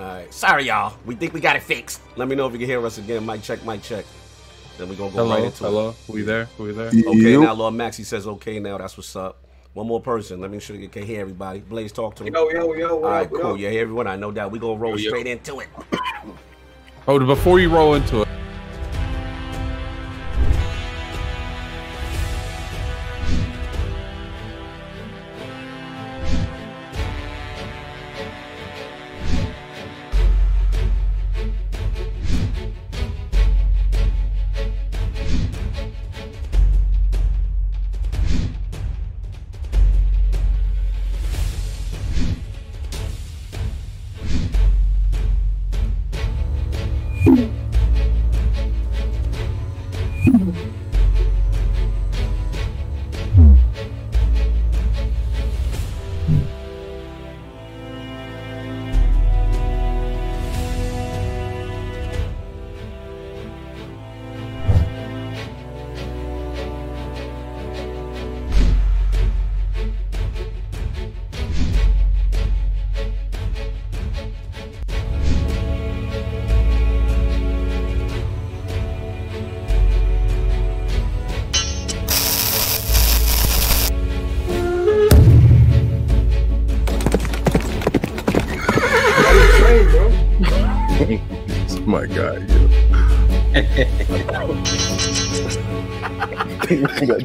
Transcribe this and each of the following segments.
All right. Sorry, y'all. We think we got it fixed. Let me know if you can hear us again. Mic check, mic check. Then we gonna go hello, right into it. hello. it. We there? Who we there? Okay, Yep. now Lord Maxie says okay now. That's what's up. One more person. Let me make sure you can hear everybody. Blaze, talk to me. Yo, yo, yo, All what right, up, cool. up? You hear everyone? I know that. We gonna roll Yo, yo. straight into it. Oh, before you roll into it,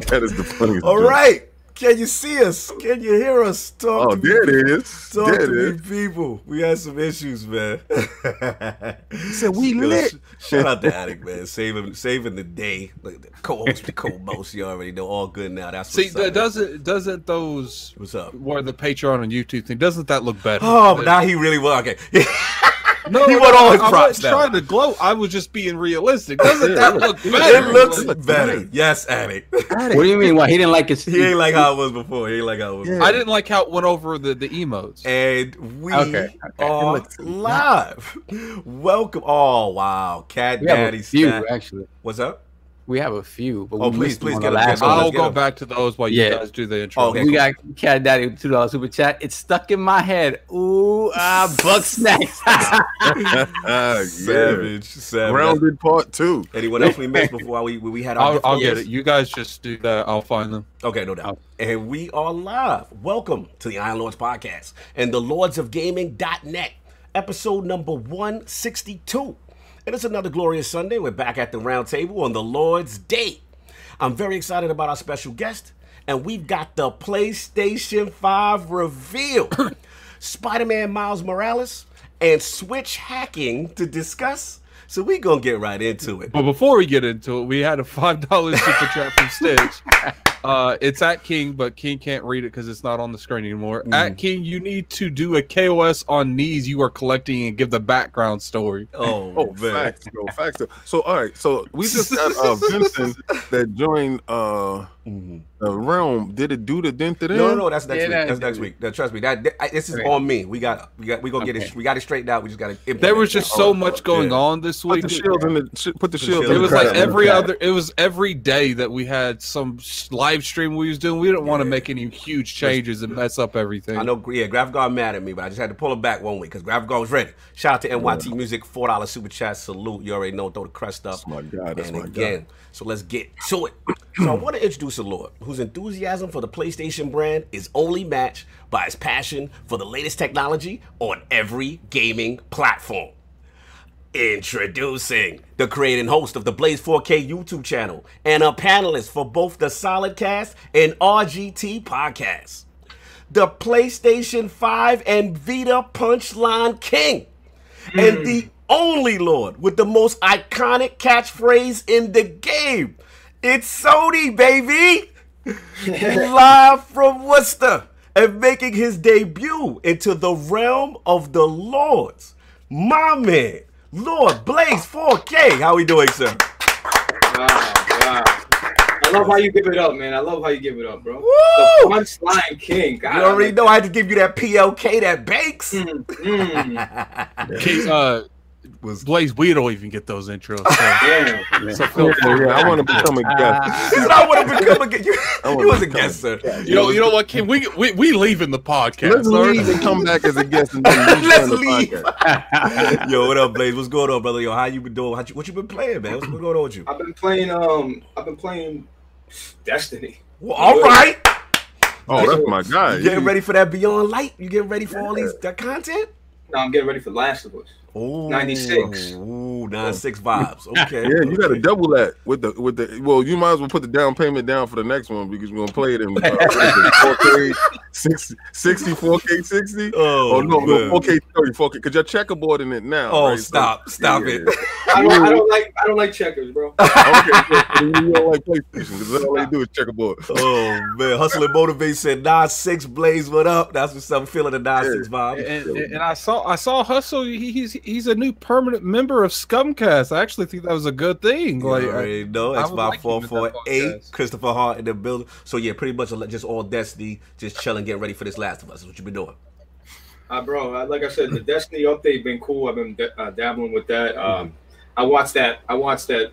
that is the funniest. All joke. right. Can you see us? Can you hear us? Talk Oh, to there me. it is. Talk There to it me, is. people. We had some issues, man. He said we Yo, lit. sh- shout out to Addict, man. Saving saving the day. Like the co-host, the co-most. You already know. All good now. That's see, what's up, that doesn't doesn't those What's up? where the Patreon and YouTube thing doesn't that look better? Oh, but now he really was. Okay. no, he want all his I props wasn't trying to gloat. I was just being realistic. Doesn't that look better? it looks It looks better. Yes, Addict. What do you mean? Why he didn't like his? he ain't like how it was before. He ain't like how it was. Yeah. I didn't like how it went over the, the emotes. And we Okay, okay. are looks- live. Welcome. Oh wow, Cat We Daddy a few actually. What's up? We have a few, but Oh, we please, please get the them, last get I'll go get 'em. back to those while you guys do the intro. Okay. We got Cat Daddy with two dollars super chat. It's stuck in my head. Ooh, ah, buck snacks. Yeah. Savage, savage. Grounded part two. Anyone else we missed before we we had our I'll, I'll get it. You guys just do that. I'll find them. Okay, no doubt. And we are live. Welcome to the Iron Lords podcast and the Lords of Gaming.net, episode number 162. And it's another glorious Sunday. We're back at the round table on the Lord's Day. I'm very excited about our special guest, and we've got the PlayStation 5 reveal. Spider Man Miles Morales and Switch hacking to discuss. So we're going to get right into it. But before we get into it, we had a five dollars super chat from Stitch. Uh, it's at King, but King can't read it because it's not on the screen anymore. Mm-hmm. At King, you need to do a KOS on knees you are collecting and give the background story. Oh, Oh, facts, bro. Facts. So, all right. So we just got uh, Vincent that joined uh the realm. Did it do the dent to them? Mm-hmm. No, no, no, that's next Yeah, week. That's next week. That, trust me, that, that- I- this is Okay. on me. We got, we got, we gonna get it. We got it straightened out. We just got to. There was just so much going Yeah. on this week. Put the shield in the sh- put the shield. shield It was like every other. It was every day that we had some live stream we was doing. We didn't want to Yeah. make any huge changes and mess up everything. I know, yeah, Graphic Guard mad at me, but I just had to pull him back one week because Graphic Guard was ready. Shout out to NYT Music, four dollar super chat salute. You already know, throw the crest up. That's my God. That's and my again, God. So let's get to it. so I want to introduce a Lord whose enthusiasm for the PlayStation brand is only matched by his passion for the latest technology on every gaming platform. Introducing the creator and host of the Blaze 4K YouTube channel and a panelist for both the Solid Cast and RGT podcasts. The PlayStation 5 and Vita Punchline King. And the only Lord with the most iconic catchphrase in the game. It's Sony, baby! Live from Worcester and making his debut into the realm of the Lords. My man, Lord Blaze 4K. How we doing, sir? Wow, wow. I love how you give it up, man. I love how you give it up, bro. Woo! The punchline king. God, You already know I had to give you that PLK, that Banks. Mm, mm. King, uh, Was Blaze, we don't even get those intros. So. Damn. So feel Yeah, yeah, I want to become a guest. He said, I want to become a guest. You, I you wanna was a guest, sir. You know, you know what, Kim? We we we leaving the podcast. Let's all right? leave and come back as a guest. And then Let's leave. Yo, what up, Blaze? What's going on, brother? Yo, how you been doing? How you, what you been playing, man? What's been going on with you? I've been playing. Um, I've been playing Destiny. Well, all right. Oh, that's my guy. You getting ready for that Beyond Light? You getting ready for all these that content? Now I'm getting ready for Last of Us. Ooh, 96. Ooh, 96 vibes. Okay. Yeah, you got to double that with the with the. Well, you might as well put the down payment down for the next one because we're gonna play it in uh, 4K 60, 60, 4K 60. Oh, Oh, no, no, 4K 30, 4K. Because you're checkerboard in it now. Oh, right? So- stop. Stop yeah. it. I don't, I don't like. I don't like checkers, bro. okay, so you don't like PlayStation because all they do is checkerboard. Oh, man. Hustle and Motivate said, Nas 6 Blaze, what up? That's what's up. Feeling the Nas 6 vibe. And, and, and I saw I saw Hustle. He, he's he's a new permanent member of Scumcast. I actually think that was a good thing. You Like, I- already know. I X would by like him at that 448. Christopher Hart in the building. So, yeah, pretty much just all Destiny, just chilling, getting ready for this Last of Us. That's what you been doing. Uh, bro, uh, like I said, the Destiny update been cool. I've been uh, dabbling with that. Um, I watched that. I watched that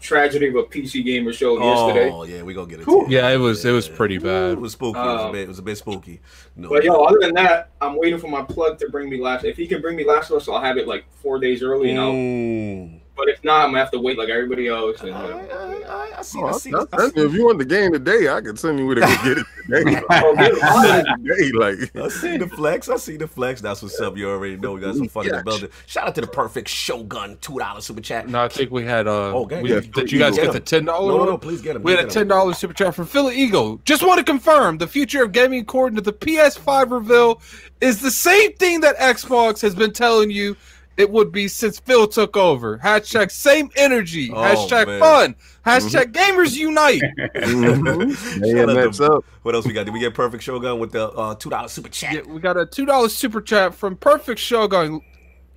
tragedy of a PC gamer show yesterday. Oh, yeah, we gonna get it. Whew. yeah, it was it was pretty bad. It was spooky. it, was a Um, bit, it was a bit spooky. No, But yo, other than that, I'm waiting for my plug to bring me last. If he can bring me Last of Us, I'll have it like four days early. You know. Mm. But if not, I'm gonna have to wait like everybody else. And, I, uh, I, I, I see. Oh, I I, see. I, I if you want the game today, I can send you where to go get it today. oh, get it. Today, like I see the flex. I see the flex. That's what's up. You already know we got some fun in the building. Shout out to the perfect Shogun two dollar super chat. No, I think we had. Uh, Oh, okay. we, Yeah, did you guys get get the him. ten No, dollar? no, no. Please get him. We had a ten dollar super chat from Philly Eagle. Just want to confirm the future of gaming, according to the PS5 reveal, is the same thing that Xbox has been telling you it would be since Phil took over. Hashtag same energy. Oh, Hashtag man. fun. Hashtag gamers unite. mhm. Shout out that's to- up. What else we got? Did we get perfect Shogun with the uh, two dollar super chat? Yeah, we got a two dollars super chat from Perfect Shogun.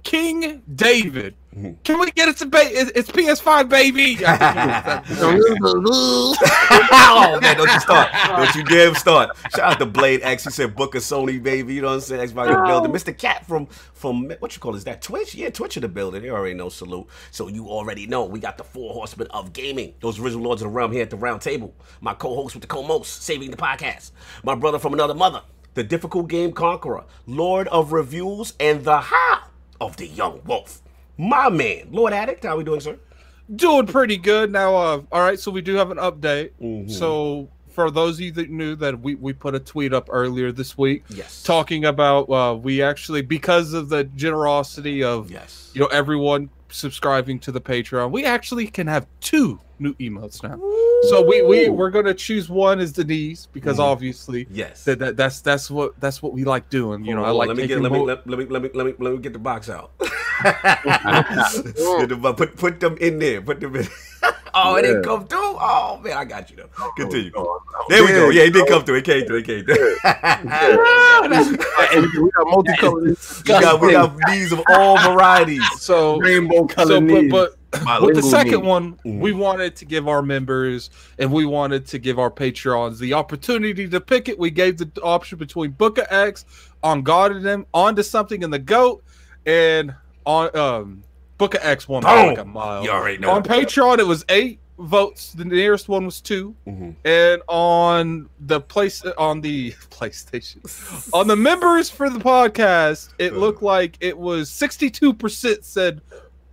King David. Can we get it to ba- it- It's PS5, baby. oh man, don't you start. Don't you dare start. Shout out to Blade X. He said book a Sony baby. You know what I'm saying? Xbox in the building. Oh. Mr. Cat from from what you call it? Is that Twitch? Yeah, Twitch in the building. They already know salute. So you already know we got the four horsemen of gaming. Those original lords of the realm here at the round table. My co-host with the co-most, saving the podcast. My brother from another mother. The difficult game conqueror, Lord of Reviews, and the how of the young wolf. My man, Lord Addict, how we doing, sir? doing pretty good now. Uh, all right, so we do have an update. Mhm. So for those of you that knew that we we put a tweet up earlier this week Yes. talking about uh, we actually because of the generosity of Yes. you know everyone subscribing to the Patreon, we actually can have two new emotes now. So we we we're gonna choose one as Denise because Mhm. obviously Yes. that, that that's that's what that's what we like doing. You know, Hold I like let me get let me, let, let me let me let me let me get the box out. Get the bo- put put them in there. Put them in. oh, it didn't come through. Oh man, I got you though. Continue. Oh, oh, There we go. yeah, Yeah, it did come through. It came through. It came through. and we got multicolored. we got we got these of all varieties. so Rainbow color so but, knees. but Bilingual with the second knee. one, Mhm. we wanted to give our members and we wanted to give our Patreons the opportunity to pick it. We gave the option between Book of X, On God and them, Onto Something in the GOAT, and on um of X won by like a mile. You already know. On Patreon, it was eight votes. The nearest one was two. Mhm. And on the place on the PlayStation, on the members for the podcast, it Uh. looked like it was 62% said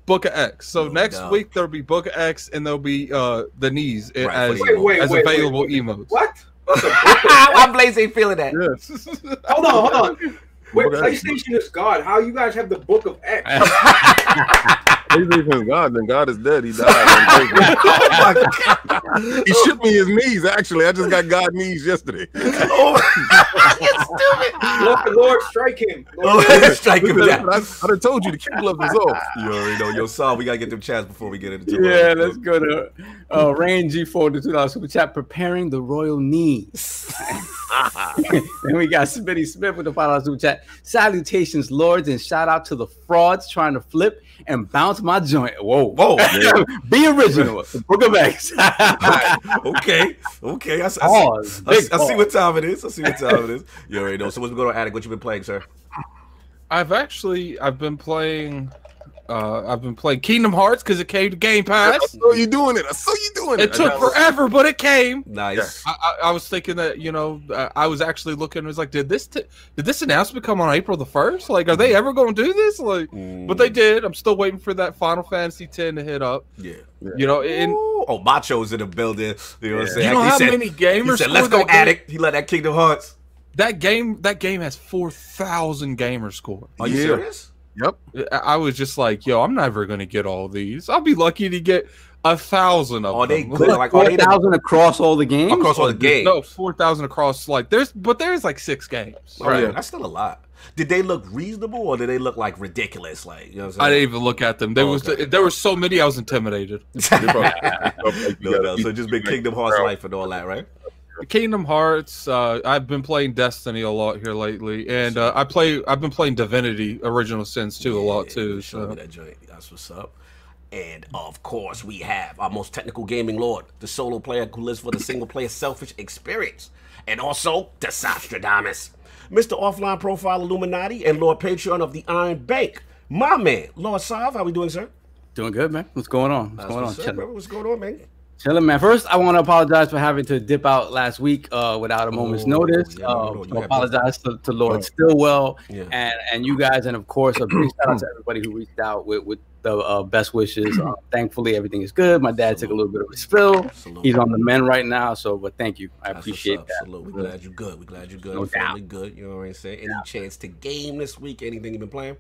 Booker X. So No next doubt. week there'll be Book of X and there'll be uh the knees Right, as, Wait, wait, as wait, wait, available wait. emotes. What? Why Blaze ain't feeling that? Yeah. Hold on, hold on. Wait, Okay. PlayStation is God. How you guys have the Book of X? PlayStation is God, then God is dead. He died. Oh my god! he shipped me his knees. Actually, I just got God knees yesterday. Oh, you stupid! Lord, Lord, strike him. Lord, Oh, strike him down. I, I done told you the kid gloves is off. You already know. Yo, Saul, we gotta get them chats before we get into it. Yeah, let's go to uh, Rain G4 the two dollars super chat. Preparing the royal knees. then we got Smitty Smith with the five dollars super chat. Salutations, lords, and shout out to the frauds trying to flip and bounce my joint. Whoa, Whoa. Be original. The Book of X. okay, okay. I, I, see, Pause. I, Big see, I see what time it is. I see what time it is. You already know. So what's going on, Addict? What you been playing, sir? I've actually I've been playing Uh, I've been playing Kingdom Hearts because it came to Game Pass. I saw you doing it. I saw you doing it. It took forever, but it came. Nice. I, I, I was thinking that you know uh, I was actually looking. I was like, did this t- did this announcement come on April the first? Like, are they ever going to do this? Like, but they did. I'm still waiting for that Final Fantasy X to hit up. Yeah. You know, and Ooh, oh, Macho's in the building. You know what I'm you saying? know he how said, many gamers he said, "Let's go, that game? addict." He let that Kingdom Hearts. That game, that game has four thousand gamer score. Are you Yeah. serious? Yep. I I was just like, yo, I'm never gonna get all these. I'll be lucky to get a thousand of Are they them. good? Like, oh, are Four they the- thousand across all the games. across all the games? No, four thousand across. Like, there's, but there's like six games. Oh, yeah. yeah. That's still a lot. Did they look reasonable or did they look like ridiculous? Like, you know what I I'm didn't even look at them. There Oh, was okay. there were so many. I was intimidated. saying? Like, you no, no. So just been Kingdom Hearts life and all that, right? Kingdom Hearts. Uh, I've been playing Destiny a lot here lately, and uh, I play. I've been playing Divinity: Original Sins too a lot too. So. that joint. That's what's up. And of course, we have our most technical gaming lord, the solo player who lives for the single player selfish experience, and also the Sostradamus, Mr. Offline Profile Illuminati, and Lord Patreon of the Iron Bank. My man, Lord Sov, how we doing, sir? Doing good, man. What's going on? What's That's going on? up, What's going on, man? Chilling, man. First, I want to apologize for having to dip out last week uh, without a moment's Oh, notice. yeah, no, uh, no, you apologize to, to Lord Oh. Stillwell Yeah. and and you guys, and of course, a big shout out to everybody who reached out with with the uh, best wishes. Uh, thankfully, everything is good. My dad took a little bit of a spill. Salute. He's on the mend right now, so but thank you. I That's appreciate that. Salute. We glad you're good. We're glad you're good. No family good. You know what I'm saying? Any chance to game this week? Anything you've been playing?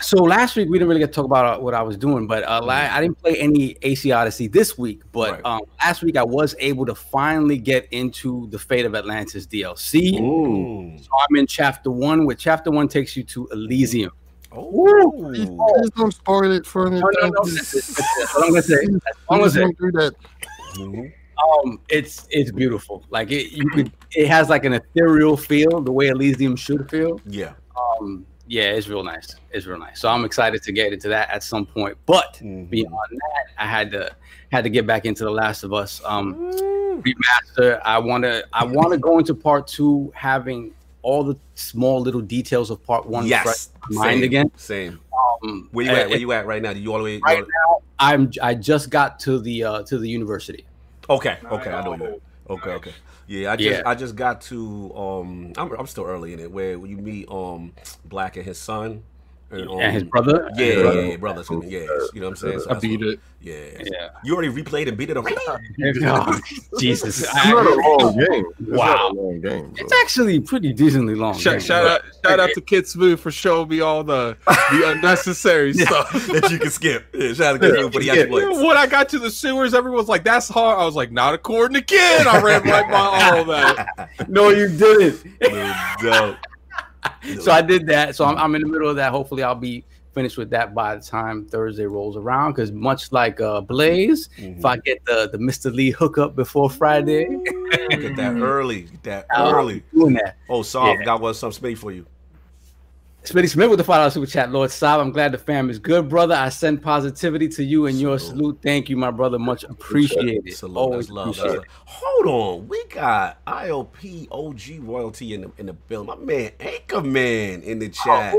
So last week we didn't really get to talk about uh, what I was doing, but uh, la- I didn't play any AC Odyssey this week. But Right. um, last week I was able to finally get into the Fate of Atlantis DLC. Ooh. So I'm in chapter one, where chapter one takes you to Elysium. Oh. Please don't spoil it for me. No, no, no, that's, it, that's, that's what I'm gonna say. That's what I'm gonna say. don't do that. Mhm. Um, it's it's beautiful. Like it, you could. It has like an ethereal feel, the way Elysium should feel. Yeah. Um, yeah, it's real nice. It's real nice. So I'm excited to get into that at some point. But Mhm. beyond that, I had to had to get back into The Last of Us um remaster. I want to I want to go into part two having all the small little details of part one Yes. in my mind again. Same. Um, Where you at? Where you at right now? Do you all the way? right all- now, I'm I just got to the uh to the university. Okay. Okay. I know you. Okay. Okay. Yeah. I just Yeah. I just got to um. I'm, I'm still early in it where you meet um Black and his son. And, um, and his brother. Yeah, his yeah, brother. yeah, brother. excuse me, Yeah, you know what I'm saying. So I beat what- it. Yeah. Yeah. You already replayed and beat it already. Oh, Jesus. It's not a I- long game. It's Wow. not a long game. it's actually pretty decently long. Shout, game. shout out, shout out to Kid Smooth for showing me all the the unnecessary stuff. that you can skip. Yeah, shout out to Yeah, you for the yeah. exploits. when I got to the sewers, everyone's like, "That's hard." I was like, "Not according to Kid." I read like my all that. No, you didn't. No, so I did that. So I'm, I'm in the middle of that. Hopefully, I'll be finished with that by the time Thursday rolls around. Because much like uh, Blaze, if I get the the Mr. Lee hookup before Friday, Get that early. Get that I'll early. be doing that. Oh, Saul, Yeah. got one some space for you. Smitty Smith with the five dollar super chat. Lord Sov, I'm glad the fam is good, brother. I send positivity to you and your Salute. salute. Thank you, my brother. Much appreciated. Salute, Always love. Appreciate. Hold on, we got IOP OG royalty in the in the bill. My man Anchorman in the chat.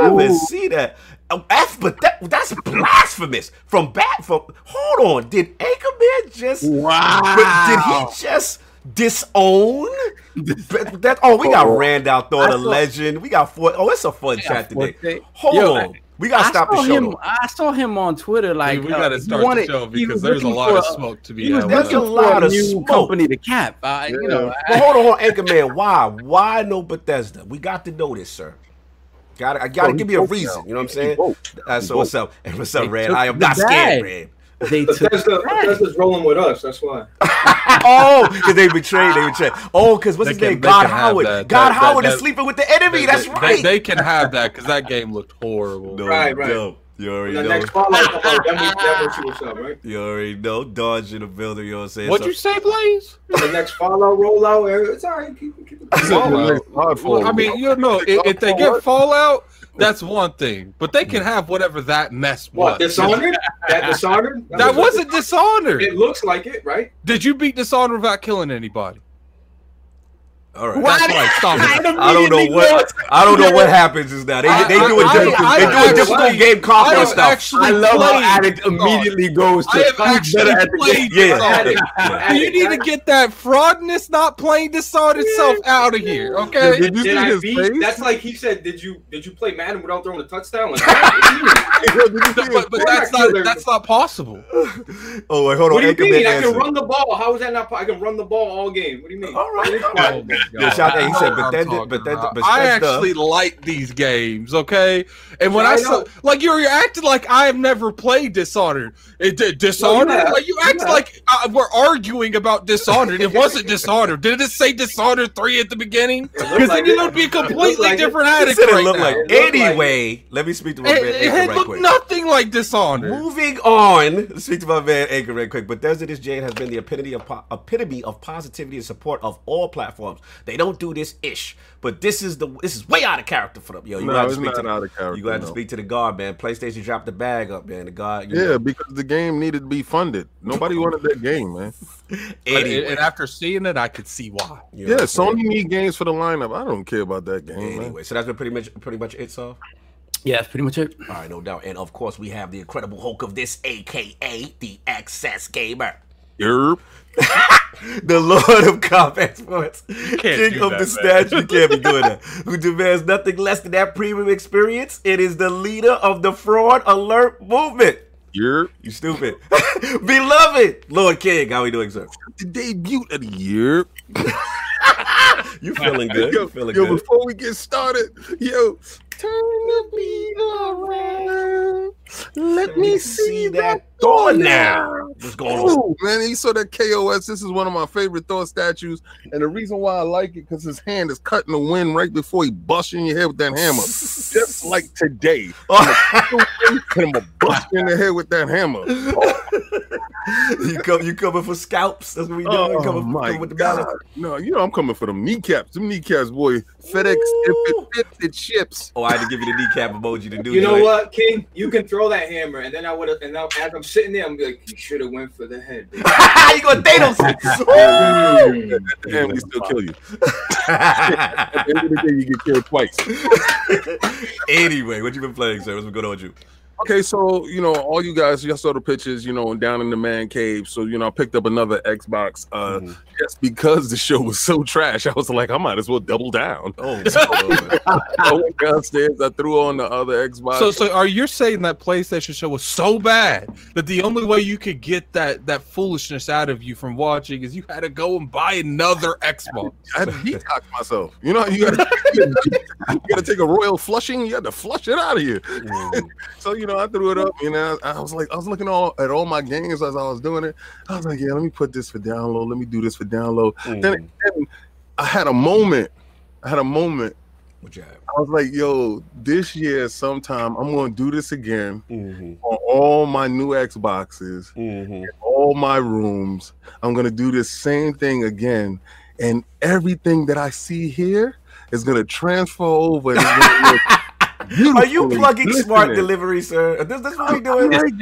I haven't seen that. Oh, that's but that that's blasphemous. From back from hold on, did Anchorman just Wow. did he just disown But that? Oh, we got Randall Thor I the saw- legend. We got four. Oh, it's a fun chat today. Forte. Hold Yo, on, we gotta I stop the show. him. though. I saw him on Twitter. Like we uh, got to he start wanted- the show because there's a lot for of smoke to be He was had. There's a looking for lot a of new smoke. company to cap. Uh, You know, But hold on, Anchorman. Why? Why no Bethesda? We got to know this, sir. Got I got to Oh, give he me a reason. now. You know what I'm saying? woke. That's He so what's up? Hey, what's up, They Red? I am the not scared, bag. Red. They took Bethesda, Bethesda's rolling with us. That's why. oh, because they betrayed. They betrayed. Oh, because what's They his can- name? Todd Howard. that. God That- Howard that- is sleeping with the enemy. They- That's they, right. They, can have that because that game looked horrible. no, Right, right. no. You already The know. next follow up, then we, then we'll what's up, right? You already know. Dodge in the building. You know what I'm saying? What'd So- you say, Blaze? The next follow, roll out, it's all right. Keep, it- keep it. Fallout. Hard Well, I mean, you know, if, if they get Fallout, that's one thing. But they can have whatever that mess was. What, was. Dishonored? That Dishonored? That wasn't Dishonored. It looks like it, right? Did you beat Dishonored without killing anybody? All right. Why That's right. Stop it. I don't know what I don't know what happens is now they I- they do a I- difficult I- they do I a difficult actually- game I conqueror have stuff. actually I love how Addict immediately goes to have better at the game." Yeah, Dishonored. yeah. You need to get that fraudness not playing Dishonored itself out of here, okay? Did you Did see I his beat? face? That's like he said. Did you did you play Madden without throwing a touchdown? Like, what do you mean? Yo, did you see his but but that's not that's not possible. Oh wait, hold on. What do you mean? I can run the ball. How is that not? po- I can run the ball all game. What do you mean? All right, It's all fine. My Yeah, God. shout out, he I said, but then- but then- but I Bethesda- actually like these games, okay? And when Yeah, I I saw, like, you're, you're acting like I have never played Dishonored. It did Dishonored. have. like you You act like uh, we're arguing about Dishonored. It wasn't Dishonored. Did it say Dishonored three at the beginning? Because like then it. it would be a completely like different addict it right looked now. like. It looked like- Anyway, let me speak to my It, man it, it right looked quick. nothing like Dishonored. Moving on, speak to my man Anchor right quick. Bethesda this Jane has been the epitome of po- epitome of positivity and support of all platforms. They don't do this ish, but this is the this is way out of character for them. Yo, you No, got to it's speak to the, out of character, You got to no. speak to the guard, man. PlayStation dropped the bag up, man. The guard. you Yeah, know. because the game needed to be funded. Nobody wanted that game, man. Anyway, And after seeing it, I could see why. you know Yeah, what I'm? Sony need games for the lineup. I don't care about that game, man. Anyway, so that's been pretty much pretty much it. So, Yeah, that's pretty much it. all right, no doubt. And of course, we have the Incredible Hulk of this, aka the Excess Gamer. Yerp. the Lord of Combat Sports, King of that, the statue, you can't be doing that. Who demands nothing less than that premium experience. It is the leader of the fraud alert movement. Yerp. You stupid, beloved Lord King. How we doing, sir? The debut of the year. You feeling good? Yo, You feeling yo good? before we get started, yo, turn the beat around. Let me see that Thor door now. now. What's going on? Oh man, you saw that KOS. This is one of my favorite Thor statues, and the reason why I like it because his hand is cutting the wind right before he busts you in your head with that hammer, just like today. and I'm gonna bust you in the head with that hammer. you come, you coming for scalps? That's what we doing. Oh coming, my coming with the god! mallet. No, you know I'm coming for them kneecaps. Them kneecaps, boy. FedEx, if it fits, it ships. Oh, I had to give you the kneecap emoji to do. You know it. what, King? You can throw that hammer, and then I would have. And now, as I'm sitting there, I'm like, you should have went for the head. baby." you gonna Thanos? At the end, we still kill you. At the end of the day, you get killed twice. anyway, what you been playing, sir? What's been going on with you? Okay, so you know, all you guys, y'all saw the pictures, you know, and down in the man cave. So you know, I picked up another Xbox. Uh, Mhm. just because the show was so trash, I was like, I might as well double down. Oh, Lord. I went downstairs, I threw on the other Xbox. So, so are you saying that PlayStation show was so bad that the only way you could get that that foolishness out of you from watching is you had to go and buy another Xbox? I had to detox myself. You know, you gotta, gotta take a royal flushing. You got to flush it out of you. Mm. So you know, I threw it up. You know, I was like, I was looking all at all my games as I was doing it. I was like, yeah, let me put this for download. Let me do this for download. Mm. Then, then I had a moment. I had a moment. What you have? I was like, yo, this year sometime I'm gonna do this again Mm-hmm. on all my new Xboxes, Mm-hmm. all my rooms. I'm gonna do this same thing again, and everything that I see here is gonna transfer over. And it's gonna look Are you plugging smart glistening. delivery, sir? Is this, this what we doing? like,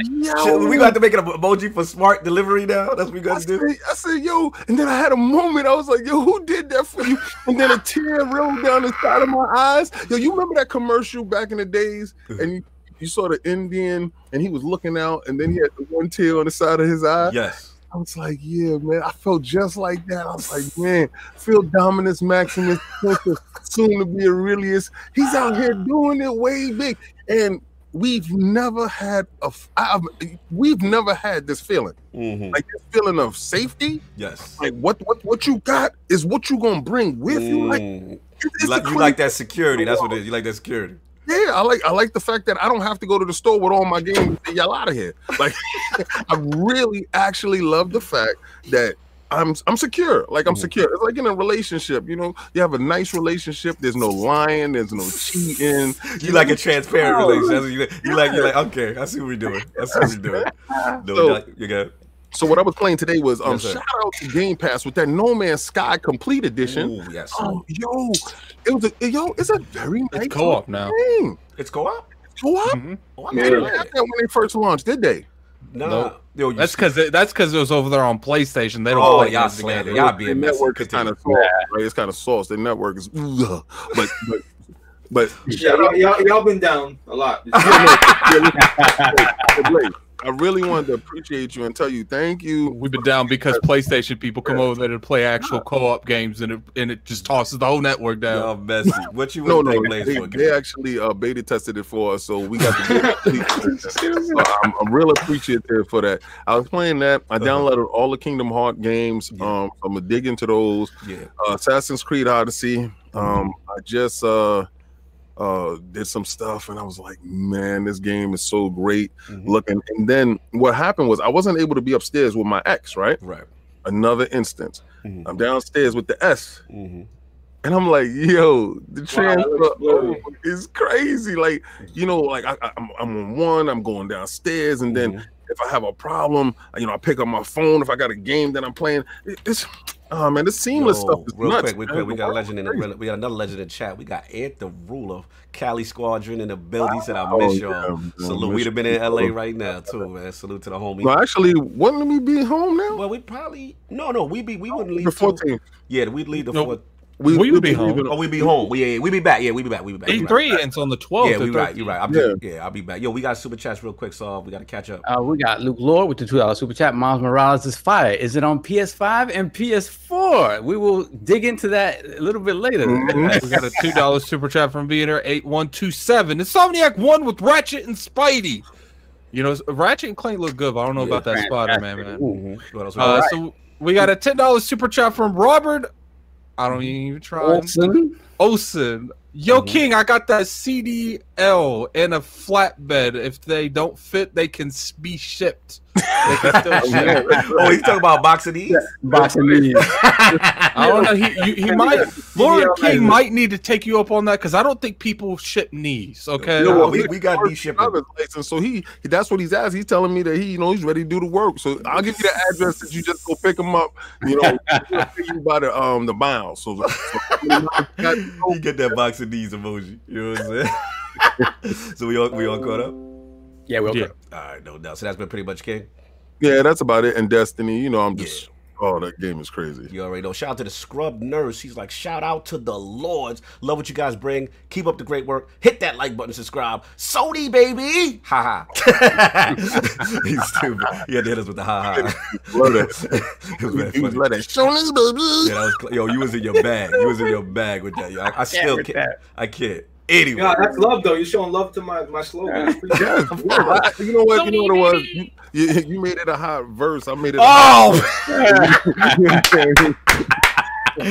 yo, we got to make an emoji for smart delivery now. That's what we got to said, do. I said, yo, and then I had a moment. I was like, yo, who did that for you? And then a tear rolled down the side of my eyes. Yo, you remember that commercial back in the days? And you, you saw the Indian and he was looking out, and then he had the one tear on the side of his eye. Yes. I was like, yeah, man. I felt just like that. I was like, man, Phil Dominus Maximus, soon to be Aurelius. He's out here doing it way big. And we've never had a I've, we've never had this feeling. Mm-hmm. Like this feeling of safety. Yes. Like what what what you got is what you gonna bring with you. Like Mm. You like, you like that security. That's what it is. You like that security. Yeah, I like I like the fact that I don't have to go to the store with all my games and y'all out of here. Like I really actually love the fact that I'm I'm secure. Like I'm Mhm. secure. It's like in a relationship, you know, you have a nice relationship, there's no lying, there's no cheating. You like a transparent No. relationship. You, you like. You're like. Okay, I see what we're doing. I see what we're doing. No, So- you got. So what I was playing today was um Yes, shout out to Game Pass with that No Man's Sky Complete Edition. Ooh, yes. Oh, yo, it was a yo, it's a very nice It's co-op now. game. It's co-op. Co-op? Mhm. Oh, I They mean, didn't have that when they first launched, did they? Nah, Nope. yo, That's because that's because it was over there on PlayStation. They don't Oh, play y'all games together. slander. Y'all being the network is kind of Continue. sauce, right? It's kind of sauce. The network is, ugh. but but but Yeah, y'all, y'all, y'all been down a lot. Hey, Blake, I really wanted to appreciate you and tell you thank you. We've been down because PlayStation people come over there to play actual co-op games, and it and it just tosses the whole network down. Y'all messy. What you No, want no, to think they, they actually uh, beta tested it for us, so we got the. so I'm, I'm real appreciative for that. I was playing that. I downloaded all the Kingdom Heart games. Yeah. Um, I'm gonna dig into those. Yeah. Uh, Assassin's Creed Odyssey. Um, I just uh uh did some stuff, and I was like, man, this game is so great Mhm. looking. And then what happened was I wasn't able to be upstairs with my ex. Right, Right. another instance. Mhm. I'm downstairs with the S. Mhm. And I'm like, yo, the transfer over is crazy. Like, you know, like I, I'm, I'm on one, I'm going downstairs, and then Mhm. if I have a problem, you know, I pick up my phone. If I got a game that I'm playing, it- it's, oh man, this seamless Yo, stuff is real nuts. quick, real quick, we got a legend in the we got another legend in the chat. We got Ant the ruler, Cali Squadron in the building. He said, "I Oh, miss yeah, y'all." man, Salute. We'd have been in LA right now too, man. Salute to the homie. crazy. No, actually, wouldn't we be home now? well, we probably no, no. We be we wouldn't leave. The till- 14th. Yeah, we'd leave the Nope. Fourth. We, We would be we'd home. leaving- Oh, we be home. We yeah, we be back. Yeah, we be back. We be back. E three right. ends on the twelfth. Yeah, we right. You right. I'm Yeah. just, yeah, I'll be back. Yo, we got super chats real quick, so we got to catch up. Uh, we got Luke Lord with the two dollar super chat. Miles Morales is fire. Is it on PS5 and PS4? We will dig into that a little bit later. Mhm. We got a two dollar super chat from Beater eight one two seven. Insomniac one with Ratchet and Spidey. You know, Ratchet and Clank look good, but I don't know about that Spider Man, man. Mhm. What else? Uh, got? So we got a ten dollars super chat from Robert. I don't even try. Olsen. Olsen. Yo, Mhm. King, I got that CDL and a flatbed. If they don't fit, they can be shipped. They can still ship. oh, he's talking about boxing these. Boxing these. I don't know. He you, he might. Lord CDL King has- might need to take you up on that because I don't think people ship knees. Okay. You know Nah, what? we- we got first these shipping. driver's license, so he that's what he's asked. He's telling me that he, you know, he's ready to do the work. So I'll give you the address that you just go pick him up. You know, he'll pay you by the um the mile. So, so you get that boxing these emoji. You know what I'm saying? so we all we all caught up. Yeah, we'll Yeah. go. All right, no doubt. So that's been pretty much king. yeah, that's about it. And Destiny, you know, I'm just oh, that game is crazy. You already know. Shout out to the scrub nurse. He's like, shout out to the lords. Love what you guys bring. Keep up the great work. Hit that like button, subscribe. Sony baby. Ha ha. He's stupid. He had to hit us with the ha ha. Love that. it was very He was funny. like that. Sony baby. Yeah, that was yo. You was in your bag. You was in your bag with that. Yo, I, I still can't. I can't. Anyway, Yeah, that's love though. You're showing love to my my slogan. Yes, yes. I- you know what? You know what it was. You, you, you made it a hot verse. I made it. A oh, You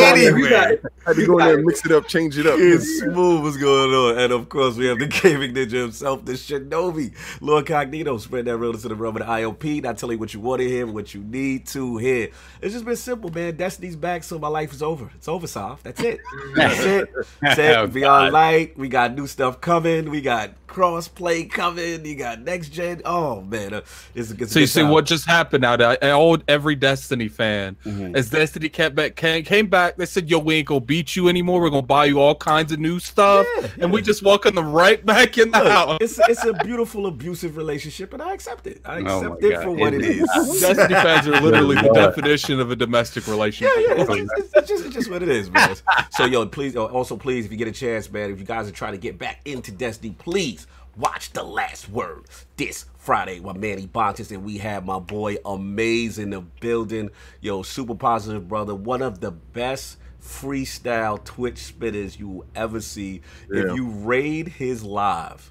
got it. We got anyway. I had to go in there and mix it up, change it up. It's smooth what's going on. And of course, we have the gaming ninja himself, the Shinobi. Lord Cognito, spread that realness to the realm of the IOP. Not telling you what you want to hear, what you need to hear. It's just been simple, man. Destiny's back, so my life is over. It's over, Soft. That's it. That's it. That's Oh, it. Beyond God. Light. We got new stuff coming. We got cross-play coming. You got next gen. Oh, man. Uh, it's, it's a So you good see what just happened now? That old every Destiny fan, Mhm. as Destiny kept back, came, came back, they said, "Yo, we ain't gonna beat you anymore. We're gonna buy you all kinds of new stuff," Yeah, and we yeah. just welcome them right back in the Look, house. it's it's a beautiful abusive relationship, and I accept it. I Oh accept it God. for what it is. Destiny fans are literally the definition of a domestic relationship. Yeah, yeah, it's, it's, it's, it's just, it's just what it is, man. So, yo, please, also, please, if you get a chance, man, if you guys are trying to get back into Destiny, please watch The Last Word this Friday with Manny Bontis, and we have my boy Amaze in the building. Yo, super positive, brother. One of the best freestyle Twitch spitters you will ever see. Yeah. If you raid his live,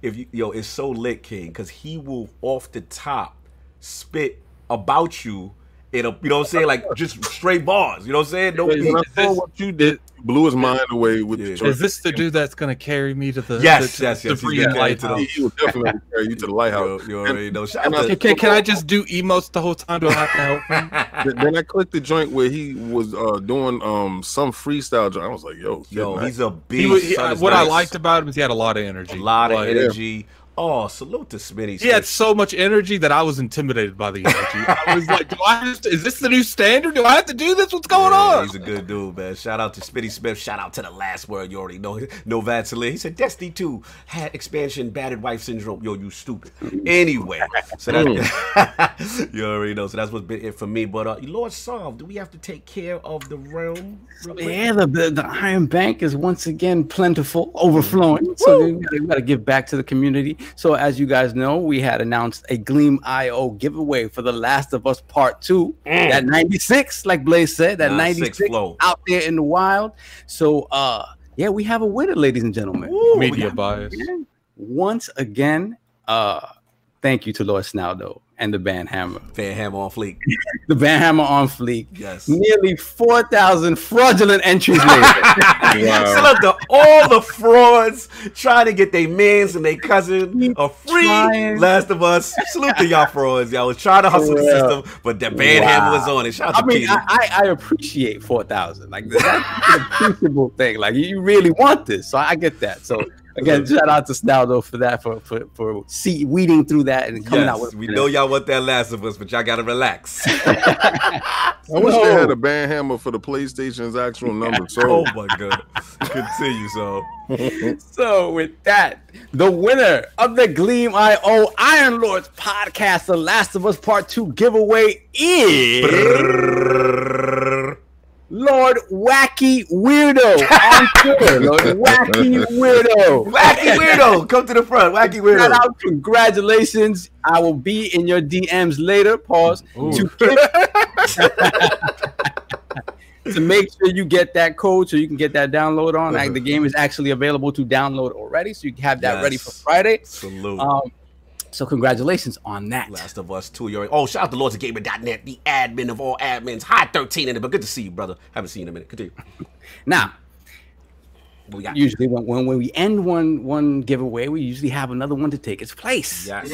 if you, yo, it's so lit, King, because he will off the top spit about you in a, you know what I'm saying, like just straight bars. You know what I'm saying? No Wait. When I saw what you did, blew his mind away with Yeah. the Is this the dude that's gonna carry me to the Yes, the, yes, the yes, he's breathe gonna carry light to the- He, he will definitely carry you to the lighthouse. You, you already know. Shout and out I- to Can, can I just do emotes the whole time? Do I have to help him? Then- then I clicked the joint where he was uh, doing um some freestyle joint. I was like, yo, Yo, shit, he's a He, beast. was- he- son, uh, it's what I liked about him is he had a lot of energy. a lot of Like, energy. Oh, salute to Smitty. He had so much energy that I was intimidated by the energy. I was like, "Do I have to, is this the new standard? Do I have to do this? What's going Yeah, on?" He's a good dude, man. Shout out to Spitty Smith. Shout out to the last word. You already know. No Vaseline. He said Destiny 2 had expansion battered wife syndrome. Yo, you stupid. Anyway, so that you already know. So that's what's been it for me. But uh, Lord Sov, do we have to take care of the realm? Yeah, the, the, the Iron Bank is once again plentiful, overflowing. So we gotta, we gotta give back to the community. So as you guys know, we had announced a Gleam IO giveaway for The Last of Us Part 2. That 96, like Blaze said, that 96 96 flow. out there in the wild. So uh yeah, we have a winner, ladies and gentlemen. Woo, we Media bias. Once again, uh thank you to Lord Snaldo and the band Hammer. Fan Hammer on fleek. The band Hammer on fleek. Yes. Nearly 4,000 fraudulent entries later. Salute to all the frauds trying to get their mans and their cousin a free Trying. Last of Us. Salute to y'all frauds. Y'all was trying to hustle the system, but the band hammer was on it. Shout out I to mean, Peter. I, I, I appreciate four thousand. Like that's an appreciable thing. Like you really want this, so I get that. So again, shout out to Snaldo for that for for for see, weeding through that and coming out with. we know y'all want that Last of Us, but y'all gotta relax. I wish they had a band hammer for the PlayStation's actual number. oh So my god. Continue, so. So with that, the winner of the Gleam IO Iron Lords podcast, The Last of Us Part Two giveaway is Lord Wacky Weirdo on Twitter. Lord Wacky Weirdo. Wacky weirdo, come to the front. Wacky Shout weirdo. out, congratulations. I will be in your DMs later. Pause to to make sure you get that code so you can get that download on. Like, the game is actually available to download already, so you can have that ready for Friday. Salute. Um, so congratulations on that. Last of Us 2. You're, oh, shout out to Lords of Gaming.net, the admin of all admins. Hi, 13 in it, but good to see you, brother. Haven't seen you in a minute. Continue. Now, we got? usually when, when when we end one one giveaway, we usually have another one to take its place. Yes.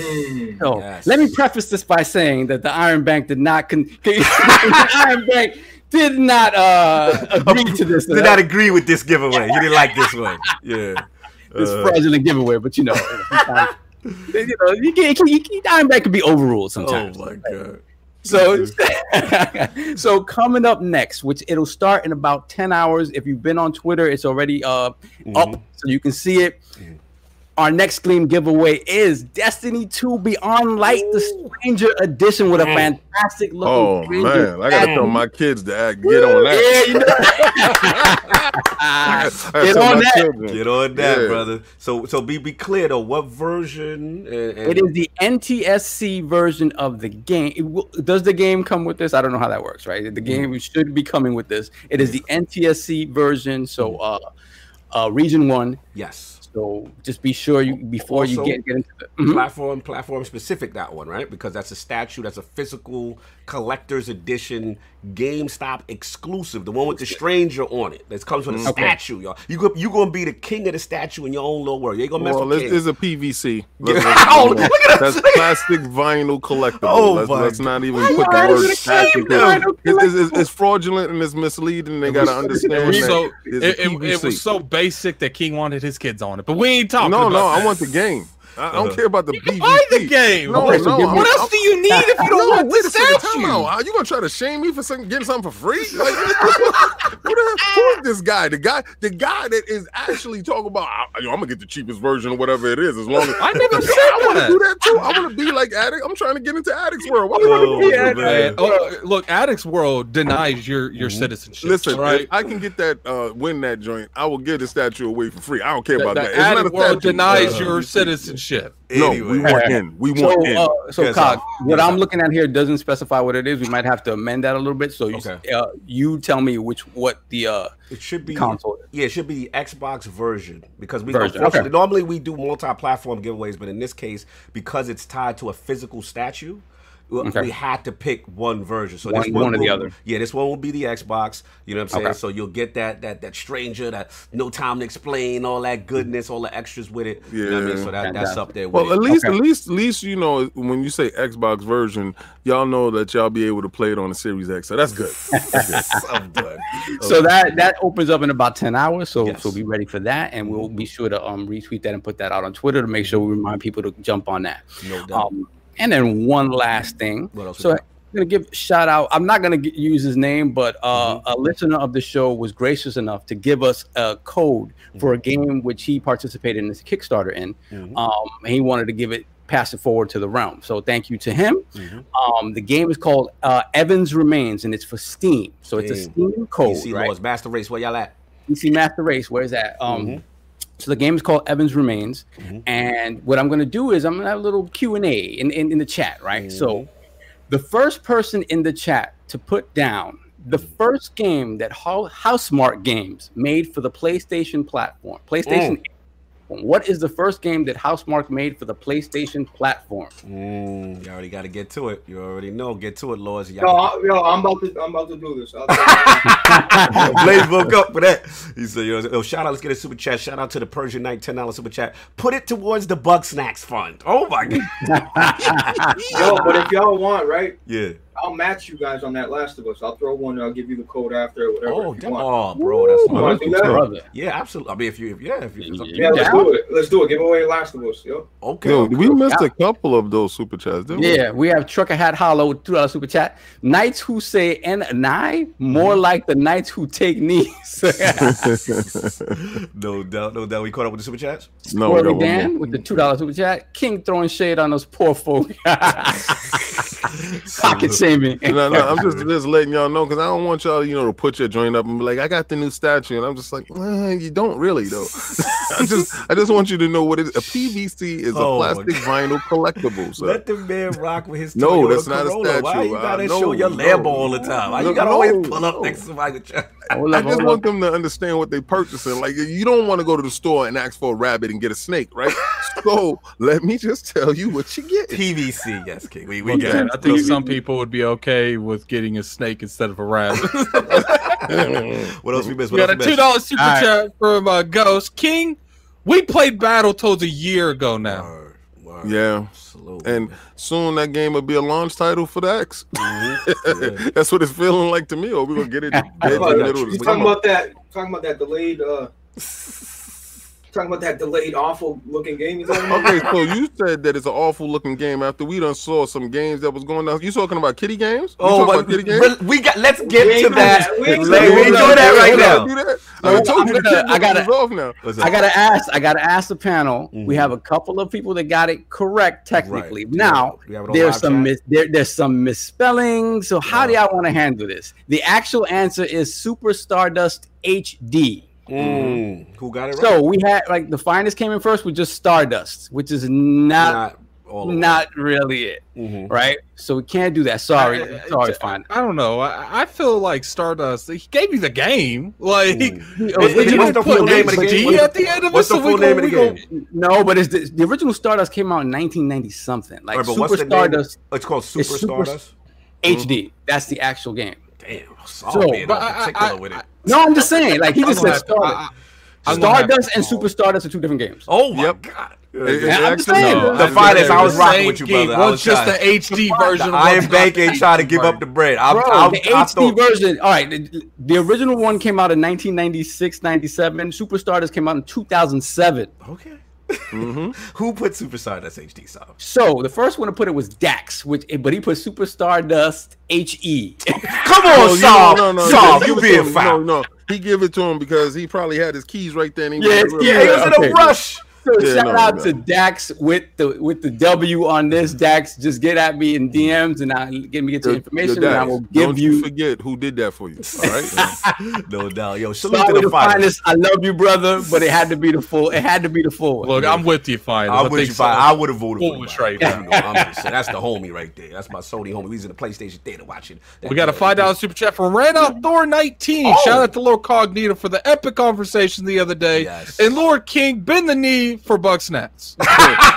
So Yes. let me preface this by saying that the Iron Bank did not con- the Iron Bank did not uh, agree to this. Did not agree with this giveaway. He didn't like this one. Yeah. this Uh, fraudulent giveaway, but you know, sometimes, you know, you can, you can, Iron Bank can be overruled sometimes. oh my god. So, so coming up next, which it'll start in about ten hours. If you've been on Twitter, it's already uh, Mm-hmm. up, so you can see it. Our next Gleam giveaway is Destiny 2 Beyond Light, the Stranger Edition with a fantastic looking. oh man, I gotta tell my kids to act, get on that. Yeah, you know. I Get on that. children. Get on that, Yeah. brother. So, so be be clear though. What version? And, and It is the NTSC version of the game. It will- does the game come with this? I don't know how that works, right? The game should be coming with this. It is the NTSC version, so uh, uh, Region One. yes. So just be sure you before you get, get into the Mhm. Platform, platform specific that one, right? Because that's a statue, that's a physical collector's edition, GameStop exclusive, the one with the stranger on it. That comes with a mm-hmm. statue, y'all. You go, you gonna be the king of the statue in your own little world. You ain't gonna mess Well, with it's, King. it's a PVC. Let's- let's- Oh, look at that. That's plastic vinyl collectible. Oh, let's, my let's not even God. put the is word it a statue. It's, it's, it's, it's fraudulent and it's misleading. They gotta understand So that it's it, it, it was so basic that King wanted his kids on it, but we ain't talking. no, about no, I want the game. I, I don't care about the PVC. Buy the game. No, Okay, so no. what I'm- else do you need if you don't No, want wait the a. Time statue? out. Are you gonna try to shame me for some, getting something for free? Like, what the, who is this guy? The guy, the guy that is actually talking about. I, am gonna get the cheapest version or whatever it is, as long as I never I said want to do that too. I want to be like addict. I'm trying to get into addicts world. Why do you Oh, want to be addict? Oh, look, Addicts World denies your your citizenship. Listen, right? if I can get that, uh, win that joint. I will give the statue away for free. I don't care The, about the that. It's not Addict World denies Uh, your citizenship. No, Anyway. we want in. We want in. So, uh, so Yes, Cog, sir. what Yes, I'm looking at here doesn't specify what it is. We might have to amend that a little bit. So you, Okay. uh, you tell me which what the uh, It should be console is. Yeah, it should be the Xbox version because we Version, okay. normally we do multi-platform giveaways, but in this case, because it's tied to a physical statue, we- Okay. we had to pick one version. So One- this one or the other. Yeah, this one will be the Xbox. You know what I'm saying? Okay. So you'll get that that that stranger, that no time to explain, all that goodness, all the extras with it. You know what I mean? Yeah. So that, that's up there with Well, at least, Okay. at least, at least, you know, when you say Xbox version, y'all know that y'all be able to play it on the Series X. So that's good. I'm done. So that that opens up in about ten hours. So Yes. so be ready for that, and we'll be sure to um retweet that and put that out on Twitter to make sure we remind people to jump on that. No doubt. Um, and then one last thing. What else So I'm gonna give shout out. I'm not gonna g use his name, but uh, Mm-hmm. a listener of the show was gracious enough to give us a code for a Mm-hmm. game which he participated in this Kickstarter in. Mhm. Um, and he wanted to give it pass it forward to the realm. So thank you to him. Mhm. Um, the game is called uh, Evans Remains, and it's for Steam. So it's a Steam. Code, PC right? Laws, Master Race, where y'all at? PC Master Race. Where's that? Um, Mhm. So the game is called Evans Remains, Mhm. and what I'm going to do is I'm going to have a little Q and A in, in in the chat, right? So mm-hmm. the first person in the chat to put down the mm-hmm. first game that Ho- Housemarque Games made for the PlayStation platform, PlayStation. Mm. What is the first game that Housemarque made for the PlayStation platform? Mm, you already got to get to it. You already know. Get to it, Laws. Yo, I, yo, I'm about to, I'm about to do this. I'll tell you. Blaze woke up for that. He said, yo, yo, shout out, let's get a super chat. Shout out to the Persian Night $10 super chat. Put it towards the Bugsnax Fund. Oh my God. Yo, but if y'all want, right, Yeah. I'll match you guys on that Last of Us. I'll throw one. I'll give you the code after, whatever. Oh, if you damn. want. oh, bro. That's You wanna do that? Brother. Yeah, absolutely. I mean, if you, if, yeah, if you, it's up Yeah, let's do it. Let's do it. Give away Last of Us, yo. Okay. Yo, we missed a couple of those super chats, didn't? Yeah, we have Trucker Hat Hollow with two dollar super chat. Knights who say "and I" more Mm-hmm. like the knights who take knees. no doubt, no doubt. We caught up with the super chats. no, we got Squirrely one Dan with the two dollar super chat. King throwing shade on those poor folk. Pocket shaming. No, no, I'm just just letting y'all know because I don't want y'all, you know, to put your joint up and be like, I got the new statue, and I'm just like, well, you don't really though. I just, I just want you to know what it is. A PVC is Oh, a plastic vinyl collectible. So. Let the man rock with his No, Toyota that's not a Corolla. Why you gotta Uh, show no, your no. Lambo all the time? Why you gotta always pull up no. next to somebody with your... Hold I up, just want up. them to understand what they're purchasing. Like you don't want to go to the store and ask for a rabbit and get a snake, right? So let me just tell you what you get. PVC, yes, King. We, we Okay, got it. I think some people would be okay with getting a snake instead of a rabbit. What else we missed? we What got a two missed? dollar super All right. chat from uh, Ghost King. We played Battletoads a year ago now. Word, word. Yeah. Absolutely. And soon that game will be a launch title for the X. Mhm. Yeah. That's what it's feeling like to me. Or we gonna get it dead in the Talking middle of You the talking about that? Talking about that delayed? uh Talking about that delayed, awful looking game. You talking? Okay, so you said that it's an awful looking game after we done saw some games that was going down. You talking about kitty games? You Oh, but kitty games? but we got. Let's get We to that. that. We ain't doing that. right now. do that? No, I done told you gonna- I gotta- off now. I gotta ask. I gotta ask the panel. We Mhm. have a couple of people that got it correct technically. Right. Now We have it on there's some chat? mis- there, there's some misspelling. So how do Yeah. y'all want to handle this? The actual answer is Super Stardust HD. Mm, who got it right? So we had like the finest came in first with just Stardust, which is not not all not really it, them. Mhm. right? So we can't do that. Sorry, I- I- sorry, fine. I don't know. I, I feel like Stardust. He gave you the game. Like, Mm. Oh, What's you the- don't what's the full name of the game? At the- the end of What's it, the so we full gon- name of the gon- game? No, but it's the, the original Stardust came out in 1990 something. Like Alright, but Super what's the name? Stardust It's called Super Super- Stardust. HD. That's the actual game. Damn, So, so, being but all I- particular I- with it. No, I'm just saying. Like he just I'm said have Stardust. I- I- gonna Stardust and call. Super Stardust are two different games. Oh my Yep. god. It- it Yeah, I'm actually- saying. No, The I- finest, they're I was the rocking with you, game. brother. I One's was just the HD version. The of Iron one's Bank ain't trying to give up the bread. I'm, Bro, I'm, the I HD thought- version. All right, the, the original one came out in 1996, 97. Super Stardust came out in 2007. Okay. Mhm. Who put Superstar Stardust HD song? So the first one to put it was Dax, which but he put Superstar Dust HE. Come on, you- Saul. no, no, Saul, you being him. foul. No, no, he give it to him because he probably had his keys right there. And he Yeah, was Yeah, he was in Okay. a rush. So Yeah, shout no, out no. to Dax with the with the W on this. Dax, just get at me in DMs and I get me get your Your- information your and I will give you. Don't you. forget who did that for you. All right. No doubt. Yo, salute Sorry to the to finest. finest. I love you, brother, but it had to be the full. It had to be the full. one. Look, I'm with you, fine. I'm with you, fine. I would have voted for Foolish him. right You know, I'm just saying, that's the homie right there. That's my Sony homie. He's in the PlayStation theater watching. that We got a five dollar super chat from Randolph Thor 19. Oh. Shout out to Lord Cognito for the epic conversation the other day. Yes. And Lord King, bend the knee for Bugsnax.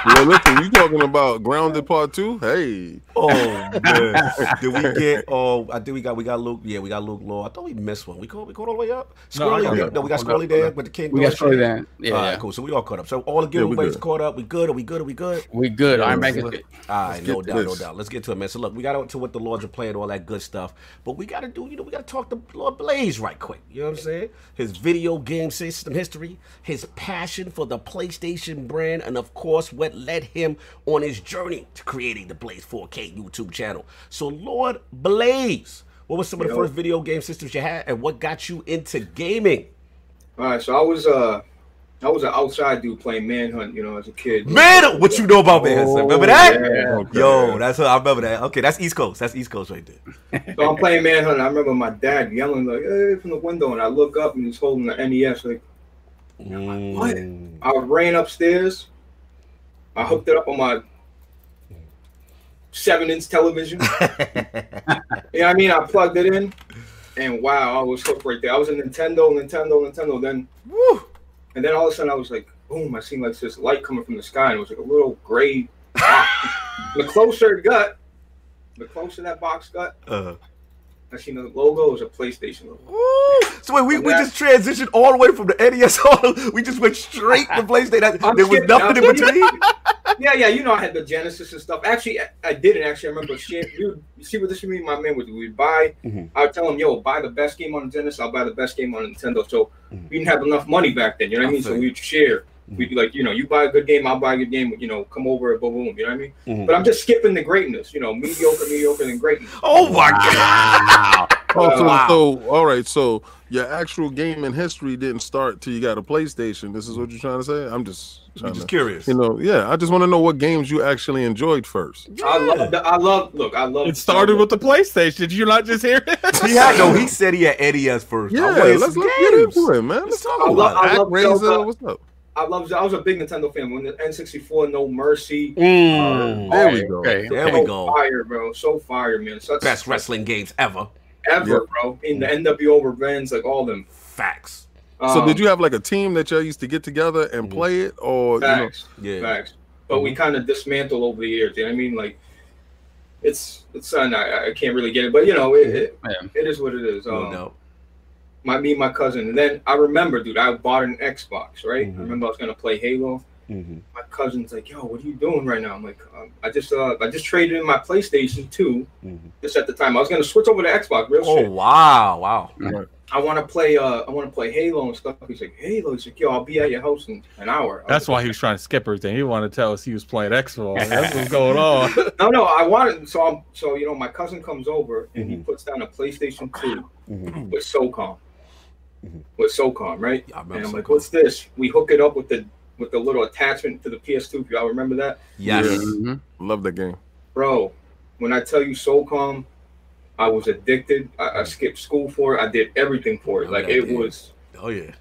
well, listen, you talking about Grounded Part Two? Hey, Oh man, did we get? Oh, I think we got we got Luke. Yeah, we got Luke Law. I thought we missed one. We caught we caught all the way up. No, Scully, got no, it. no, we got I got Scully there with the King. We got Dorsey. Shorty there. Yeah, All right, yeah. cool. So we all caught up. So all the good Yeah, we everybody's good. caught up. We good? Are we good? Are we good? We good. Yeah, Iron Bank is let's- All right, no get to doubt, no doubt. Let's get to it, man. So look, we got to what the Lords are playing, all that good stuff. But we got to do, you know, we got to talk to Lord Blaze right quick. You know what I'm saying? His video game system history, his passion for the PlayStation brand, and of course, what led him on his journey to creating the Blaze 4K YouTube channel. So, Lord Blaze, what was some of the Yo. first video game systems you had, and what got you into gaming? All right, so I was uh, I was an outside dude playing Manhunt, you know, as a kid. Man, what you know about Manhunt? Remember Oh, that? yeah. Okay. Yo, that's what I remember that. Okay, that's East Coast. That's East Coast right there. So I'm playing Manhunt. I remember my dad yelling like, "Hey!" from the window, and I look up and he's holding the NES. Like What? Mm. I ran upstairs. I hooked it up on my seven-inch television. you know what I mean? I plugged it in, and wow, I was hooked right there. I was a Nintendo, Nintendo, Nintendo. Then, Woo. and then all of a sudden, I was like, boom! I seen like this light coming from the sky, and it was like a little gray. box. the closer it got, the closer that box got, Uh, I seen the logo It was a PlayStation logo. woo. So wait, we, we just transitioned all the way from the NES. on- we just went straight to PlayStation. There was skipping- nothing in I'm between. Yeah, yeah, you know I had the Genesis and stuff. Actually, I, I didn't actually. I remember shit. You, you see what this me and my man would? We'd buy. Mhm. I would tell him, "Yo, buy the best game on the Genesis. I'll buy the best game on Nintendo." So Mhm. we didn't have enough money back then. You know what I I mean? So we'd share. Mhm. We'd be like, you know, you buy a good game, I'll buy a good game. You know, come over, boom, boom. You know what I mean? Mhm. But I'm just skipping the greatness. You know, mediocre, mediocre, and greatness. Oh my god! Oh, so, Wow. so all right. So your actual gaming history didn't start till you got a PlayStation. This is what you're trying to say. I'm just I'm just to, curious. you know, yeah. I just want to know what games you actually enjoyed first. I love. The, I love. Look, I love. It started with the PlayStation. Did you not just hear it? He had no. He said he had NES first. Yeah, let's, some let's get games. into it, man. Let's Let's talk I about love- it. I love Actraiser, Zelda. what's up? I love. I was a big Nintendo fan when the N64 No Mercy. Mm. There we go. Okay. There so we go. Fire, bro. So fire, man. Such Best wrestling games ever. ever, Yeah. bro. In the NWO Revenge, like all them. Facts. So Um, did you have like a team that y'all used to get together and Mhm. play it, or you know? Facts, Yeah. facts. But we kind of dismantled over the years. You know what I mean? Like, it's it's uh, I, I can't really get it, but you know, it, it, it is what it is. No Um, doubt. My me and my cousin, and then I remember, dude, I bought an Xbox. Right? Mhm. I remember I was gonna play Halo. Mm-hmm. My cousin's like, "Yo, what are you doing right now?" I'm like, um, "I just uh, I just traded in my PlayStation 2 Mm-hmm. just at the time. I was gonna switch over to Xbox. Real Oh shit. wow! Wow. I want to play. Uh, I want to play Halo and stuff. He's like, Halo. He's like, Yo, I'll be at your house in an hour. I was That's like, why he was trying to skip everything. He wanted to tell us he was playing Xbox. That's what's going on. No, no, I wanted. So I'm. So you know, my cousin comes over and he Mhm. puts down a PlayStation 2 Mm-hmm. with SOCOM. Mhm. With SOCOM, right? I remember And I'm some like, what's this? We hook it up with the with the little attachment to the PS2. If y'all remember that, Yes. Yeah. Mhm. Love the game. bro. When I tell you SOCOM, I was addicted. I, I skipped school for it. I did everything for it. Remember Like it game. was. Oh yeah.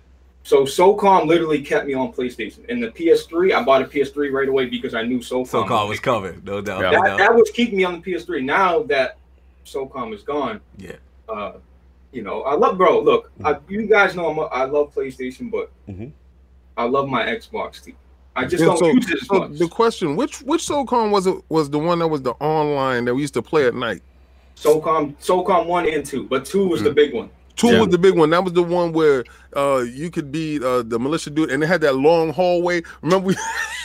So SOCOM literally kept me on PlayStation. And the PS3, I bought a PS3 right away because I knew SOCOM. SoCal was coming. No doubt. Yeah. No that, doubt. that was keeping me on the PS3. Now that SOCOM is gone, Yeah. uh, you know, I love, bro. Look, I, you guys know I'm a, I love PlayStation, but Mhm. I love my Xbox team. I just Yeah, don't so- use it as So much. the question: which which SOCOM was it? Was the one that was the online that we used to play at night? SOCOM, SOCOM one and two, but two was the big one. Two Yeah. was the big one. That was the one where uh you could be uh the militia dude, and it had that long hallway. Remember we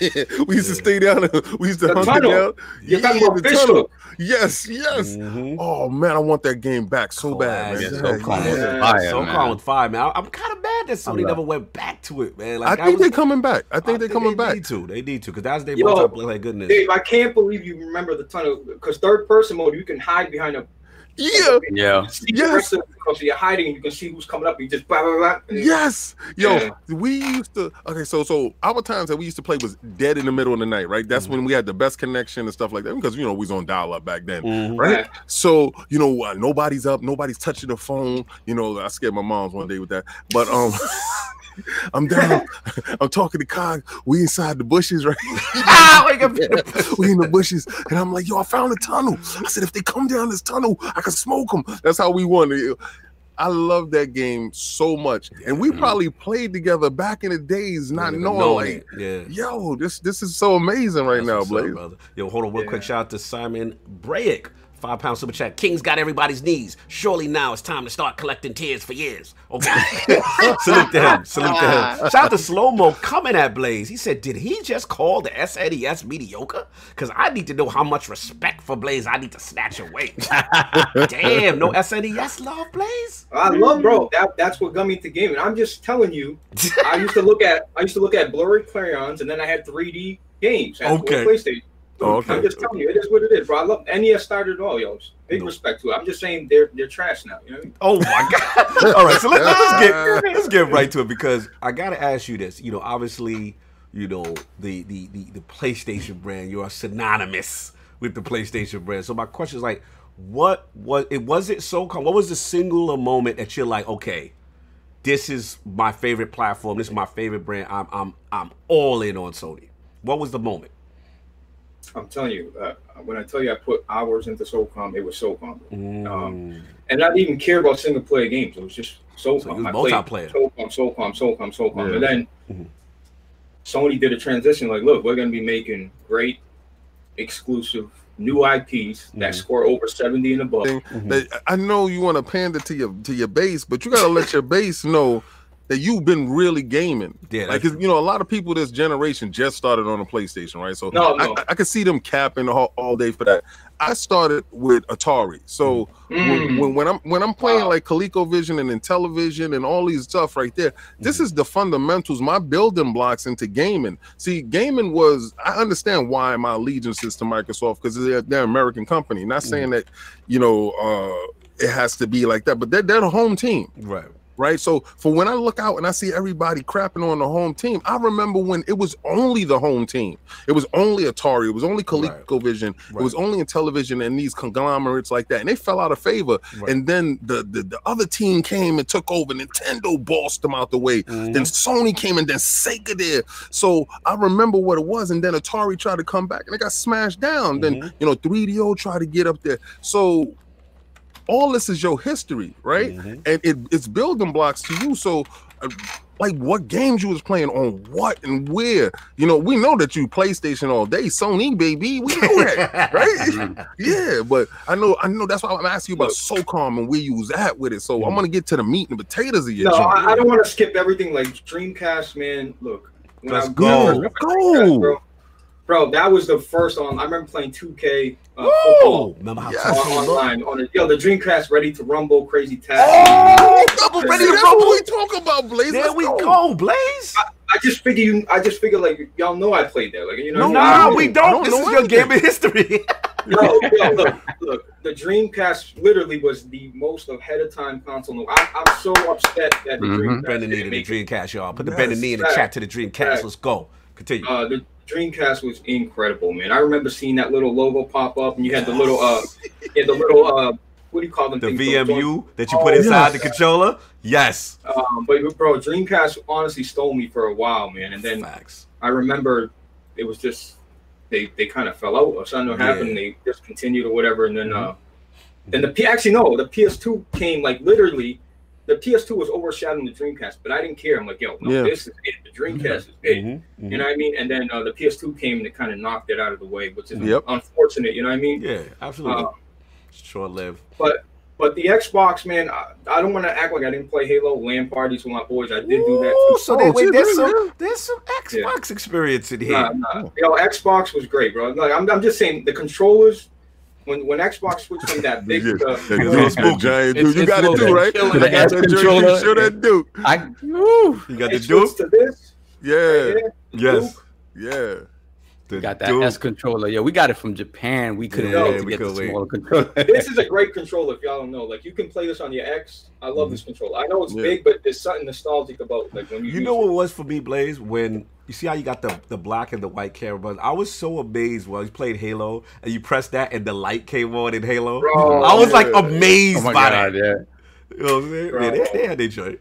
we used to stay down. and We used to The hunt tunnel. down. You're talking Yeah, about the Fish tunnel. Hook. Yes, yes. Mhm. Oh man, I want that game back so bad, man. Classic. Yeah, Yeah, SOCOM yeah. was fire, SOCOM man. was fire, man. I- I'm kind of mad that Sony never went back to it, man. Like, I Like, think was- they're coming back. I think they're coming they back. Need to. They need to because that's their Yo, multiplayer goodness. Dave, I can't believe you remember the tunnel because third person mode, you can hide behind a. Yeah. Yeah. See Yes. the rest of because you're hiding, you can see who's coming up. You just blah blah blah. Yes, yo, Yeah. we used to. Okay, so so our times that we used to play was dead in the middle of the night, right? That's Mhm. when we had the best connection and stuff like that because you know we was on dial up back then, Mhm. right? So you know uh, nobody's up, nobody's touching the phone. You know I scared my mom's one day with that, but um. I'm down. I'm talking to Cog. We inside the bushes, right? Ah, wake up. we in the bushes, and I'm like, "Yo, I found a tunnel." I said, "If they come down this tunnel, I can smoke them." That's how we won. I love that game so much, and we Mhm. probably played together back in the days, not Even knowing knowing like, yeah. yo, this this is so amazing right That's now, what's up, Blaze. brother. Yo, hold on, real quick. Shout out to Simon Brayek. Five pound super chat. King's got everybody's knees. Surely now it's time to start collecting tears for years. Okay. Salute to him. Salute to him. Shout out to Slow Mo coming at Blaze. He said, Did he just call the SNES mediocre? Because I need to know how much respect for Blaze I need to snatch away. Damn, no SNES love, Blaze? I love, bro. That that's what got me into gaming. I'm just telling you. I used to look at I used to look at blurry crayons, and then I had 3D games. at Okay. PlayStation. Oh, okay. I'm just telling you, it is what it is, bro. I love NES started it all, yo. Big No. respect to it. I'm just saying they're they're trash now. You know I mean? Oh my god! All right, so let, us get let's get right to it because I gotta ask you this. You know, obviously, you know the the the, the PlayStation brand. You are synonymous with the PlayStation brand. So my question is like, what was it? Was it so? What was the singular moment that you're like, okay, this is my favorite platform. This is my favorite brand. I'm I'm I'm all in on Sony. What was the moment? I'm telling you, uh, when I tell you I put hours into SOCOM, it was SOCOM. Mm. Um, and I didn't even care about single player games. It was just SOCOM. So it was I played multiplayer. SOCOM, SOCOM, SOCOM, SOCOM. Yeah. And then Mhm. Sony did a transition. Like, look, we're going to be making great, exclusive new IPs that Mhm. score over 70 and above. thing that I know you want to pander to your to your base, but you gotta let your base know that you've been really gaming. Yeah, like 'cause, you know, a lot of people this generation just started on a PlayStation, right? So No, I, no. I, I could see them capping all, all day for that. I started with Atari, so when, Mm. when, when I'm when I'm playing Wow. like ColecoVision and Intellivision and all these stuff right there, this is the fundamentals, my building blocks into gaming. See, gaming was I understand why my allegiance is to Microsoft because they're, they're an American company. Not saying that you know uh, it has to be like that, but they're, they're the home team Right. Right? So for when I look out and I see everybody crapping on the home team, I remember when it was only the home team. It was only Atari, it was only ColecoVision, it was only Intellivision and these conglomerates like that, and they fell out of favor. Right. And then the, the the other team came and took over. Nintendo bossed them out the way. Mhm. Then Sony came and then Sega did. So I remember what it was, and then Atari tried to come back and they got smashed down. Mhm. Then you know 3DO tried to get up there. So all this is your history, right? Mhm. and it, it's building blocks to you. So, uh, like, what games you was playing on what and where? You know, we know that you PlayStation all day, Sony baby, we know that, right? yeah, but I know, I know that's why I'm asking you about SOCOM and where you was at with it. So I'm gonna get to the meat and potatoes of your No. I, I don't want to skip everything. Like Dreamcast, man. Look, when Let's I- go. when I Let's first Dreamcast, go. Bro. Bro, that was the first on. I remember playing 2K uh, Woo! football Remember how Yes. tough on, online. On the, yo, the Dreamcast, ready to rumble, crazy tag. Oh, Double ready to that's rumble. what we talk about, Blaze. There Let's we go. go, Blaze. I just figure you. I just figure like y'all know I played there. Like you know. No, Nah, we don't. don't This know is your anything. gaming history. Yo, yo, look, look. The Dreamcast literally was the most ahead of time console. No, I, I'm so upset that the Mhm. Dreamcast Bending knee to the. Dreamcast, y'all. Put the Yes. bending knee in the chat to the Dreamcast. Fact. Let's go. Continue. Uh, the Dreamcast was incredible, man. I remember seeing that little logo pop up, and you had the little, uh, you had the little, uh, what do you call them? the? VMU that you Oh, put inside yes. the controller. Yes. Um, but bro, Dreamcast honestly stole me for a while, man. And then Facts. I remember it was just they they kind of fell out or something Yeah. happened. They discontinued or whatever, and then uh, Mm-hmm. then the P actually no, the PS2 came like literally. The PS2 was overshadowing the Dreamcast, but I didn't care. I'm like, yo, no, Yeah. this is it. The Dreamcast is big. Mhm, mhm. You know what I mean? And then uh, the PS2 came and it kind of knocked it out of the way, which is Yep. unfortunate. You know what I mean? Yeah, absolutely. Uh, Short lived. but but the Xbox, man, I, I don't want to act like I didn't play Halo LAN parties with my boys. I did do that too. so Oh, there, wait, there's some there's some Xbox experience in here. Nah, nah. Yo, Xbox was great, bro. Like I'm, I'm just saying the controllers. When when Xbox switched from that big, Yeah, uh, yeah, It's that giant dude. You got it too, right? Killing I the got that joint. controller. Show that dude. I woo, You got the Duke. switched to this. Yeah, right here, Yes. Duke. yeah. The got that Duke. S controller. Yeah, we got it from Japan. We couldn't Yeah, wait to we get the wait. smaller controller. This is a great controller. If y'all don't know, like you can play this on your X. I love this controller. I know it's Yeah. big, but there's something nostalgic about like when you. You know it. what it was for me, Blaze? When you see how you got the, the black and the white camera buttons, I was so amazed when you played Halo and you pressed that and the light came on in Halo. Bro, I was like amazed oh my by god, that. yeah. You know what I'm saying? Bro. Yeah, they, they had their joint.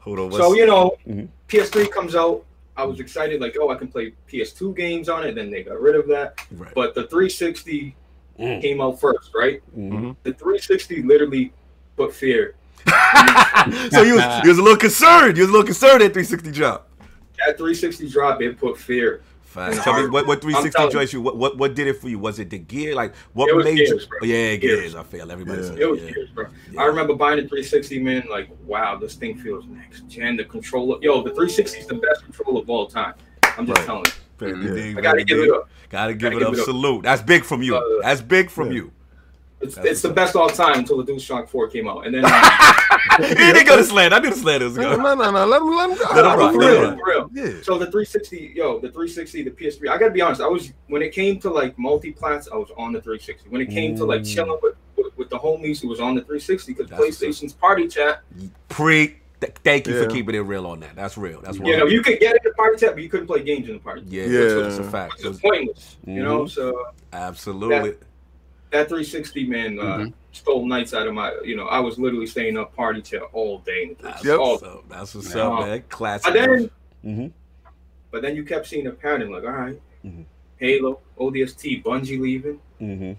Hold on. So you know, Mhm. PS3 comes out. I was excited, like, oh, I can play PS2 games on it. Then they got rid of that. Right. But the 360 Mm. came out first, right? Mhm. The 360 literally put fear so you was, you was a little concerned. You was a little concerned at 360 drop. That 360 drop, it put fear. Facts. Tell me what, what 360 telling joints you what, what what did it for you? Was it the gear? Like what It was made gears, you? bro. Yeah, gears. Gears. I feel everybody Yeah. says It was yeah. years, bro. Yeah. I remember buying the 360, man. Like, wow, this thing feels next gen. The controller, yo, the 360 is the best controller of all time. I'm just Right. telling you. Very Yeah. I gotta very give it up. Gotta give Gotta it give up. it up. Salute. That's big from you. Uh, That's big from yeah. you. It's, it's the best all time until the DualShock 4 came out, and then. um, he didn't go to slant. I knew the slant was No, going. no, no, no. Let him, let him go. Let him rock, for real, for real. Yeah. So the 360, yo, the 360, the PS3. I gotta be honest. I was when it came to like multi-plats, I was on the 360. When it came to like Mm. chilling with, with with the homies, it was on the 360 because That's what's up. PlayStation's party chat. Pre. th- thank you Yeah. for keeping it real on that. That's real. That's real. You know, you could get it in the party chat, but you couldn't play games in the party. yeah, Yeah. It's, a fact. Which is pointless. You know, Mhm. so Absolutely. that 360 man uh, Mhm. stole nights out of my. You know, I was literally staying up party chat all day. That's Yep. all what's up. That's what's up, man. Classic. But then, hmm but then you kept seeing a pattern. Like, all right, Mhm. Halo, ODST, Bungie leaving. hmm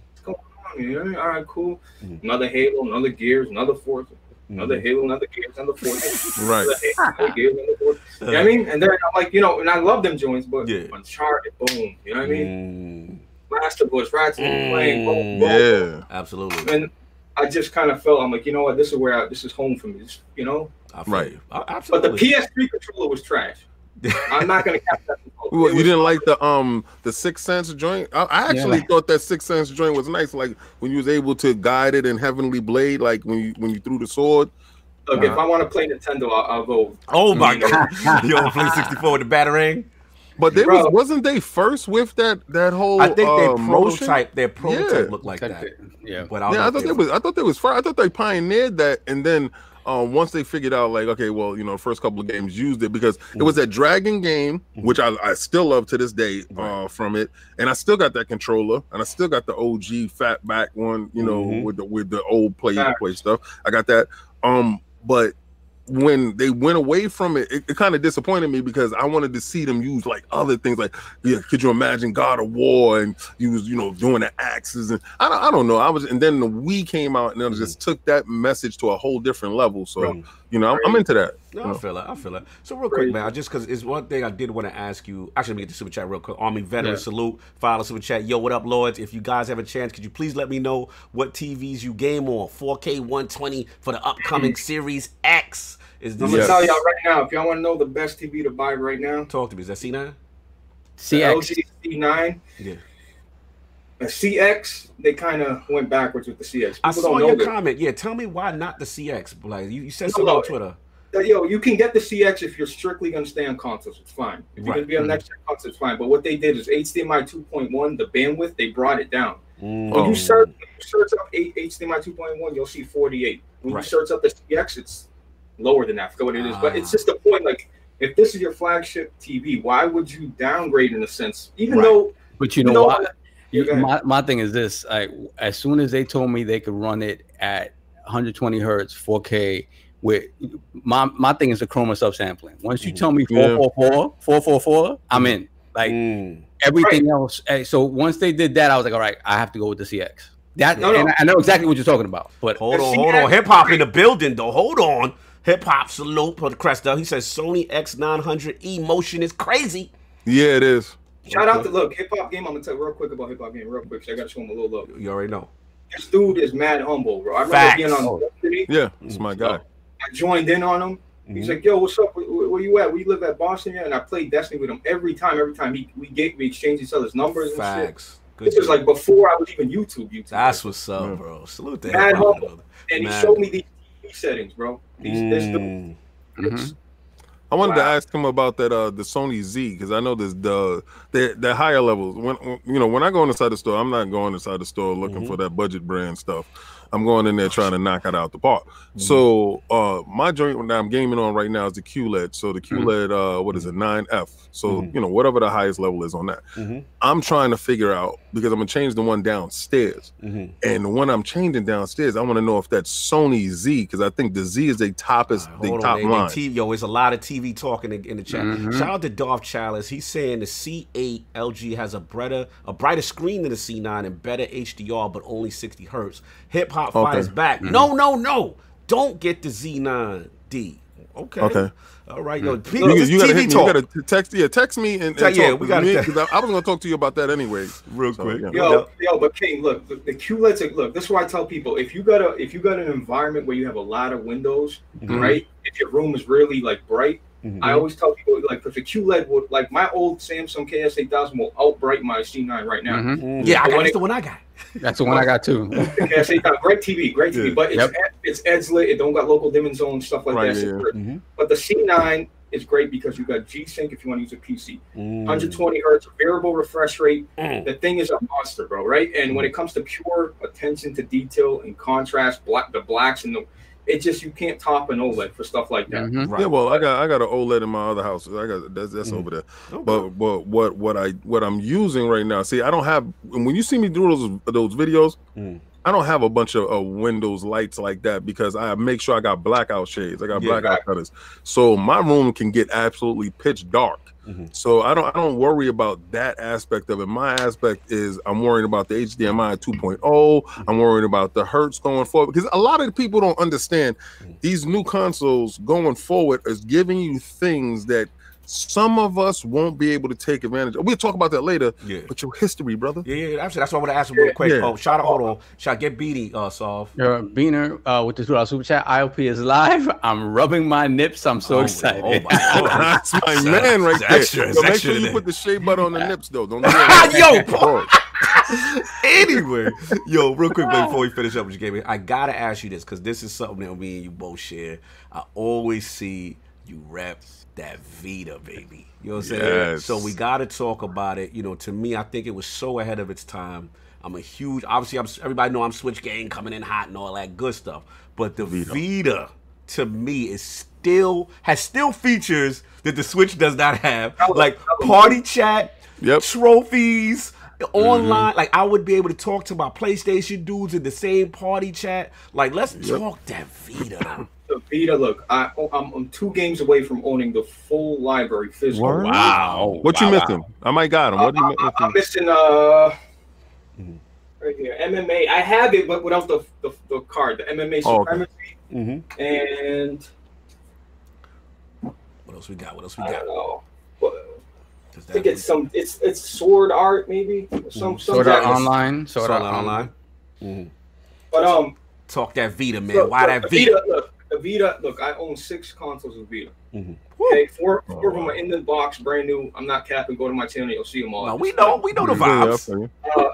You know, all right, cool. Mhm. Another Halo, another Gears, another Forza, another Mm-hmm. Halo, another Gears, another Forza. Right. Another Halo, another Gears, another Forza. You know what I mean? And then I'm like, you know, and I love them joints, but Yeah. Uncharted, boom. You know what I mean? Mm, Master Bush, Ratchet and Clank, boom, boom. Yeah. absolutely. And I just kind of felt, I'm like, you know what? This is where I, this is home for me. This, you know? I feel Right. you. I- But the PS3 controller was trash. I'm not going to cap that. controller. Well, you didn't like the um the Sixaxis joint? I, I actually Yeah. thought that Sixaxis joint was nice. Like when you was able to guide it in Heavenly Blade, like when you when you threw the sword. Look, if I want to play Nintendo, I'll, I'll go. oh my Mm. god. you want to play 64 with the batarang? But they Bro. was wasn't they first with that that whole I think their uh, motion? prototype, their prototype Yeah. looked like that. Yeah. But I Yeah, I thought they they was I thought they was fire. I thought they pioneered that, and then um, once they figured out like okay, well you know, first couple of games used it because it was that Dragon game, Mhm. which I, I still love to this day Right. uh, from it, and I still got that controller, and I still got the OG fat back one, you know, Mhm. with the with the old play Facts. play stuff. I got that. Um, but when they went away from it, it, it kind of disappointed me because I wanted to see them use like other things. Like, yeah, could you imagine God of War and you was, you know, doing the axes and I don't, I don't know. I was, and then the Wii came out and it mm-hmm. just took that message to a whole different level. So, Right. You know, I'm, I'm into that. No, I feel it. I feel it. So real quick, Crazy. man, just because it's one thing I did want to ask you. Actually, let me get the super chat real quick. Army veteran Yeah. salute. Follow super chat. Yo, what up, lords? If you guys have a chance, could you please let me know what TVs you game on? 4K 120 for the upcoming Series X. Is I'm this? gonna Yes. tell y'all right now. If y'all want to know the best TV to buy right now, Talk to me. Is that C9? the CX. LG C9, Yeah. The CX, they kind of went backwards with the CX. People I saw don't know your this. comment. Yeah, tell me why not the CX. Like you, you said No, something no. on Twitter. that, yo, you can get the CX if you're strictly going to stay on consoles. It's fine. If you're Right. going to be on next gen consoles, it's fine. But what they did is HDMI 2.1, the bandwidth, they brought it down. When Oh. you search, when you search up HDMI 2.1, you'll see 48. When Right. you search up the CX, it's lower than that. I forget what it is. But Ah. it's just the point. Like, if this is your flagship TV, why would you downgrade in a sense? Even Right. though But you you know know what? What? Yeah, my, my thing is this: I, as soon as they told me they could run it at 120 hertz, 4K, with my my thing is the chroma subsampling. Once you tell me 444, 444, I'm in. Like Mm. everything else. eh, So once they did that, I was like, all right, I have to go with the CX. That No, no. I- I know exactly what you're talking about. But Hold on, hold on. Hip hop in the building, though. Hold on. Hip hop salute for the crest up. He says Sony X900E motion is crazy. Yeah, it is. Shout out to look hip hop game. I'm gonna tell real quick about hip hop game, real quick. 'cause I got to show him a little love. You already know. This dude is mad humble, bro. I remember Facts. being on Oh. Yeah, it's my guy. I joined in on him. He's Mhm. like, "Yo, what's up? Where, where- where you at? We live at Boston, yeah." And I played Destiny with him every time. Every time he we get we exchange each other's numbers and shit. Facts. Good This was like before I was even YouTube. YouTube. That's what's up, Yeah. bro. Salute to Mad hip hop. humble. brother. and he showed me these TV settings, bro. These, this dude, Mm. I wanted to ask him about that uh the Sony Z because I know there's the the the higher levels. When you know when I go inside the store, I'm not going inside the store looking Mhm. for that budget brand stuff. I'm going in there trying to knock it out the park. So uh my joint that I'm gaming on right now is the QLED. So the QLED uh what is it 9F. So Mhm. you know whatever the highest level is on that. Mhm. I'm trying to figure out because I'm gonna change the one downstairs. Mhm. And the one I'm changing downstairs, I want to know if that's Sony Z because I think the Z is the toppest, right, the top on, line. T- yo, it's a lot of TV talking in, in the chat. Shout out to Dolph Chalice. He's saying the C8 LG has a brighter, a brighter screen than the C9 and better HDR, but only 60 hertz. Hip hop Okay. fighters back. No, no, no. don't get the Z9D. Okay. Okay. All right, yo. You, People, you, you gotta TV hit me. You gotta text. Yeah, text me and, and yeah, talk we gotta me, text. 'cause I, I was gonna talk to you about that anyway. Real So, quick. yeah. Yo, Yo. yo, but King, look, the, the QLEDs. Are, look, this is why I tell people: if you got a, if you got an environment where you have a lot of windows, Mhm. right? If your room is really like bright, Mhm. I always tell people like, because the QLED would, like my old Samsung KS8000 will outbright my C9 right now. Mhm. Mm, yeah, I got that's it- the one I got. That's the one I got too. KS8000, great TV, great TV, Yeah. but it's Yep. ed- it's edge lit. It don't got local dimming zone stuff like Right, that. yeah, so yeah. great. Mhm. But the C9 is great because you got G-Sync if you want to use a PC. Mm. 120 hertz, variable refresh rate. Mm. The thing is a monster, bro. Right? And when it comes to pure attention to detail and contrast, black the blacks and the, it just you can't top an OLED for stuff like that. Mhm. Right. Yeah, well, I got I got an OLED in my other house. I got that's that's Mhm. over there. Okay. But but what what I what I'm using right now? See, I don't have. and When you see me do those those videos, Mm. I don't have a bunch of uh, Windows lights like that because I make sure I got blackout shades. I got Yeah. blackout colors, so my room can get absolutely pitch dark. Mhm. So I don't I don't worry about that aspect of it. My aspect is I'm worrying about the HDMI 2.0. I'm worried about the hertz going forward because a lot of people don't understand Mhm. these new consoles going forward is giving you things that some of us won't be able to take advantage of. We'll talk about that later. Yeah. But your history, brother. Yeah, yeah, absolutely. That's why I want to ask him real quick. Yeah. Oh, shout out, hold on. Shout get Beatty, uh, Solve. Your Beaner uh, with the two dollar super chat. ILP is live. I'm rubbing my nips. I'm so Oh, excited. oh my God. That's my It's, uh, man right it's there. extra, it's Yo, make sure you put the shea butter on the nips though. Don't do that. Yo, Paul. anyway, yo, real quick before we finish up with your game, I gotta ask you this because this is something that me and you both share. I always see you rep that Vita, baby. You know what I'm saying? Yes. So we gotta talk about it. You know, to me, I think it was so ahead of its time. I'm a huge, obviously, I'm everybody know I'm Switch gang coming in hot and all that good stuff. But the Vita, to me, is still has still features that the Switch does not have, like party chat, Yep. trophies mm-hmm. online like i would be able to talk to my playstation dudes in the same party chat like let's talk that vita The Vita, look, I, I'm, I'm two games away from owning the full library physical. Word? Wow. What you Wow, wow. missing? I might got him. What you I, am missing? missing uh right here MMA. I have it, but without the the, the card, the MMA Oh, okay. Supremacy, mm-hmm. and what else we got what else we I got don't know. I think it's some. It's it's sword art maybe. Some some Sword Art jackets. Online. Sword Sword Art Art Online. online Mhm. But um, talk that vita man look, why look, that the vita, Look, the Vita. Look, I own six consoles of Vita. Mhm. Okay, four four of them are in the box, brand new. I'm not capping. Go to my channel, you'll see them all. no, we know we know the Yeah, yeah, vibes. Uh,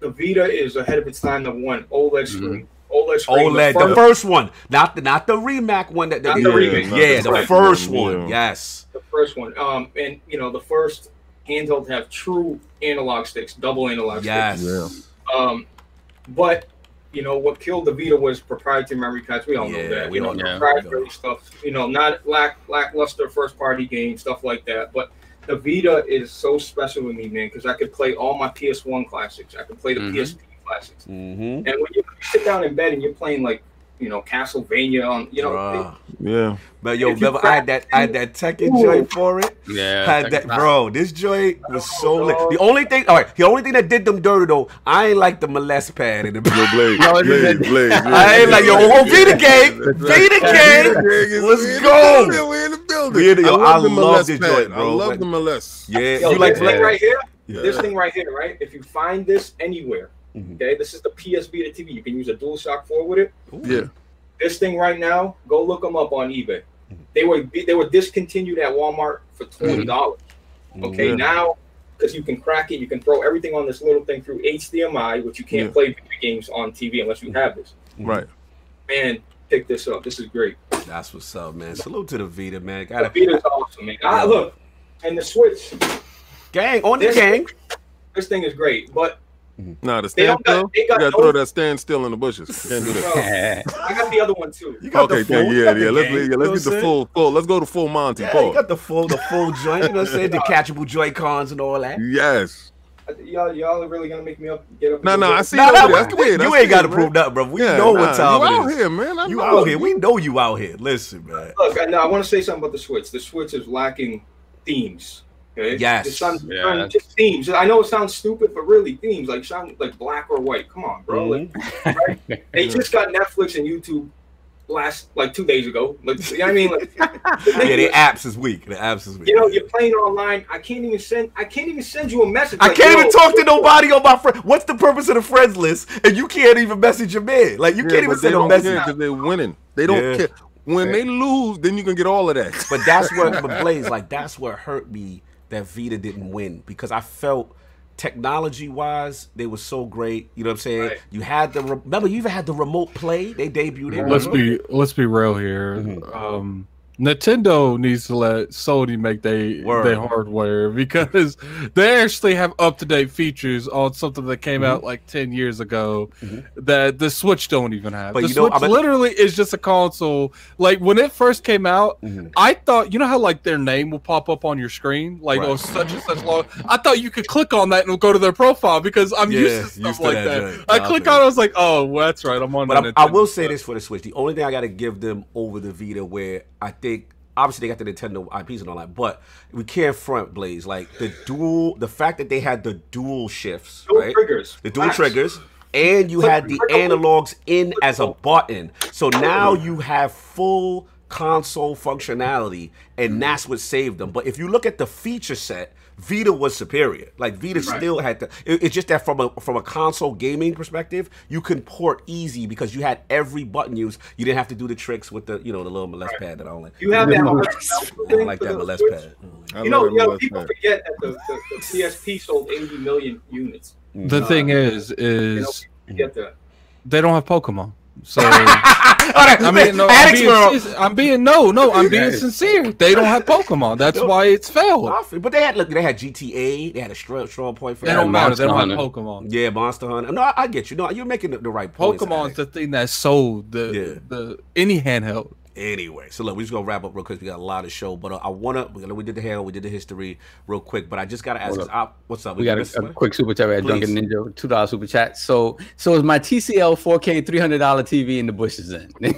the Vita is ahead of its time. Number one, OLED screen. OLED screen. OLED, the the first- first one, not the not the Remac one. That, that Not they- the remake, not yeah, the the first first one, one. yeah. Yes, the first one. Um, and you know the first handheld to have true analog sticks, double analog yes. Yeah. Um, but you know what killed the Vita was proprietary memory cards. We all know that. we you know know. proprietary stuff. You know, not lack lackluster first party games, stuff like that. But the Vita is so special to me, man, because I could play all my PS1 classics. I could play the Mhm. PSP classics. Mm-hmm. And when you sit down in bed and you're playing like you know Castlevania on, you know, Bruh. Yeah. But yo, If you remember I had that I had that Tekken Ooh. joint for it. Yeah. had that it bro. This joint was so lit. Oh. The only thing, all right, the only thing that did them dirty though, I ain't like the molest pad in the. Yo, Blade. No, it Blaze, isn't. I ain't like yo, oh, Vita gang, Vita gang. Let's Let's go. We're in the building. We in the- yo, I the love this pad. joint, I love Like- the molest. Yeah, Yo, you like this thing right here? Yeah. This thing right here, right? If you find this anywhere, Mhm. okay, this is the PS Vita TV. You can use a DualShock 4 with it. Yeah. This thing right now, go look them up on eBay. Mm-hmm. They were they were discontinued at Walmart for twenty dollars. Mm-hmm. Okay, Yeah. now because you can crack it, you can throw everything on this little thing through HDMI, which you can't Yeah. play video games on TV unless you have this. Mm-hmm. Right. Man, pick this up. This is great. That's what's up, man. Salute to the Vita, man. The Got Vita's awesome, man. I, look, and the Switch, gang on the This- gang. this thing is great, but Mm-hmm. Nah, the They don't stand still. got- they You got gotta no- throw that stand still in the bushes. Can't do that. bro, I got the other one too. You got Okay, the full. okay, you yeah, the yeah. Let's gang, yeah, you know let's get the I'm full full. Let's go to full Monty. saying? Yeah, you got the full, the full joint. You know what I'm saying? Detachable Joy-Cons and all that. Yes. Y'all, y'all are really gonna make me up get up. No, and no, go I see Nah, nah, over there. we- I we- see it. I you see ain't got to prove man. nothing, bro. We Yeah, know nah, what time you it out here, man. I You know out here. We know you out here. Listen, man. Look, and I want to say something about the Switch. The Switch is lacking themes. Okay? Yes. Just, sound- Yeah. sound- just themes. I know it sounds stupid, but really themes like sound like black or white. Come on, bro. Like, Mhm. they just got Netflix and YouTube last like two days ago. Like, you know what I mean? Like, Yeah, the apps is weak. The apps is weak. you know, you're playing online. I can't even send. I can't even send you a message. I can't even talk to nobody on my friend. What's the purpose of the friends list? And you can't even message your man. Like you Yeah, can't even they send a don't message. because they're winning. They don't Yeah. care. When they lose, then you can get all of that. But that's what but Blaze like. That's what hurt me that Vita didn't win because I felt technology wise they were so great. You know what I'm saying? Right. You had the re- remember you even had the remote play. They debuted it. let's remember? be let's be real here. Mhm. Um, Nintendo needs to let Sony make they their hardware because they actually have up to date features on something that came Mm-hmm. out like ten years ago that the Switch don't even have. But the you Switch bet- literally is just a console. Like when it first came out, Mhm. I thought you know how like their name will pop up on your screen, like Right. oh such and such long. I thought you could click on that and it'll go to their profile because I'm Yeah, used to stuff used to like that that. I click on, it. I was like, oh, well, that's right, I'm on. But the I, I will say this for the Switch. The only thing I got to give them over the Vita, where I think obviously they got the Nintendo IPs and all that, but we can't front Blaze like the dual. The fact that they had the dual shifts, dual right? triggers. The dual Facts. triggers. And you Click- had the click on the- analogs in as a button. So now you have full console functionality, and that's what saved them. But if you look at the feature set, Vita was superior. Like Vita Right. still had to. it- it's just that from a from a console gaming perspective, you can port easy because you had every button used. You didn't have to do the tricks with the you know the little molest pad that I don't like. You have that. I I don't like that molest pad. I You know, you know, people molest forget that the, the, the PSP sold 80 million units. The Uh, thing is, You know, is forget that. they don't have Pokemon. So I I mean, no, I'm being, I'm being no, no, I'm being sincere. They don't have Pokemon. That's why it's failed. But they had look, they had GTA. They had a strong, strong point for They don't matter. They don't have Pokemon. Yeah, Monster Hunter. No, I, I get you. No, you're making the, the right points. Pokemon's the thing that sold the Yeah. the any handheld. Anyway, so look, we just gonna wrap up real quick. We got a lot of show, but uh, I wanna we, we did the hair, we did the history real quick, but I just gotta ask, Hold us, uh, what's up? We got a, a quick super chat at Please. Drunken Ninja, two dollar super chat. So, so is my TCL 4K three hundred dollar TV in the bushes then?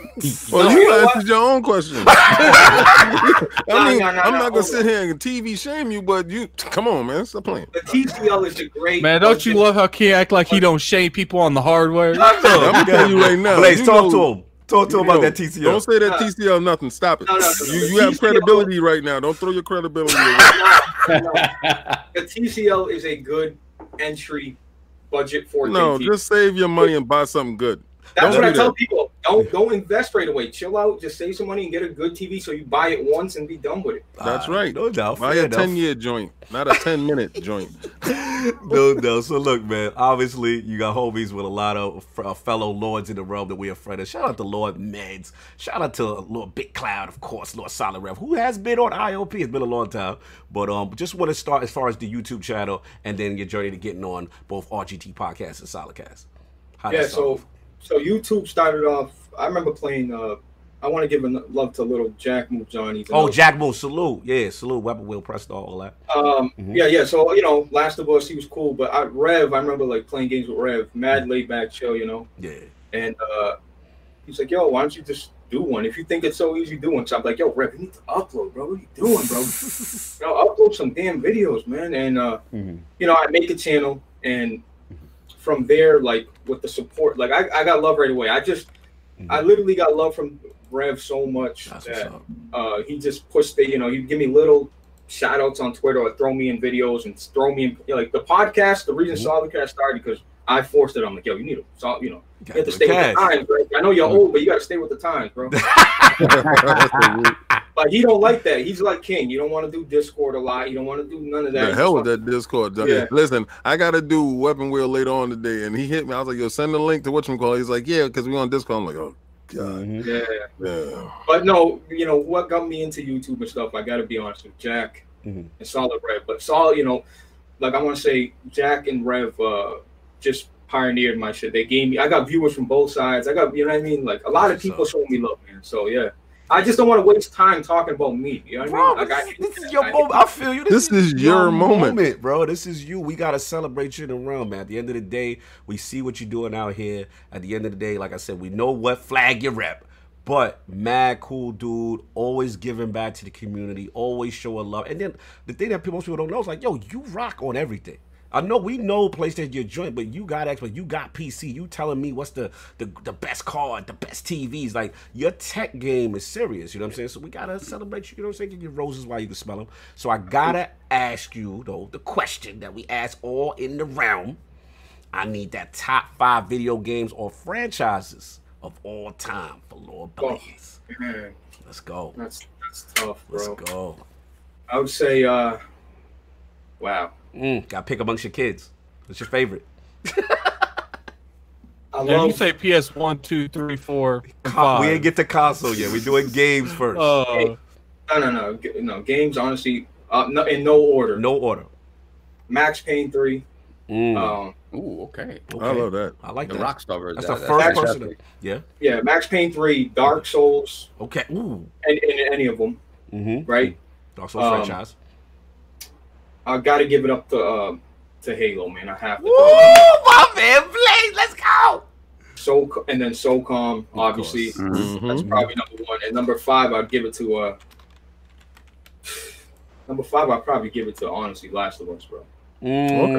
Well, No, you you know answered your own question. I mean, no, no, I'm no, not gonna hold sit here and TV shame you, but you come on, man, stop playing. The TCL is a great. Man, don't you love how King act like he don't shame people on the hardware? I'm gonna tell you right now. Blaze, you talk know- to him. Talk to him about that TCL. Don't say that Uh, TCL nothing. Stop it. no, no, no, you you have TCL credibility right now. Don't throw your credibility away. No, no. The TCL is a good entry budget for No, just save your money and buy something good. That's don't what I tell that. people. Don't don't invest right away. Chill out. Just save some money and get a good TV so you buy it once and be done with it. That's Ah, right. No doubt. Buy a enough. 10 year joint, not a 10 minute joint. no, no. So look, man. Obviously, you got homies with a lot of uh, fellow lords in the realm that we are friends. of. Shout out to Lord Meds. Shout out to Lord Big Cloud, of course. Lord Solid Rev, who has been on ILP. It's been a long time, but um, just want to start as far as the YouTube channel and then your journey to getting on both RGT podcast and Solidcast. How Yeah. So off? So YouTube started off. I remember playing. uh I want to give a love to little Jack Move Johnny. Oh, Jack Moon, salute. Yeah, salute. Weapon Wheel, Presto, all that. Um, Mhm. yeah, yeah. So you know, Last of Us, he was cool, but I, Rev, I remember like playing games with Rev, mad laid back, chill, you know. Yeah. And uh, he's like, "Yo, why don't you just do one? If you think it's so easy, do one." So I'm like, "Yo, Rev, you need to upload, bro. What are you doing, bro? Yo, upload some damn videos, man." And uh, Mhm. you know, I make a channel, and from there, like with the support, like I, I got love right away. I just, I literally got love from Rev so much That's that uh, he just pushed the, you know, he'd give me little shout outs on Twitter or throw me in videos and throw me in, you know, like the podcast. The reason Mhm. Solidcast started because I forced it. I'm like, yo, you need to, so, you know, You you have to stay with the times, right? I know you're old, but you got to stay with the times, bro. Like he don't like that. He's like King. You don't want to do Discord a lot. You don't want to do none of that. the hell with that Discord. Yeah. Listen, I got to do Weapon Wheel later on today, and he hit me. I was like, yo, send the link to whatchamacallit. He's like, yeah, because we on Discord. I'm like, oh, God. Mhm. Yeah. Yeah. But no, you know what got me into YouTube and stuff. I got to be honest with Jack Mhm. and Solid Rev. But Solid, you know, like I want to say, Jack and Rev uh, just pioneered my shit. They gave me. I got viewers from both sides. I got, you know what I mean. Like a lot of people showing me love, man. So yeah, I just don't want to waste time talking about me. You know what Bro, I mean? Like, this, I, this is your I- moment. I feel you. This is your moment. bro. This is you. We gotta celebrate you in the realm, man. At the end of the day, we see what you're doing out here. At the end of the day, like I said, we know what flag you rep. But mad cool dude, always giving back to the community, always showing love. And then the thing that people, most people don't know is like, yo, you rock on everything. I know we know PlayStation your joint, but you got Xbox, you got PC. You telling me what's the, the the best card, the best TVs? Like your tech game is serious. You know what I'm saying? So we gotta celebrate you. You know what I'm saying? Give you roses while you can smell them. So I gotta ask you though the question that we ask all in the realm. I need that top five video games or franchises of all time for Lord Oh. Blaze. Man, Let's go. that's that's tough, bro. Let's go. I would say, uh, wow. Mm, gotta pick amongst your kids. What's your favorite? I Yeah, you say PS one, two, three, four, and Con- we five. ain't get to console yet. We're doing games first. Uh, no, no, no, no. Games, honestly, uh, no, in no order. no order. Max Payne three. Mm, Um, Ooh, okay. okay. I love that. I like The that. Rockstar version. That's the first that's person. epic. Yeah. yeah, Max Payne three, Dark Souls, Okay. Ooh. and, and any of them, Mm-hmm. right? Dark Souls Um, franchise. I got to give it up to uh, to Halo, man. I have to. Woo, my man, Blaze, let's go. So and then SOCOM, obviously. Mm-hmm. That's probably number one. And number five, I'd give it to uh number five, I'd probably give it to honestly Last of Us, bro. That's what's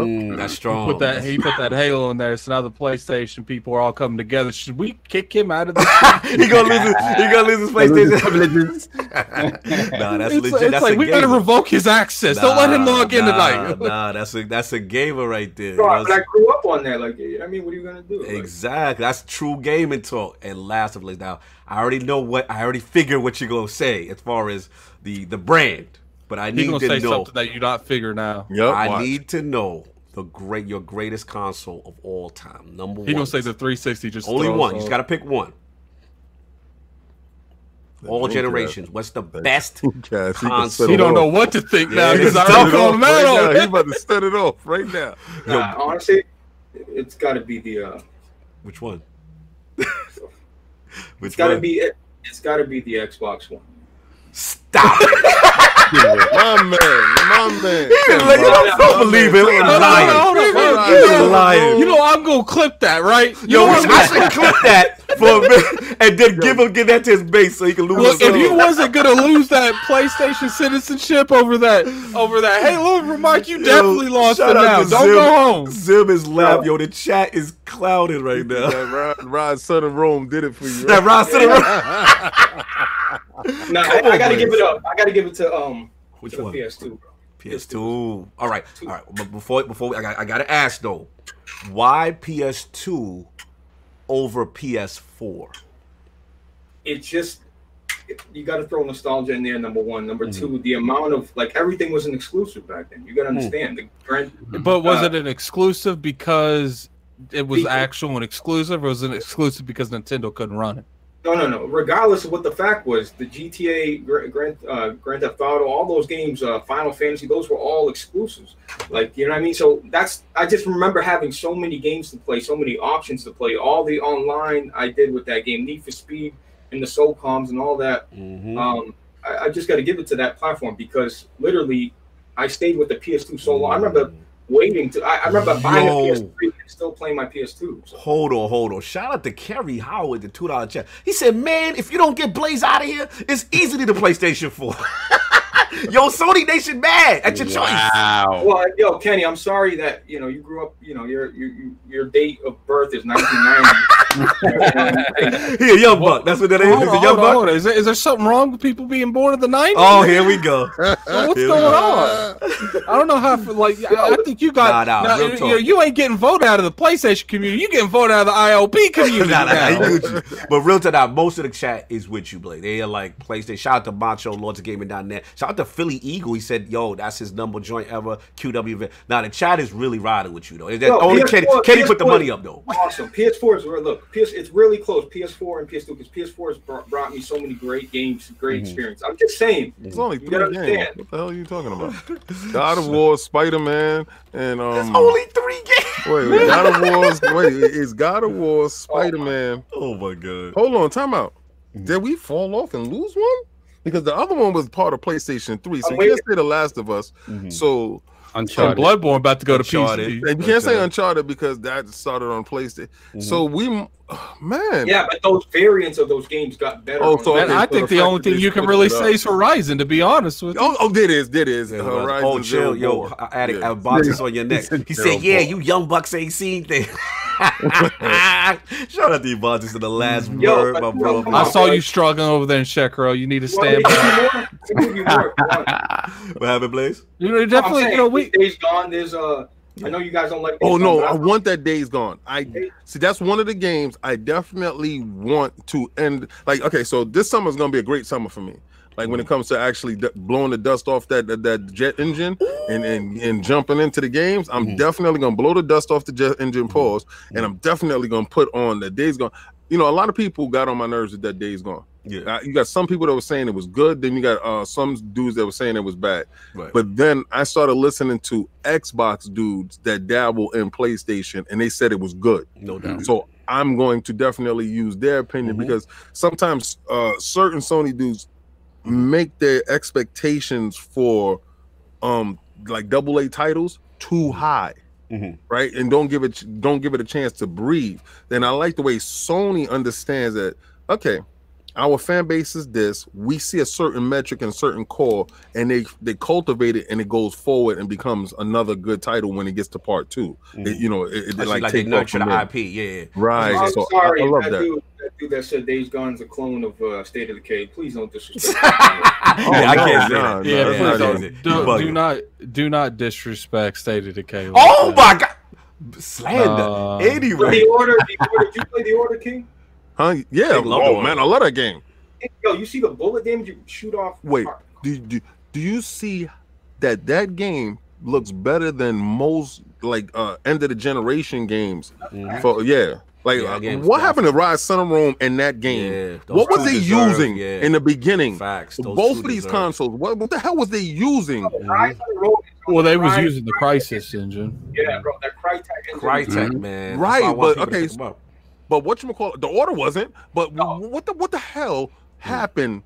Mm, that's strong. put that he put that Halo in there. So now the PlayStation people are all coming together. Should we kick him out of the? he gonna lose his. He gonna lose his PlayStation. Privileges. nah, that's it's legit. it's that's like a we gotta revoke his access. Don't let him log in nah, tonight. Nah, that's a that's a gamer right there. Bro, You know but I grew up on that. Like, you know what I mean, what are you gonna do? Like, Exactly. That's true gaming talk. And last of all, now I already know what I already figured what you're gonna say as far as the the brand, but I He's need gonna say know. something that you're not figure now. Yep. I watch. need to know the great your greatest console of all time. Number He one. He gonna say the 360 just only one. You off. just gotta pick one. All Dreamcast. generations. What's the best? Dreamcast. Console. set He don't know what to think now Yeah, because it's I tough. already Set it called off him right out He on about to set it off right now. nah, honestly, it's got to be the. uh Which one? It's got to be. It, it's got to be the Xbox One. Stop it. my man, my man. Like, I don't believe it. Look at No, him no, lying. no, hold on, hold on. He's You know- lying. You know I'm gonna clip that, right? You Yo, know I I'm should clip that for a bit and then give him give that to his base so he can lose. Look, his if you wasn't gonna lose that PlayStation citizenship over that, over that Halo remark, you Yo, definitely lost shout it now. Don't Zim. go home. Zim is loud. Yo, the chat is clouded right now. That Rod, Rod Son of Rome did it for you. That Ross Son of Nah, Come I, I got to give it up. I got to give it to um Which to one? PS2, bro. PS2. All right, all right. But before before I got I gotta ask though, why PS2 over PS4? It's just you got to throw nostalgia in there. Number one, number Mm-hmm. two, the amount of like everything was an exclusive back then. You got to understand the grand. But was Uh, it an exclusive because it was People- actual and exclusive, or was it an exclusive because Nintendo couldn't run it? No, no, no. Regardless of what the fact was, the GTA, Gra- Grand, uh, Grand Theft Auto, all those games, uh, Final Fantasy, those were all exclusives. Like, you know what I mean? So that's, I just remember having so many games to play, so many options to play. All the online I did with that game, Need for Speed and the SOCOMs and all that. Mm-hmm. Um, I, I just got to give it to that platform because literally I stayed with the PS2 so long. I remember waiting to, I, I remember buying Yo. a PS3 and still playing my PS2. So. Hold on, hold on. Shout out to Kerry Howard, the two dollar check. He said, "Man, if you don't get Blaze out of here, it's easily the PlayStation 4." Yo, Sony Nation mad at your choice. Wow. Well, yo, Kenny, I'm sorry that you know you grew up. You know your your your date of birth is 1990. He a young buck. That's what that is. Hold He's on, a young buck. Is, there, is there something wrong with people being born in the 90s? Oh, here we go. What's Here going go. on? I don't know how. For, like, I, I think you got. Nah, nah, now, you, you ain't getting voted out of the PlayStation community. You getting voted out of the ILP community. Nah, nah, nah, he now. But real to that, most of the chat is with you, Blake. They are like PlayStation. Shout out to Macho, Lords of Gaming.net. Shout out to Philly Eagle. He said, yo, that's his number joint ever. QW. event. Now, the chat is really riding with you, though. Yo, only PS4 Kenny, Kenny put the money up, though. awesome. PS4 is real. Look, PS, it's really close. PS4 and PS2 because PS4 has brought, brought me so many great games, great mm-hmm. experience. I'm just saying. Mm-hmm. It's only three gotta games. understand. What the hell are you talking about? God of War, Spider Man, and um. It's only three games. wait, wait, God of War. Wait, is God of War, Spider Man? Oh, oh, my God. Hold on, time out. Mm-hmm. Did we fall off and lose one? Because the other one was part of PlayStation 3, so I'm we can't waiting. say The Last of Us. So And Uncharted. Bloodborne about to go to Uncharted. PC. And you can't say Uncharted because that started on PlayStation. Mhm. So we, man, Yeah, but those variants of those games got better. Oh, so that. I think the the only thing you can really say is Horizon, to be honest with you. Oh, oh, it is, it is. Yeah, Horizon oh, chill, yo, Dawn. I had Yeah. a boxes on your neck. He said, "Yeah, ball. you young bucks ain't seen things." Shout out to you, Boxes, to the last Yo, word, my yo, bro. I saw you struggling over there in Shekro. You need to You want me stand to back. give you more? You more. What happened, Blaze? You know, definitely, saying, you know, we. Days Gone. There's uh, I know you guys don't like. Oh no, Gone, I want that days gone. I see that's one of the games I definitely want to end. Like, okay, so this summer is gonna be a great summer for me. Like when it comes to actually d- blowing the dust off that that, that jet engine and, and and jumping into the games, I'm Mhm. definitely gonna blow the dust off the jet engine pause, and I'm definitely gonna put on the days gone. You know, a lot of people got on my nerves with that days gone. Yeah, you got some people that were saying it was good, then you got uh, some dudes that were saying it was bad. right. But then I started listening to Xbox dudes that dabble in PlayStation, and they said it was good. no doubt. So I'm going to definitely use their opinion Mhm. because sometimes uh, certain Sony dudes make their expectations for um like double A titles too high. Mhm. Right, and don't give it don't give it a chance to breathe. Then I like the way Sony understands that. Okay, our fan base is this. We see a certain metric and certain core, and they they cultivate it, and it goes forward and becomes another good title when it gets to part 2 Mhm. It- you know, it, it like, like, take off nurture the. IP. Yeah, Right. I'm so sorry, I, love that, that. Dude, that dude that said Days Gone is a clone of uh, State of the Decay. Please don't disrespect. yeah, I can't say that. no, Yeah, that's please don't. it. Do, do not, do not disrespect State of Decay. like Oh that. my god, slander. Uh, anyway, the order, the order. Did you play the order, King? Huh? Yeah. Big love Oh the man. I love that game. Yo, you see the bullet damage you shoot off? Wait. Do, do, do you see that that game looks better than most like uh end of the generation games? Mhm. For yeah. Like Yeah, uh, game's what happened to Ryse Son of Rome in that game? Yeah, what was they deserve- using yeah. in the beginning? Facts. those Both of these deserve- consoles, what, what the hell was they using? Rise of the Road is on Well, they was Rise- using the Crisis engine. Yeah, bro, that Crytek engine. Crytek, Mhm. man. Right, why I want but okay, pick 'em up. But what you call the order wasn't. But No. what the what the hell happened?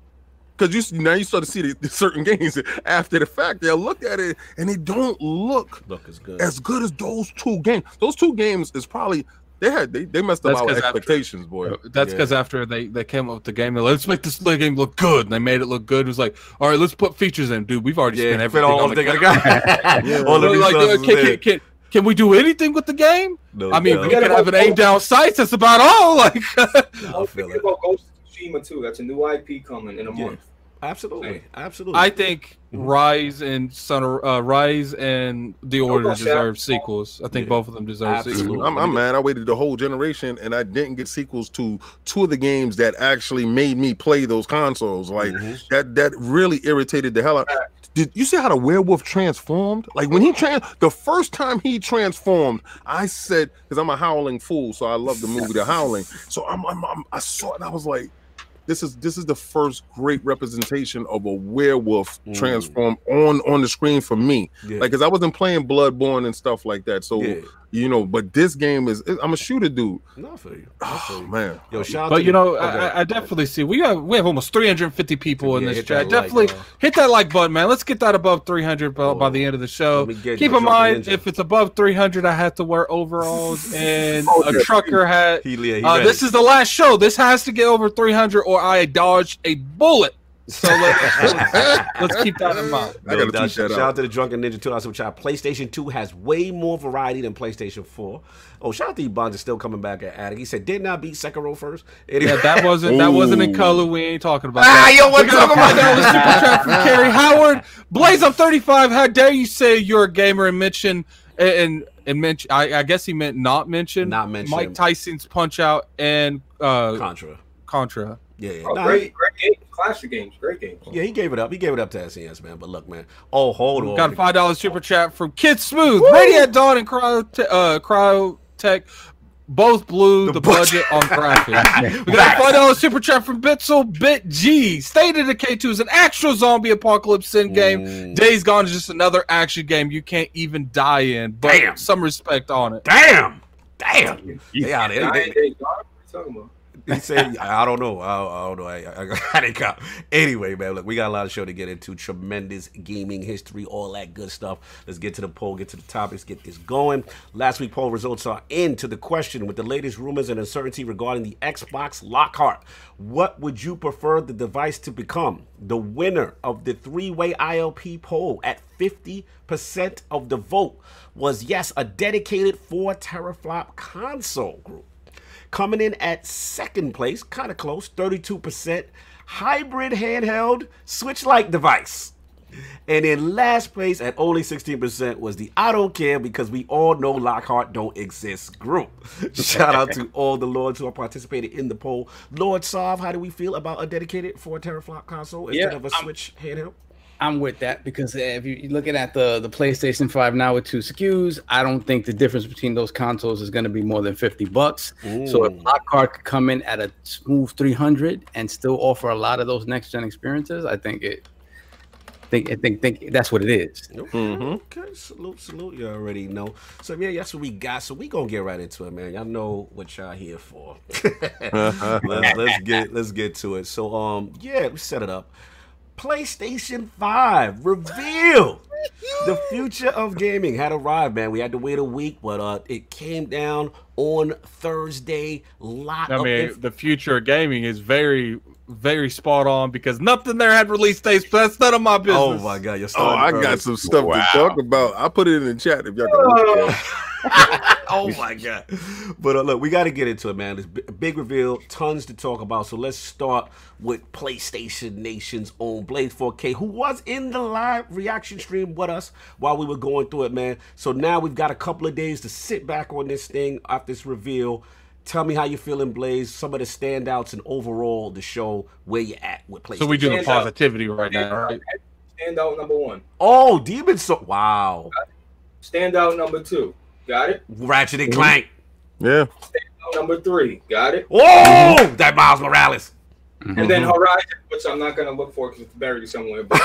Because you now you start to see the, the certain games after the fact. They'll look at it and they don't look Look, it's good. as good as those two games. Those two games is probably they had they, they messed up That's our 'cause after- expectations, boy. That's Yeah. because after they, they came up with the game, they're like, let's make this game look good. And they made it look good. It was like, all right, let's put features in, dude. We've already yeah, spent everything all on the the thing game. Yeah. All the They're like, uh, can, there. can, can, can we do anything with the game? No I mean, doubt. we can have an aim down sights. That's about all. Like, I Don't feel it. about Ghost of Tsushima too. That's a new IP coming in a Yeah. month. Absolutely, absolutely. I think. Ryse and Son of, uh, Ryse and The Order go, Shaq. deserve sequels. I think Yeah. both of them deserve Absolutely. sequels. I'm, I'm mad. I waited the whole generation and I didn't get sequels to two of the games that actually made me play those consoles. Like Mhm. that that really irritated the hell out. Did you see how the werewolf transformed? Like when he trans the first time he transformed, I said because I'm a howling fool, so I love the movie The Howling. So I'm, I'm, I'm I saw it and I was like, this is this is the first great representation of a werewolf Mm. transform on on the screen for me. Yeah. Like because I wasn't playing Bloodborne and stuff like that. So yeah. You know, but this game is I'm a shooter dude. No, I feel you. Oh man. Yo, shout But to you the- know, okay. I, I definitely see we have we have almost 350 people in this chat. that like, definitely hit that like button, man. Let's get that above 300 by, by the end of the show. get Keep in mind, ninja. if it's above 300, I have to wear overalls and Oh, a yeah. trucker hat. He, yeah, he Uh, this is the last show. This has to get over 300, or I dodge a bullet. So let's, let's, let's keep that in mind. I gotta No that Shout out. out to the Drunken Ninja Two 2000 chat. PlayStation 2 has way more variety than PlayStation 4. Oh, shout out to Ebon is still coming back at Addict. He said, didn't I beat Sekiro first? Anyway. Yeah, that wasn't that wasn't in color. We ain't talking about Ah, that. yo, what We're talking about that with super chat from Kerry Howard. Blaze up 35. How dare you say you're a gamer and mention and and mention? I, I guess he meant not mention Not mention Mike. Tyson's Punch Out and uh, Contra. Contra. Yeah, yeah. Oh, Nah, great, great games, classic games, great games. Yeah, he gave it up. He gave it up to SES, man. But look, man. Oh, hold on. Got a five dollars super chat from Kid Smooth, Radiant Dawn, and Cryo uh, Cryotech. Both blew The the, budget. budget on graphics. we got a five dollars super chat from Bitzel Bit G. State of Decay 2 is an actual zombie apocalypse sin game. Mm. Days Gone is just another action game you can't even die in. But Damn. some respect on it. Damn. Damn. They out there. He said, I don't know. I, I don't know. I, I, I didn't count. Anyway, man, look, we got a lot of show to get into. Tremendous gaming history, all that good stuff. Let's get to the poll, get to the topics, get this going. Last week poll results are in to the question with the latest rumors and uncertainty regarding the Xbox Lockhart. What would you prefer the device to become? The winner of the three-way ILP poll at 50% of the vote was yes, a dedicated four teraflop console group. Coming in at second place, kind of close, 32%, hybrid handheld Switch like device. And in last place at only 16% was the I don't care because we all know Lockhart don't exist group. Shout out to all the lords who participated in the poll. Lord Sov, how do we feel about a dedicated 4 teraflop console instead Yeah, of a I'm- Switch handheld? I'm with that because if you're looking at the the PlayStation 5 now with two SKUs, I don't think the difference between those consoles is going to be more than 50 bucks. So if Ooh. Lockhart could come in at a smooth 300 and still offer a lot of those next gen experiences, I think it think I think think that's what it is. Okay, okay, salute, salute. You already know. So yeah, that's what we got. So we gonna get right into it, man. Y'all know what y'all here for. let's, let's get let's get to it. So um, yeah, we set it up. PlayStation Five reveal. the future of gaming had arrived, man. We had to wait a week, but uh, it came down on Thursday. Lot I of mean, inf- the future of gaming is very, very spot on because nothing there had release dates, but that's none of my business. oh my god, you're Oh, I early. got some stuff Wow. to talk about. I put it in the chat if y'all can. look at it. oh my god! But uh, look, we got to get into it, man. This b- big reveal, tons to talk about. So let's start with PlayStation Nation's own Blaze 4K, who was in the live reaction stream with us while we were going through it, man. So now we've got a couple of days to sit back on this thing after this reveal. Tell me how you're feeling, Blaze. Some of the standouts and overall the show, where you at with PlayStation. So we do the positivity right now, right? Standout number one. Oh, Demon Soul. Wow. Standout number two. Got it. Ratchet and Clank. Yeah. Number three. Got it. Oh, that Miles Morales. And then Horizon, which I'm not gonna look for because it's buried somewhere. But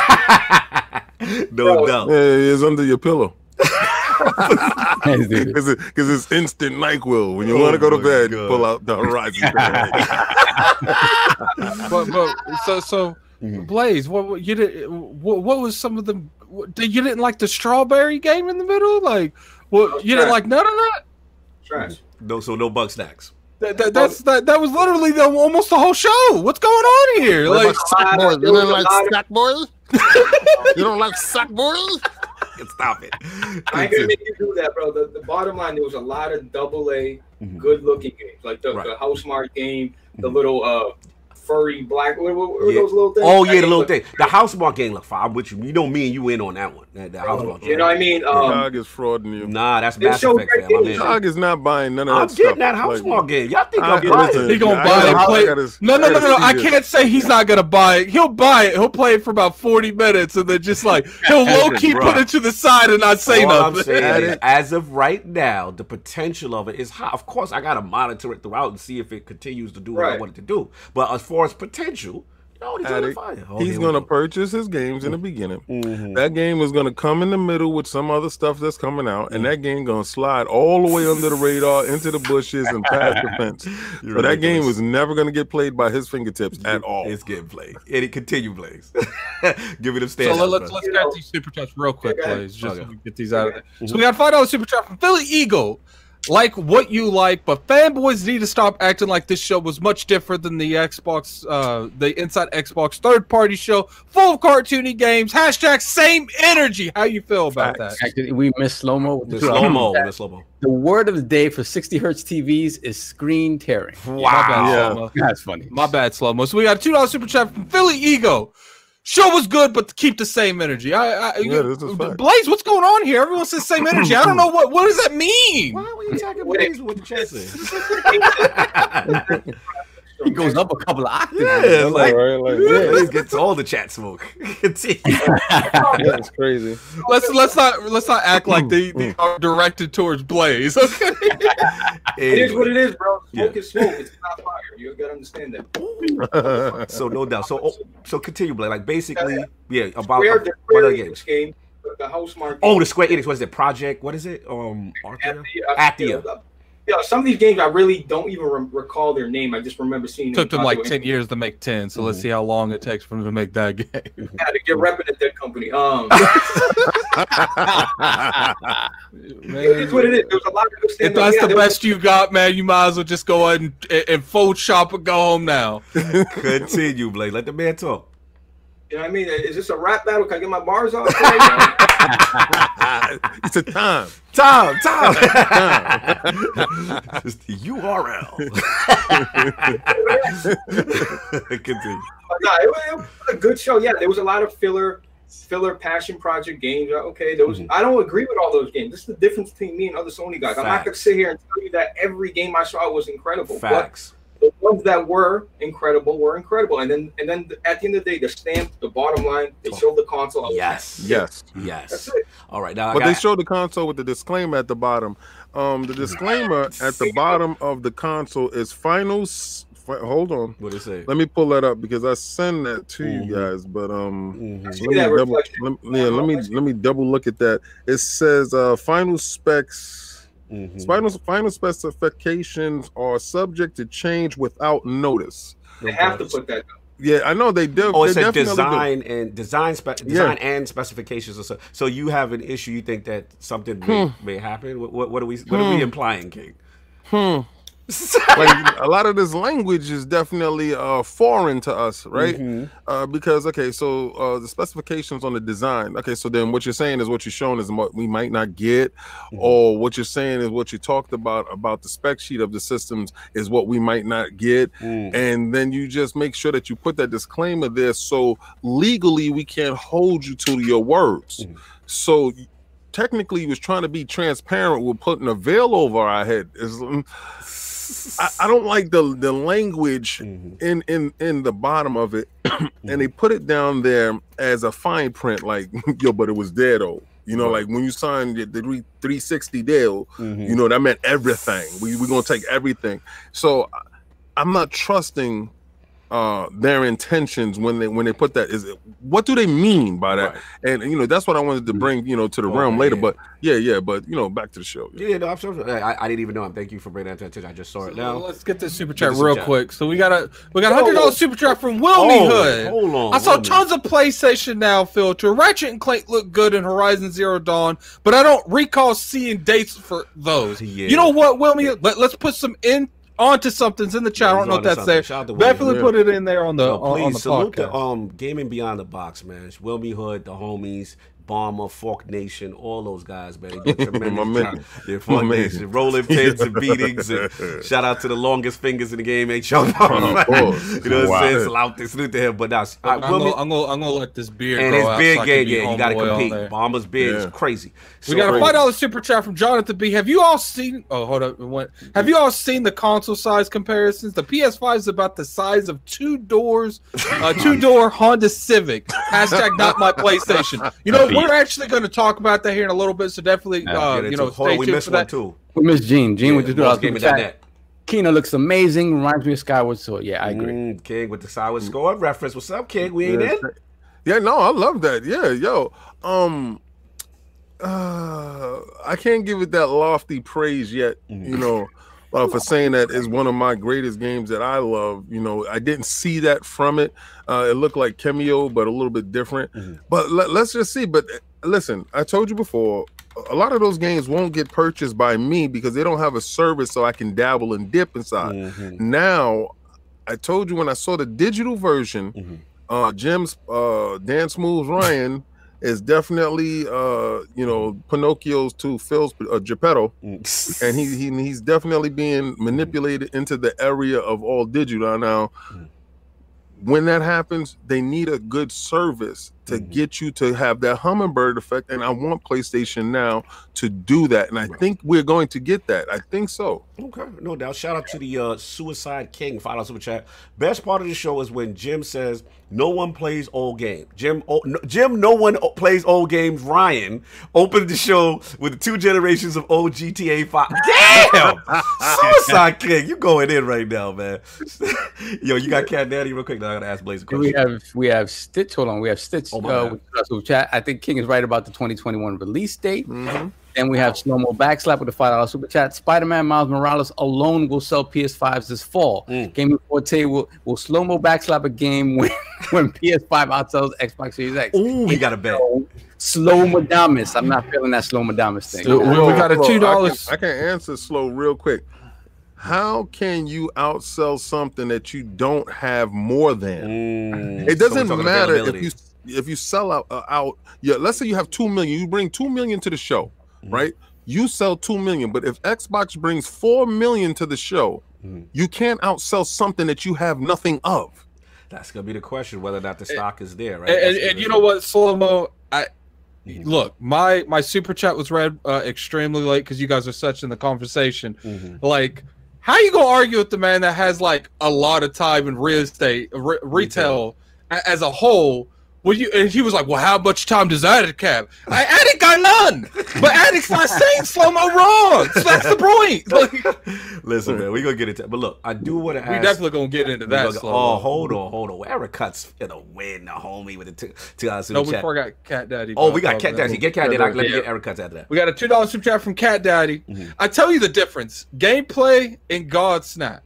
no doubt. Yeah, it's under your pillow. Because it, 'cause it's instant NyQuil. When you Oh want to go to bed, God. pull out the Horizon. but, but so so Mm-hmm. Blaze, what, what you did? What, what was some of the? Did you didn't like the strawberry game in the middle? Like, what you didn't like none of that? trash. No, so no Bugsnax. That, that that's that, that was literally the, almost the whole show. What's going on here? What Like, about Sackboys? You don't like lot Sackboys? you don't like Sackboys? Stop it. I ain't gonna make you do that, bro. The, the bottom line, there was a lot of double A, Mhm. good looking games, like the, Right. the Housemarque game, the little uh furry black. What, what, what were Yeah. those little things? Oh yeah, the little thing. The Housemarque game look fine. I'm with you. You know me and you in on that one. The, the house mark. You know what I mean? Um, Dog is frauding you. Nah, that's They Mass showed Effect, great fam. I'm games. Dog is not buying none of that I'm getting that house Like, mark game. Y'all think I- I'm buying it? He gonna buy it, play- no, no, no, no, no. I can't say he's not gonna buy it. He'll buy it. He'll play it for about forty minutes and then just like he'll low key put it to the side and not say nothing. as of right now, the potential of it is high. Of course, I gotta monitor it throughout and see if it continues to do what I Right. want it to do. But as far as potential, no, he's doing Addict, fire. Oh, He's here gonna purchase his games in the beginning. Mhm. That game is gonna come in the middle with some other stuff that's coming out, and that game gonna slide all the way under the radar into the bushes and past the fence. You're So that game ridiculous. was never gonna get played by his fingertips at all. It's getting played. And it continue plays. Give me them So let, us bro. let's get these super chats real quick, Okay. please, just so Okay. we get these out of there. Mhm. So we got five dollars super chat from Philly Eagle. Like what you like, but fanboys need to stop acting like this show was much different than the Xbox, uh, the Inside Xbox third-party show, full of cartoony games. Hashtag same energy. How you feel about that? Actually, we miss slow mo. The slow mo. The slow mo. The word of the day for 60 hertz TVs is screen tearing. My bad, Yeah. That's funny. My bad, slow mo. So we got a two dollars super chat from Philly Ego. Show was good, but keep the same energy. I, I Yeah, this is fact. Blaze, what's going on here? Everyone says same energy. I don't know what what does that mean. Why are we attacking Wait. Blaze with the chest in? He goes up a couple of octaves. Yeah, like, right? Like, yeah, Blaze gets all the chat smoke. Continue. that's crazy. Let's let's not let's not act like they, they are directed towards Blaze. Okay. It is what it is, bro. Smoke Yeah. is smoke. It's not fire. You gotta understand that. so no doubt. So oh, so continue, Blaze. Like basically, yeah. About Square, uh, the what Square other Enix games? game, but the Housemarque. Oh, the Square Enix. What is it? Project? What is it? Um, Arthur? Athia. Athia. Yeah, some of these games I really don't even re- recall their name. I just remember seeing Took them like ten years to make ten, so let's Mhm. see how long it takes for them to make that game. Yeah, to get repping at that company. Um, it is what it is. There's a lot of good If that's yeah, the there was- best you got, man, you might as well just go ahead and, and fold shop and go home now. Continue, Blake. Let the man talk. You know what I mean? Is this a rap battle? Can I get my bars off? it's a time. Time, time. it's the URL. Continue. But no, it, was- it was a good show. Yeah, there was a lot of filler, filler passion project games. Uh, Okay, those Mhm. I don't agree with all those games. This is the difference between me and other Sony guys. I'm not gonna sit here and tell you that every game I saw was incredible. But Facts. The ones that were incredible were incredible. And then and then at the end of the day, the stamp, the bottom line, they showed the console. I was Yes. Yes. That's Yes. it. All right. Now, I But they got, showed the console with the disclaimer at the bottom. Um, the disclaimer at the bottom of the console is final. Hold on, what did it say? let me pull that up because I send that to Mhm. you guys. But um, Mhm. Let me double, let, yeah, let me let me double look at that. It says uh, final specs. Mhm. Final final specifications are subject to change without notice. They have to put that. Yeah, I know they do. Oh, it they said definitely do. design and design spe- design and specifications. Or so, so you have an issue. You think that something may, may happen. What, what, what are we? What are we Hmm. implying, King? Hmm. like a lot of this language is definitely uh foreign to us, right? Mhm. Uh, because okay, so uh, the specifications on the design. Okay, so then what you're saying is what you're showing is what we might not get, Mhm. or what you're saying is what you talked about about the spec sheet of the systems is what we might not get, Mm. and then you just make sure that you put that disclaimer there, so legally we can't hold you to your words. Mhm. So technically, he was trying to be transparent with putting a veil over our head. Is I, I don't like the the language Mhm. in in in the bottom of it and they put it down there as a fine print like yo but it was there though you know like when you signed the the three- 360 deal Mhm. you know that meant everything. We, we're gonna take everything. So i'm not trusting uh their intentions when they when they put that is it, what do they mean by that Right. and you know that's what i wanted to bring you know to the Oh, realm later but yeah yeah but you know back to the show Yeah, no, I'm sure. I, I didn't even know. him. Thank you for bringing that to attention. I just saw it Now now. let's get this super Get chat real chat. quick. So we got a we got a hundred dollar super chat from Wilmy Oh, Hood. hold on. I saw hold on. tons of PlayStation Now filter. Ratchet and Clank look good in Horizon Zero Dawn, but I don't recall seeing dates for those. Yeah. You know what, Wilmy? Let, let's put some in onto something's in the chat. I don't know what that's there. something. Shout out to Wilmy Definitely put it in there on the Yo, on, on please the salute podcast. the um gaming beyond the box, man. It's Wilmy Hood, the homies, Bomber, Fork Nation, all those guys, man. They do tremendous My man. job. They're Fork My man. Rolling pins and beatings. And shout out to the longest fingers in the game, H. Young Of. You know what Wow. I'm saying? Salute this salute to him. But now, I'm, uh, gonna, I'm, gonna, I'm gonna let this beard and grow his out big so game, yeah, you got to compete. there. Bomber's beard Yeah. is crazy. We got a crazy. five dollar super chat from Jonathan B. Have you all seen? Oh, hold up. it went- Have you all seen the console size comparisons? The PS5 is about the size of two doors, uh, two door Honda Civic. Hashtag not my PlayStation. You know, we're actually going to talk about that here in a little bit. So definitely, Yeah, uh, you into know, it. Hold on, stay we tuned missed for one that. too. We miss Gene. Gene with Yeah, the most super gaming chat. that. Kena looks amazing. Reminds me of Skyward Sword. Yeah, I agree. Mm, King with the Sideways score reference. What's up, King? We ain't yeah. in. Yeah, no, I love that. Yeah, yo. Um uh I can't give it that lofty praise yet, you know, uh, for saying that is one of my greatest games that I love. You know, I didn't see that from it. Uh it looked like Cameo, but a little bit different. Mhm. But let, let's just see. But listen, I told you before, a lot of those games won't get purchased by me because they don't have a service so I can dabble and dip inside. Mhm. Now, I told you when I saw the digital version, Mhm. uh Jim's uh Dance Moves Ryan is definitely uh you know Pinocchio's to Phil's uh, Geppetto, Mm. and he, he he's definitely being manipulated into the area of all digital now. When that happens, they need a good service to Mhm. get you to have that hummingbird effect, and I want PlayStation now to do that, and I Right. think we're going to get that. I think so. Okay, no doubt. Shout out to the uh, Suicide King. Follow super chat. Best part of the show is when Jim says no one plays old games. Jim, oh, no, Jim, no one plays old games. Ryan opened the show with two generations of old GTA Five. Damn, Suicide King, you going in right now, man. Yo, you got Cat Daddy real quick. Now I gotta ask Blaze a question. We have we have Stitch. Hold on, we have Stitch. Oh, my uh, bad. with chat. I think King is right about the 2021 release date. Mhm. Then we have slow mo backslap with the five dollar super chat. Spider Man Miles Morales alone will sell PS5s this fall. Mm. Gaming Forte will will slow mo backslap a game when when PS5 outsells Xbox Series X. Ooh, we got a bet. Slow Madamus. I'm not feeling that slow Madamus thing. So- We- we got a Bro, I can- $2 I can, answer slow real quick. How can you outsell something that you don't have more than? Mm, It doesn't talking matter if you if you sell out uh, out. Yeah, let's say you have two million. You bring two million to the show, Mhm. right? You sell two million, but if Xbox brings four million to the show, Mhm. you can't outsell something that you have nothing of. That's gonna be the question whether or not the stock is there, right? And, and, and you know what, slow mo. I Mhm. look my my super chat was read uh, extremely late because you guys are such in the conversation. Mhm. Like, how you gonna argue with the man that has like a lot of time in real estate, re- retail a- as a whole? Well, you and he was like, "Well, how much time does Addict have?" I Addict got none, but Addict's not saying slow mo wrong. So that's the point. Like, Listen, man, we gonna get into. But look, I do want to we ask. definitely gonna get into that. gonna- oh, hold on, hold on. Eric Cuts in a win, the homie with the two, two hours No, we chat. forgot Cat Daddy. Oh, we got Cat. Daddy. Get Cat Daddy. Let me get Eric Cuts after that. We got a two dollar super chat from Cat Daddy. Mhm. I tell you the difference: gameplay and God Snap.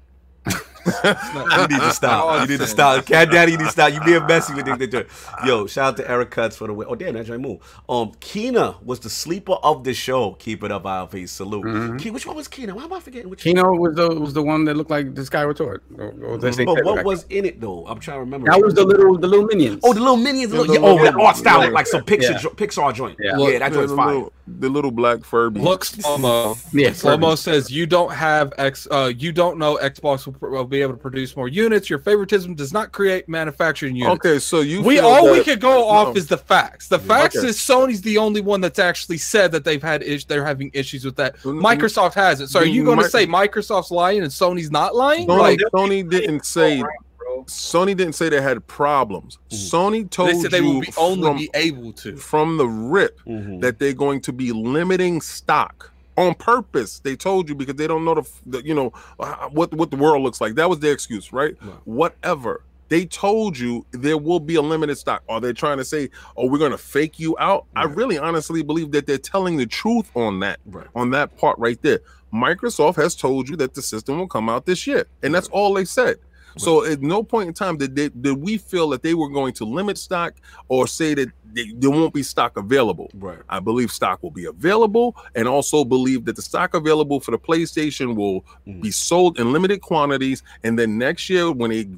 You need to stop. You need to stop. Cat Daddy, you need to stop. You being messy with this. joint. Yo, shout out to Eric Cuts for the win. Oh, damn, that joint move. Um, Kena was the sleeper of the show. Keep it up, Alfie. Salute. Mhm. Ke- which one was Kena? Why am I forgetting which Kena was the was the one that looked like the Skyward Sword. Or, or they say But what like- was in it though? I'm trying to remember. that was the little the little minions. Oh, the little minions. The Little, little yeah, oh, that minions. art style Yeah. like some Pixar, Yeah. Pixar joint. Yeah. Yeah, that the, joint's the fire. little, the little black Furby. Look, slow mo. yeah, Slow says you don't have X. Uh, you don't know Xbox will, pr- will be able to produce more units. Your favoritism does not create manufacturing units. Okay, so you we feel all we that- could go off no. is the facts. The facts Okay. is Sony's the only one that's actually said that they've had is- they're having issues with that. Microsoft has it. So are you going to say Microsoft's lying and Sony's not lying? Sony, Like Sony didn't say All right, bro. Sony didn't say they had problems. Sony told they said they you will be only from, be able to. from the rip Mhm. that they're going to be limiting stock on purpose. They told you because they don't know the, the you know uh, what what the world looks like. That was their excuse, right? Right. Whatever. They told you there will be a limited stock. Are they trying to say, "Oh, we're going to fake you out"? I really honestly believe that they're telling the truth on that Right. on that part right there. Microsoft has told you that the system will come out this year, and that's all they said. So at no point in time did they, did we feel that they were going to limit stock or say that they, there won't be stock available. Right. I believe stock will be available, and also believe that the stock available for the PlayStation will Mhm. be sold in limited quantities. And then next year, when they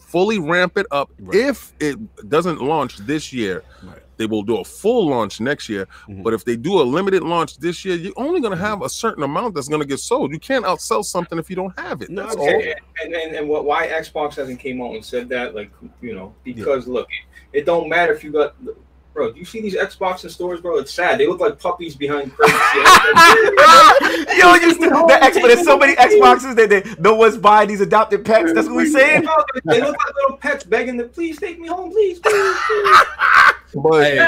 fully ramp it up, Right. if it doesn't launch this year, Right. They will do a full launch next year. Mhm. But if they do a limited launch this year, you're only going to have a certain amount that's going to get sold. You can't outsell something if you don't have it. No, all. And, and, and, what why Xbox hasn't came out and said that, like you know, because look, it, it don't matter if you got bro, do you see these Xbox in stores, bro? It's sad. They look like puppies behind crates. Yo, you see, the X, but there's so many Xboxes that they, no one's buying these adopted pets. That's what we saying. They look like little pets begging to please take me home, please, please, please. But okay, hey,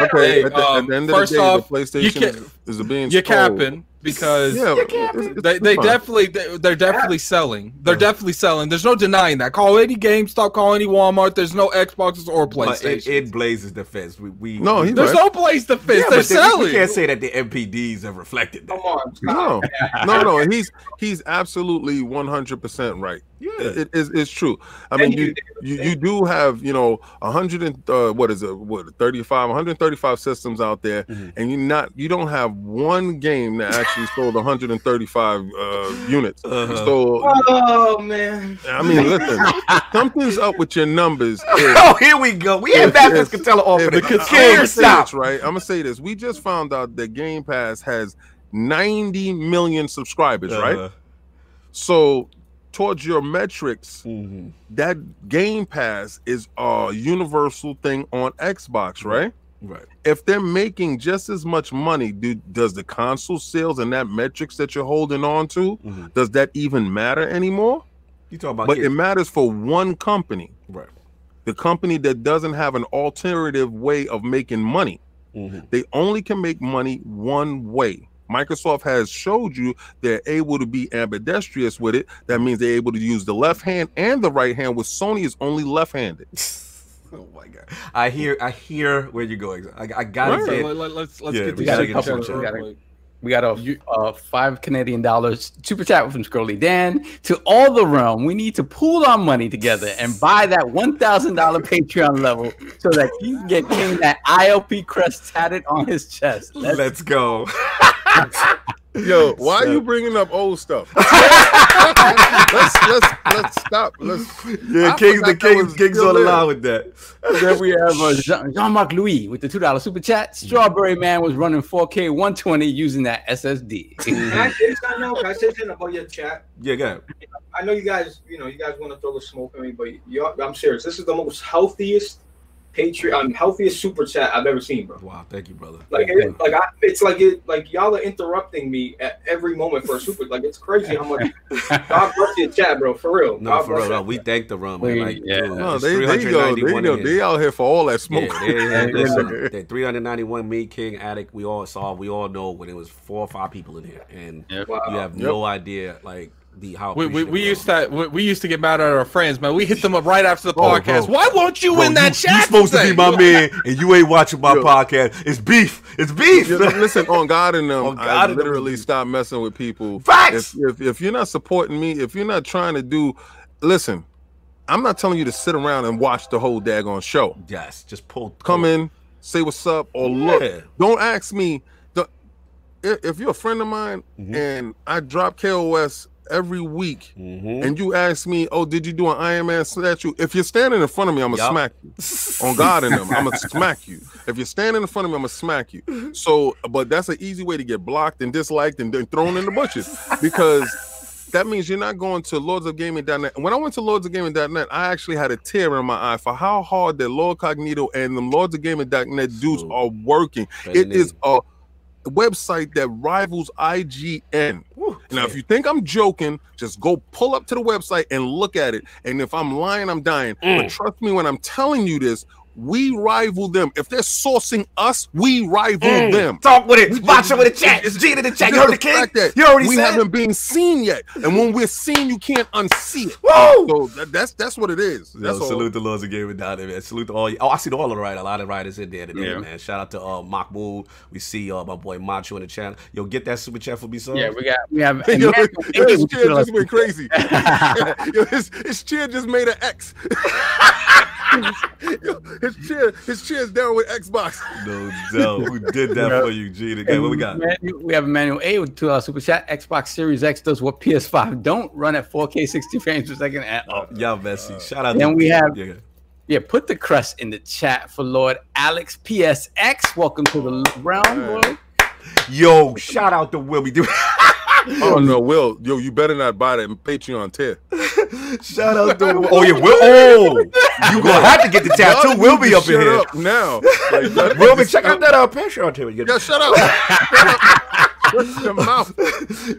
at, the, at um, the end of first the day, off, the PlayStation is, is being You're capping because Yeah, You're it's- capping. it's- they, they definitely they, they're definitely selling. They're definitely selling. There's no denying that. Call any GameStop, call any Walmart. There's no Xboxes or PlayStation. in, in Blaze's defense, we, we No, we, There's right. no place to fit. yeah, they're but they- selling. we can't say that the NPDs have reflected Come on. No, no, no. He's he's absolutely one hundred percent right. Yeah. It is it's true. I mean, you you, you, you do have you know a hundred and uh, what is it? What 35, 135 systems out there, Mhm. and you not you don't have one game that actually sold one hundred and thirty five uh, units. Uh-huh. So Oh man. I mean, listen, something's up with your numbers. if- Oh, here we go. We had if- Baptist if- Costello off if- of it. I- I'm King, gonna say stop. this, right? I'm gonna say this. We just found out that Game Pass has 90 million subscribers, right? Uh, So towards your metrics, mhm. that Game Pass is a universal thing on Xbox, right? Right. If they're making just as much money, do, does the console sales and that metrics that you're holding on to, Mhm. does that even matter anymore? You talking about But kids. it matters for one company, right. the company that doesn't have an alternative way of making money. Mhm. They only can make money one way. Microsoft has showed you they're able to be ambidextrous with it. That means they're able to use the left hand and the right hand, with Sony is only left handed. Oh my god! I hear, I hear where you're going. I, I gotta Right, get. let, us let's Yeah, get we these got a super couple- chats we real got a- quick. We got a uh, five Canadian dollars super chat from Scrolly Dan to all the realm. We need to pool our money together and buy that one thousand dollar Patreon level so that you can get King that ILP crest tatted on his chest. Let's Let's go. Yo, why are you bringing up old stuff? let's let's let's stop. Let's Yeah, I Kings, the Kings, was Kings still on the line with that. Then we have uh, Jean- Jean-Marc Louis with the two dollar super chat. Strawberry Man was running 4K 120 using that SSD. Can I say something now? Can I say something about your chat? Yeah, go ahead. I know you guys, you know, you guys want to throw the smoke at me, but you I'm serious. This is the most healthiest Patreon, um, healthiest super chat I've ever seen, bro. Wow, thank you, brother. Like, it, like I, it's like it, like y'all are interrupting me at every moment for a super. Like, it's crazy how much. God bless your chat, bro. For real. No, God for real. No, we thank the rum, man. Like, yeah. dude, no, they, they go, they go, they out here for all that smoke. Yeah, they, they, listen, Yeah. they 391 me, King, Addict. We all saw. We all know when it was four or five people in here, and Wow. you have no idea like the how. We, we, we used to we, we used to get mad at our friends, man. We hit them up right after the Oh, podcast. bro. Why won't you Bro, in that you, chat? You supposed to be my man, and you ain't watching my Yo. podcast. It's beef. It's beef. You know, listen, on God and them, On God I and them. literally stop messing with people. Facts. If, if if you're not supporting me, if you're not trying to do, listen, I'm not telling you to sit around and watch the whole daggone show. yes, just pull. Come in, say what's up, or look. Don't ask me. Don't, if, if you're a friend of mine Mhm. and I drop KOS every week, Mhm. and you ask me, "Oh, did you do an Iron Man statue?" If you're standing in front of me, I'm gonna Yup. smack you. On God and them, I'm gonna smack you. If you're standing in front of me, I'm gonna smack you. So, but that's an easy way to get blocked and disliked and then thrown in the bushes because that means you're not going to lordsofgaming.net. And when I went to lordsofgaming.net, I actually had a tear in my eye for how hard that Lord Cognito and the lordsofgaming.net dudes True. are working. It is a website that rivals IGN. Woo. Now, if you think I'm joking, just go pull up to the website and look at it. And if I'm lying, I'm dying. Mm. But trust me when I'm telling you this, we rival them. If they're sourcing us, we rival Mm. them. Talk with it. Watch it with the chat. it's- It's G in the chat. You heard the the king. You already we said. haven't been seen yet, and when we're seen, you can't unsee it. Woo! So that, that's that's what it is. Yo, That's all. salute the Lords of Gaming down there, man. Salute to all you. Oh, I see all of the right, a lot of writers in there today, Yeah. man. Shout out to uh, Mahmoud. We see uh, my boy Macho in the channel. Yo, get that super chat for me, son. yeah, we got we have Yo, Emmanuel A his chair just went crazy. Yo, his, his chair just made an X. Yo, his chair, his chair's down with Xbox. No, no. Who did that Yeah. for you, G? Okay, what we got? Emmanuel- We have Emmanuel A with two dollars super chat. Xbox Series X does what PS5 don't run at 4K 60 frames per second at all. Oh, y'all messy. Uh, shout out Then to we have- yeah. Yeah, put the crust in the chat for Lord Alex PSX. Welcome to the round, Lord. Yo, shout out to Will. We do. Oh no, Will, yo, you better not buy that Patreon tier. shout out to Will. Oh yeah, Will. Oh, you gonna have to get the tattoo. Y'all Will be up in here. up now. Like, Will be check out that uh, Patreon too. You Yeah, get- shut up. Shut up. Your mouth.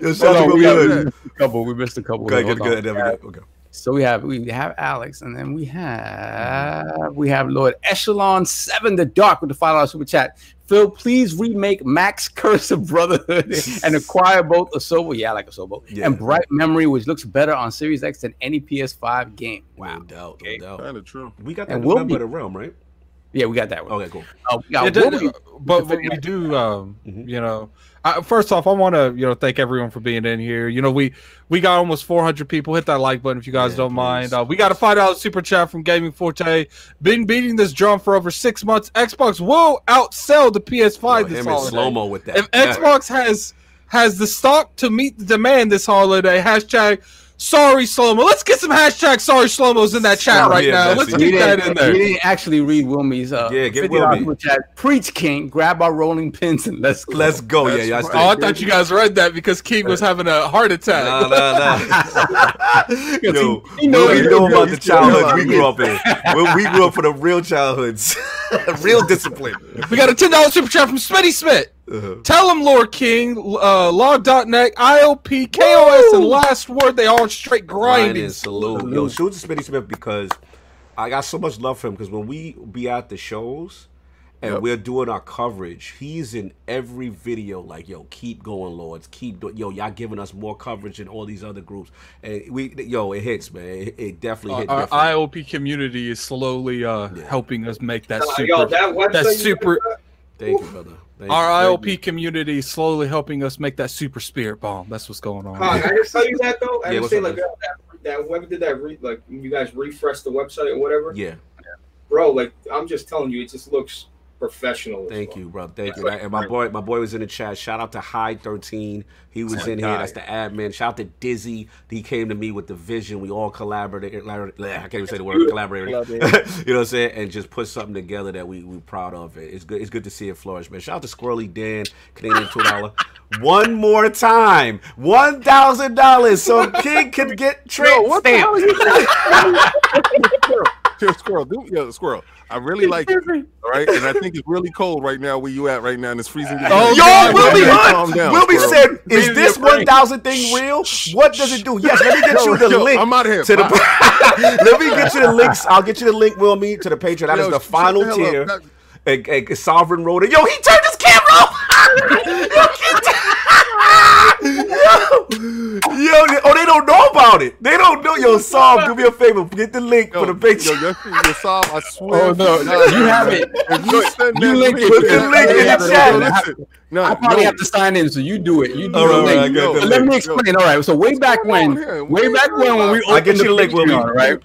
Yo, shout out to Will. we, Be have, good. we missed a couple. We missed a couple. Good, Hold good, on. good. There we go. Okay. So we have we have Alex, and then we have we have Lord Echelon Seven the Dark with the five dollar super chat. Phil, please remake Max Curse of Brotherhood and acquire both Asobo, yeah, I like Asobo, Yeah. and Bright Memory, which looks better on Series X than any PS5 game. No Wow. doubt. Okay. No doubt. Kind of true. We got that And Will member be- the realm, right? Yeah, we got that one. Okay, cool. Uh, we got Yeah, Will d- be- but, but we do um Mhm. you know I, first off i want to you know thank everyone for being in here. You know we we got almost 400 people. Hit that like button if you guys Yeah, don't please, mind. Uh, we got a five dollar super chat from gaming forte. Been beating this drum for over six months. Xbox will outsell the ps5 Yo, this holiday. slow mo with that. if Yeah. xbox has has the stock to meet the demand this holiday hashtag sorry Slomo. let's get some hashtag sorry Slomos in that chat Oh, right yeah, now let's get that in there you didn't actually read Wilmy's uh, Yeah, get $50 Wilmy. chat. Preach King, grab our rolling pins and let's go. Let's go. That's yeah, yeah. right. Oh, I thought you guys read that because King was having a heart attack. No, no, no. Yo, he know Will, he you know know about the still childhoods we grew up in. Well, we grew up for the real childhoods, real discipline. We got a ten dollars super chat from Smitty Smith. Uh-huh. Tell him, Lord King, uh, Log.net, ILP, KOS, and Last Word. They all straight Grinding, grinding. salute. Yo, shoot to Smitty Smith because I got so much love for him because when we be at the shows and Yep. we're doing our coverage. He's in every video, like, yo, keep going, Lords, keep doing, yo, y'all giving us more coverage than all these other groups, and we, yo, it hits, man, it, it definitely hit. Our different. ILP community is slowly uh, Yeah. helping us make that Uh, super. yo, that that you super. got, Thank you, brother. Thank Our you. ILP community is slowly helping us make that super spirit bomb. That's what's going on. Cog, I just tell you that though. I Yeah, just what's say up, like that, that whoever did that, re, like you guys refresh the website or whatever, Yeah, bro. Like I'm just telling you, it just looks professional. thank fuck. you, bro. Thank you. And my boy, my boy was in the chat. Shout out to High Thirteen. He was in here. That's the admin. Shout out to Dizzy. He came to me with the vision. We all collaborated. I can't even say the word collaborated. you know what I'm saying? And just put something together that we we proud of. It's good. It's good to see it flourish, man. Shout out to Squirrely Dan, Canadian two dollar. One more time, one thousand dollars, so King can get Yo, trade what the hell stamp. Are you doing? Here, squirrel, do, yeah, squirrel. I really like it, all right? And I think it's really cold right now where you at right now, and it's freezing. Oh, Yo, God, Wilby man, calm Hunt. down, Wilby squirrel. said, "Is Media this one thousand thing real? What does it do?" Yes, let me get Yo, you the yo, link. I'm outta here. To the, let me get you the links. I'll get you the link, Will me to the Patreon. That is Yo, the final the tier. up. That- And, and Sovereign wrote it. Yo, he turned his camera off. yo, he- yo, yo, they- oh, they don't know about it. They don't know. Yo, Sov, do me a favor. Get the link Yo, for the Patreon. Yo, your, your solve, I swear. Oh, no, no, you have it. You send You link it. Put the link in the chat. listen. No, I probably yo, have to sign in, so you do it. You do All the right, link. all right, I got the Let me explain. All right, so way back when, way back when, when we about? I'll get you the link, Wilby. Patreon, right?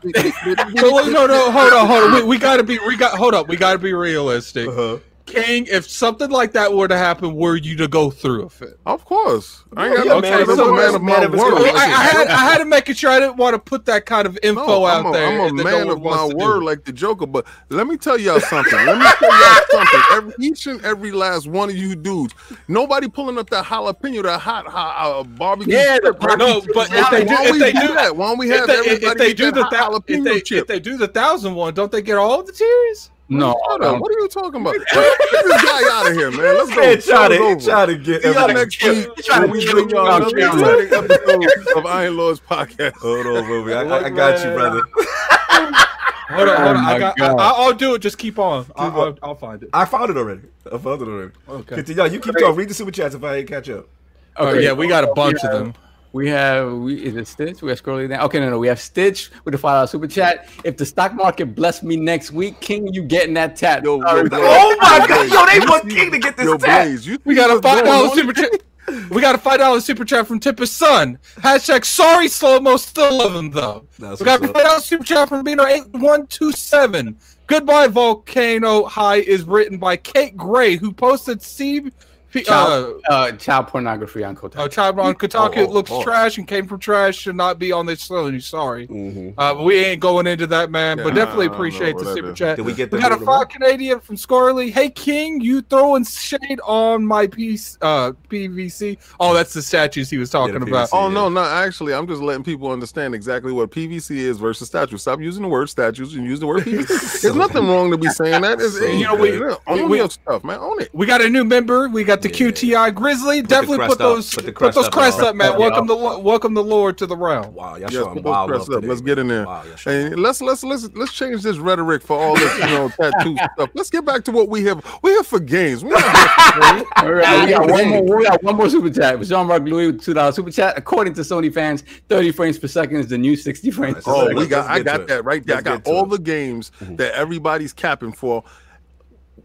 So, no, no, hold on, hold on. We, we gotta be, we got, hold up. We gotta be realistic. Uh-huh. King, if something like that were to happen, were you to go through with it? Of course. I ain't got Yeah, no man, time. if I'm it's a a man of my of word. word. I, I had, I had to make it sure I didn't want to put that kind of info No, out a, there. I'm a that no man of my wants do. word, like the Joker. But let me tell y'all something. Let me tell y'all something. Every, each and every last one of you dudes, nobody pulling up that jalapeno, that hot, hot uh, barbecue. Yeah, chip, right? No, but if they do, Why if we they do that, why don't we if have they, everybody if they get do that the hot thou- if jalapeno they, chip? if they do the thousand one, don't they get all the tiers? No, Hold on, what are you talking about? Get this guy out of here, man. Let's go. Man, try to, Show's he over. try to get See y'all everything. next week. He's trying when to we kill bring you y'all on another camera. exciting episode of Iron Lords podcast. Hold on, Wilby. I, I, I got you, brother. Hold on, hold on. Oh I my got, I, God. I'll do it. Just keep on. I, I'll, I'll find it. I found it already. I found it already. Okay. Continue. Yo, you keep talking. Read the super chats if I ain't catch up. Oh yeah, we got a bunch Yeah. of them. We have we is it Stitch? We have scrolling down. Okay, no, no, we have Stitch with the five dollar super chat. If the stock market bless me next week, King, you getting that tap? Yo, Sorry, bro. Oh my God! Yo, they want King to get this Yo, tap. Blaze, you We got a five going dollar on super chat. We got a five dollar super chat from Tipper Son. Hashtag sorry slow mo still love him though. That's we got a five dollar super chat from Bino eight one two seven. Goodbye Volcano High is written by Kate Gray, who posted C. Uh, Child, uh, child pornography on Kotaku. uh, child on Kotaku Oh, oh, looks oh. trash and came from trash. Should not be on this list. Sorry. Mhm. Uh, but we ain't going into that, man. but definitely I know appreciate the super is. chat. Did we get We got a number? five Canadian from Scorley. Hey King, you throwing shade on my piece uh PVC. Oh, that's the statues he was talking the about. PVC. Oh no, no. Actually, I'm just letting people understand exactly what PVC is versus statue. Stop using the word statues and use the word PVC. There's nothing wrong to be saying that. It's, So you know, we, good. own We- your stuff, man. Own it. We got a new member. We got the QTI Grizzly. the Definitely crest put those Put the put, those up, crests y'all. up, man. Yeah. Welcome the welcome the Lord to the realm. Wow, y'all Yes, showing put those wild crests up. today, Let's get in there. Wow, y'all showing And let's let's let's let's change this rhetoric for all this, you know, tattoo stuff. Let's get back to what we have. We're here for games. We're here for games. All right, we got one more. We got one more super chat. Jean Marc Louis with two dollars super chat. According to Sony fans, thirty frames per second is the new sixty frames. per Oh, we got. I got that right there. I got all the games Mhm. that everybody's capping for.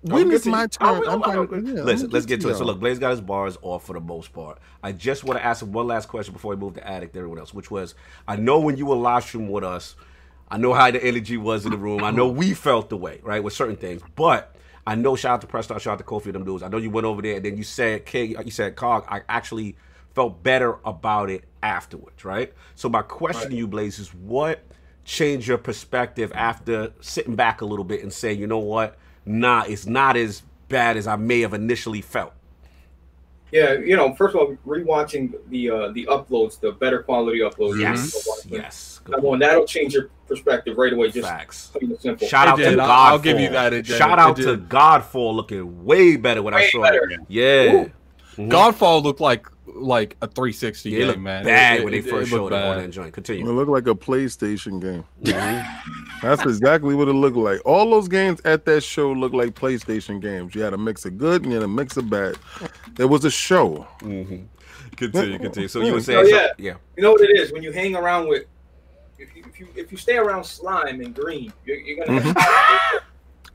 When is my turn? I'm- I'm I'm- going- yeah, Listen, let's get to it. So look, Blaze got his bars off for the most part. I just want to ask him one last question before we move to addict to everyone else, which was, I know when you were live stream with us, I know how the energy was in the room. I know we felt the way, right, with certain things, but. I know. Shout out to Preston. Shout out to Kofi. and Them dudes. I know you went over there, and then you said, "King." You said, "Cog." I actually felt better about it afterwards, right? So my question to you, Blaze, is what changed your perspective after sitting back a little bit and saying, you know what? Nah, it's not as bad as I may have initially felt. Yeah, you know, first of all, rewatching the uh, the uploads, the better quality uploads. Yes, yes. Good Number one, that'll change your perspective right away. Just Facts. simple. Shout It out to did. Godfall. I'll- I'll give you that. It. Shout It out to did. Godfall looking way better when I saw better. it. Yeah. Mhm. Godfall looked like like a 360 Yeah, game, looked man. bad It- when they it- it first looked showed it on that joint. Continue. It looked like a PlayStation game. Mm-hmm. That's exactly what it looked like. All those games at that show looked like PlayStation games. You had a mix of good and you had a mix of bad. It was a show. Continue, continue. So you were Oh, yeah. so- yeah. You know what it is when you hang around with. If you, if you if you stay around slime and green, you're, you're gonna. Mm-hmm.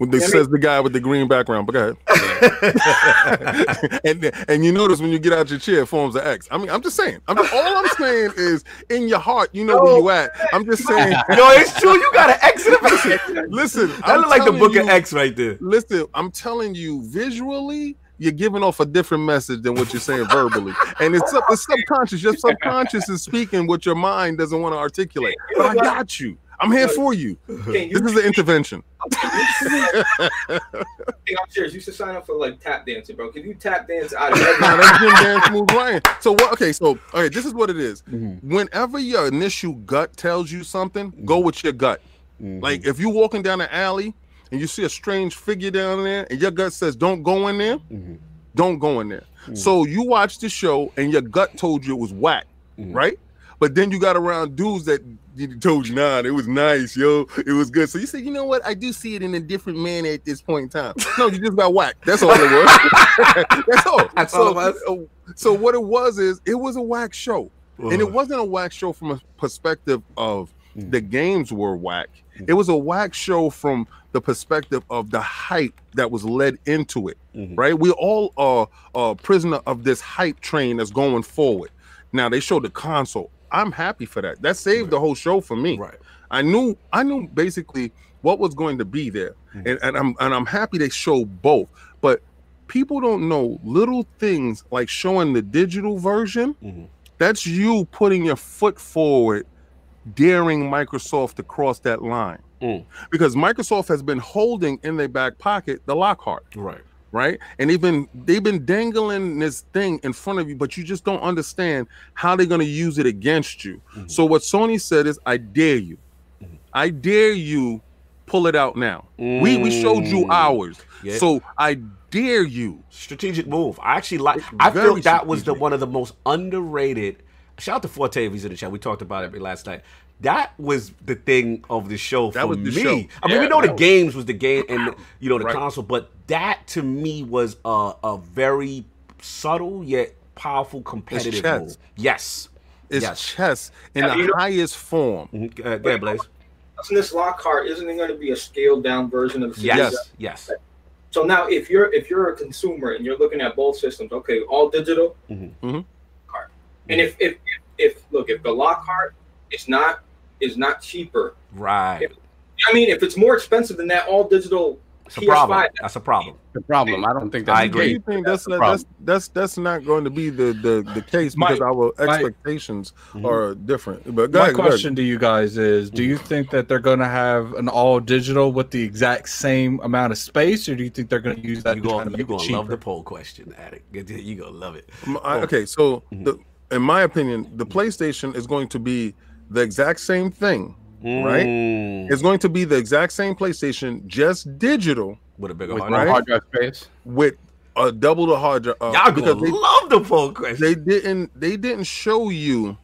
What they I says the guy with the green background, but go ahead. and and you notice when you get out your chair, it forms an X. I mean, I'm just saying. I'm just, all I'm saying is in your heart, you know where oh, you at. I'm just saying. no, it's true. You got an X in the. Listen, That I'm look like the book of X right there. Listen, I'm telling you, visually, you're giving off a different message than what you're saying verbally, and it's sub- it's subconscious. Your subconscious is speaking what your mind doesn't want to articulate. But I got you. I'm here for you. Can you, This is an intervention. I'm serious. You should sign up for like tap dancing, bro. Can you tap dance out of Nah, every that's Jim Dance Smooth Ryan. So what? Okay, so all right, this is what it is. Mm-hmm. Whenever your initial gut tells you something, go with your gut. Mm-hmm. Like if you're walking down an alley and you see a strange figure down there, and your gut says don't go in there, Mm-hmm. don't go in there. So you watched the show and your gut told you it was whack, Mhm. right? But then you got around dudes that told you, nah, it was nice, yo, it was good. So you said, you know what? I do see it in a different manner at this point in time. No, you just got whacked. That's all it was. That's all. That's so, all was? So what it was is it was a whack show. And it wasn't a whack show from a perspective of Mm. the games were whack. It was a whack show from the perspective of the hype that was led into it. Mhm. Right? We all are a prisoner of this hype train that's going forward. Now they showed the console. I'm happy for that. That saved the whole show for me. Right. I knew I knew basically what was going to be there. Mhm. And, and I'm and I'm happy they show both. But people don't know little things like showing the digital version. Mhm. That's you putting your foot forward, daring Microsoft to cross that line. Mm. Because Microsoft has been holding in their back pocket the Lockhart, Right. Right? And they've been they've been dangling this thing in front of you, but you just don't understand how they're going to use it against you. Mhm. So what Sony said is, I dare you. Mhm. I dare you pull it out now. We we showed you Mm. ours. Yeah. So I dare you. strategic move. I actually like. I feel that was the one of the most underrated. Shout out to Forte if he's in the chat. We talked about it last night. That was the thing of the show for That was the me. show. I mean, Yeah, we know the was- games was the game and you know the Right. console, but that to me was a, a very subtle yet powerful competitive chess. move. Yes. It's Yes. chess in Yeah, the you know- highest form. Mhm. Uh, go ahead, Blaze. Isn't this Lockhart? Isn't it going to be a scaled down version of the Yes. series? Yes. So now, if you're if you're a consumer and you're looking at both systems, okay, all digital, Mhm. Mhm. card. And if, if if look if the Lockhart is not is not cheaper, Right. I mean, if it's more expensive than that all digital It's a PS5, problem. That's a problem. The problem. I don't think that's I the agree. case. You think that's the that's that's that's not going to be the the, the case My- because our expectations Mhm. are different. But go My ahead, question to you guys is: Do you think that they're going to have an all digital with the exact same amount of space, or do you think they're going to use that You to try gonna to you make gonna love the poll question, Addict. You're gonna love it. M- I- Oh. okay, so Mhm. the, in my opinion, the PlayStation is going to be the exact same thing. Right? Mm. It's going to be the exact same PlayStation, just digital with a bigger With heart. no Right? hard drive space. with a double the hard drive. uh, Y'all gonna they, love the poll question. they didn't they didn't show you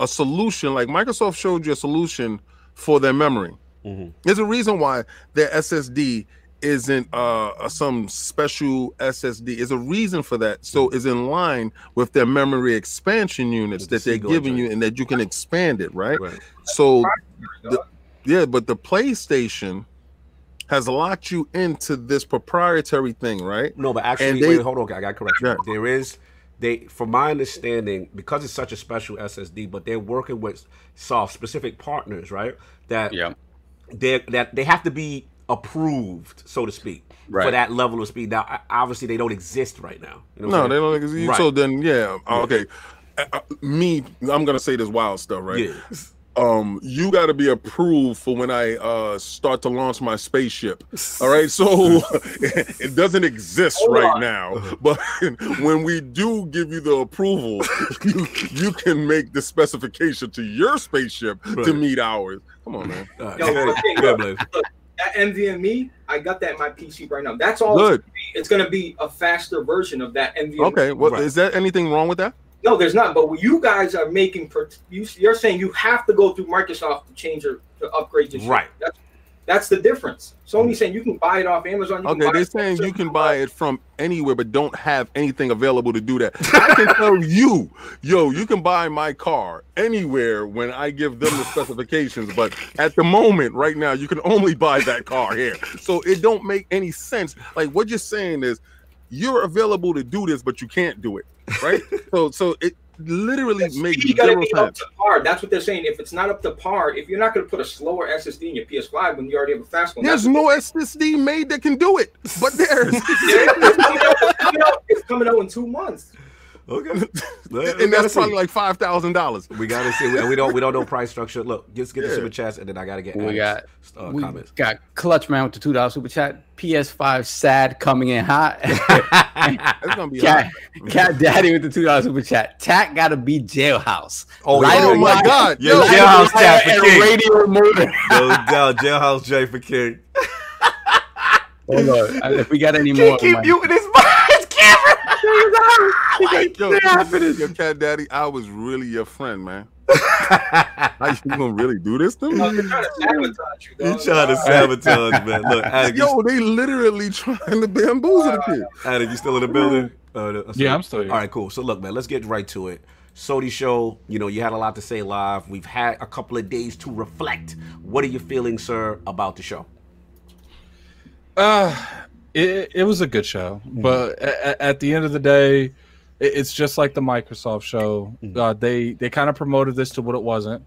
a solution like Microsoft showed you a solution for their memory. Mhm. There's a reason why their SSD isn't uh some special SSD. There's a reason for that. So it's in line with their memory expansion units that they're giving you and that you can expand it, right? Right. So the, yeah, but the PlayStation has locked you into this proprietary thing, right? No, but actually, they- wait, hold on, I got to correct you. Yeah. There is, they, from my understanding, because it's such a special SSD, but they're working with soft specific partners, right? That Yeah. they that they have to be approved, so to speak, for that level of speed. Now, obviously, they don't exist right now. You know No, I'm they don't. exist. Right. So then, yeah, okay. Uh, uh, me, I'm gonna say this wild stuff, right? Yeah. um you got to be approved for when i uh start to launch my spaceship all right so it doesn't exist Hold right on. now but when we do give you the approval you you can make the specification to your spaceship to meet ours come on man All right. Yo, Go but ahead, think- go ahead, Blaze. that NVMe, I got that in my PC right now. That's all. good It's going to be a faster version of that NVMe. okay what is Right. that anything wrong with that No, there's not. But you guys are making, per- you, you're saying you have to go through Microsoft to change your to upgrade your shit. Right. That's the difference. Sony's saying you can buy it off Amazon. You Okay, they're saying you can buy it from anywhere, but don't have anything available to do that. I can tell you, yo, you can buy my car anywhere when I give them the specifications. But at the moment, right now, you can only buy that car here. So it don't make any sense. Like what you're saying is, you're available to do this, but you can't do it, right? so, so it literally makes You zero sense. to par. That's what they're saying. If it's not up to par, if you're not going to put a slower SSD in your PS5 when you already have a fast one, There's no SSD made that can do it, but there's. it's, coming out, it's coming out- it's coming out in two months. Okay. and that's probably like five thousand dollars. we gotta see. We, we don't. We don't know price structure. Look, just get the super chats, and then I gotta get. We got uh, we comments. got Clutch Man with the two dollar super chat. PS5 sad coming in hot. That's gonna be Cat, hot. Cat Daddy with the two dollar super chat. Tack gotta be jailhouse. Oh, Lighter Oh my wire- God! Yeah, Yo, jailhouse wire tap for and King. radio motor. No doubt, jailhouse J for King. Hold on. If we got any King more, keep muting his, his camera. yo, yo, cat daddy, I was really your friend, man. How you gonna really do this to Oh, me? they're trying to sabotage you. You dog. trying to sabotage, man? Look, Adam, you, Yo, they literally trying to bamboozle the kid. Adam, you still in the building? Uh, that's- Yeah, I'm still here. All right, cool. So look, man, let's get right to it. Sony show, you know, you had a lot to say live. We've had a couple of days to reflect. What are you feeling, sir, about the show? Uh, it, it was a good show, but at, at the end of the day, it, it's just like the Microsoft show. Uh, they they kind of promoted this to what it wasn't.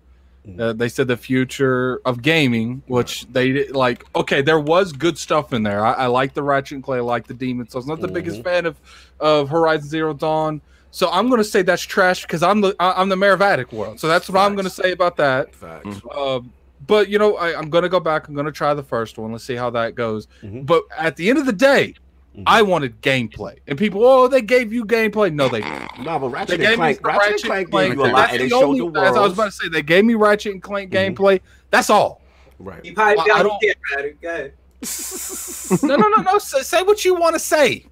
Uh, they said the future of gaming, which they like. Okay, there was good stuff in there. I, I like the Ratchet and Clank, I like the Demon Souls. Not the biggest fan of of Horizon Zero Dawn. So I'm gonna say that's trash because I'm the I'm the mayor of Addict World. So that's what I'm gonna say about that. Facts. Um, but you know, I, I'm gonna go back. I'm gonna try the first one. Let's see how that goes. Mhm. But at the end of the day, Mhm. I wanted gameplay, and people, oh, they gave you gameplay. No, they didn't. No, but They Ratchet gave and Clank, some Ratchet and Clank gave you a lot, That's and they the showed only- the as I was about to say, they gave me Ratchet and Clank Mhm. gameplay. That's all. Right. You probably I- I don't- here, man. Go ahead. No, no, no, no. Say, say what you want to say.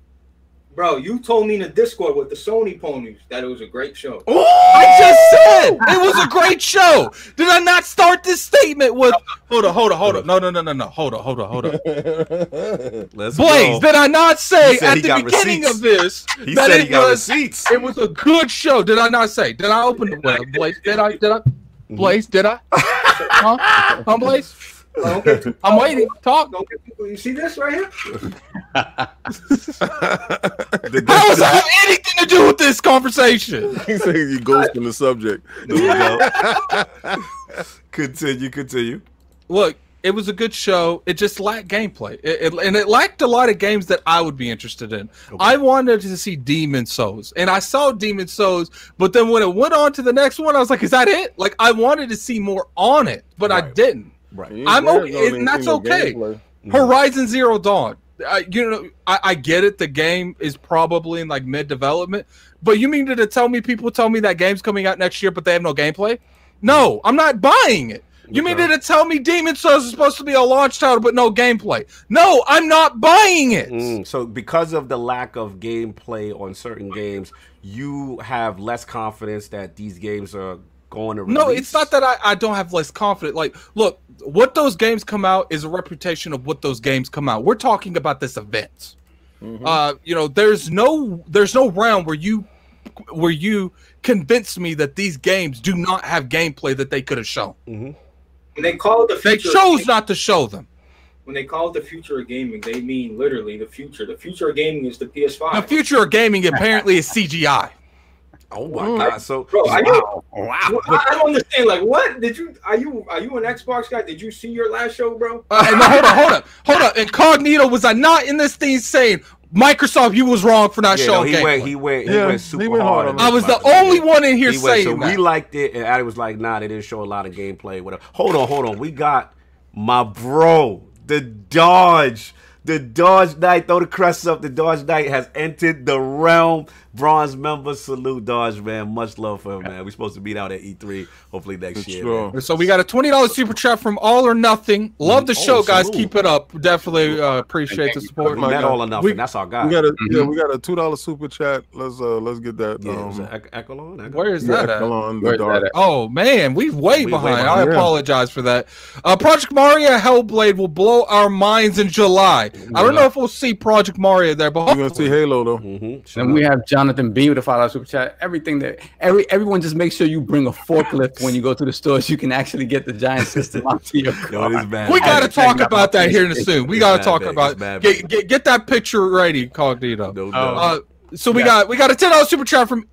Bro, you told me in the Discord with the Sony ponies that it was a great show. I just said it was a great show. Did I not start this statement with? Hold on, hold on, hold on. No, no, no, no, no. Hold on, hold on, hold on. Let's Blaze, go. did I not say at the beginning receipts. of this He that said it he got was receipts. it was a good show? Did I not say? Did I open the well, Blaze? Did I? Did I? Mm-hmm. Blaze, did I? Huh? Huh, Blaze? Don't get I'm waiting. Talk. Don't get you see this right here? The- How does that have anything to do with this conversation? He's saying you ghosting the subject. No doubt. continue, continue. Look, it was a good show. It just lacked gameplay, it, it- and it lacked a lot of games that I would be interested in. I wanted to see Demon Souls, and I saw Demon Souls, but then when it went on to the next one, I was like, "Is that it?" Like I wanted to see more on it, but I didn't. Right. I'm okay, and that's okay. Horizon Zero Dawn. I, you know, I, I get it. The game is probably in like mid development, but you mean to tell me people tell me that game's coming out next year, but they have no gameplay? No, I'm not buying it. You mean Okay. to tell me Demon Souls is supposed to be a launch title but no gameplay? No, I'm not buying it. Mm, so because of the lack of gameplay on certain games, you have less confidence that these games are going to release. No, it's not that I, I don't have less confidence. Like, look, what those games come out is a reputation of what those games come out. We're talking about this event. Uh, you know, there's no there's no round where you where you convince me that these games do not have gameplay that they could have shown. Mhm. When they call it the They future, chose not to show them. when they call it the future of gaming, they mean literally the future. The future of gaming is the PS5. The future of gaming apparently is CGI. Oh my god! So Bro, are you, Wow. I I don't understand. Like, what did you? Are you? Are you an Xbox guy? Did you see your last show, bro? Uh, no, hold on, hold on, hold on. Incognito was I not in this thing saying Microsoft, you was wrong for not yeah, no, he went, he went, he Yeah, went he super went hard. hard on on I was the only one in here He went, so that. we liked it, and Addy was like, "Nah, they didn't show a lot of gameplay." Whatever. Hold on, hold on. We got my bro, the Dodge, The Dodge Knight, throw the crest up. The Dodge Knight has entered the realm. Bronze member, salute Dodge, man. Much love for him, man. We're supposed to meet out at E3, hopefully next For year. sure. man. So we got a twenty dollars super chat from All or Nothing. Love the Oh, show, guys. salute. Keep it up. Definitely uh, appreciate the support. my met God. all enough, We- that's our guy. We got a Mm-hmm. yeah, we got a two dollar super chat. Let's uh let's get that. yeah, um, Echelon? Echelon? Where is yeah, that at? Echelon, the Where's dark. Oh man, we way We way behind. I apologize for that. Uh, Project Mara Hellblade will blow our minds in July. I don't know if we'll see Project Mara there, but You're gonna see Halo though. Mm-hmm. And we have Jonathan B with a five dollar super chat. Everything that every everyone just make sure you bring a forklift when you go to the stores. so you can actually get the giant system onto your car. it is bad. we got to haven't talk about that here in a PlayStation. soon. We got to talk big. about It's get, get get that picture ready, Cognito. No, no. Uh, so we Yeah. got we got a ten dollars super chat from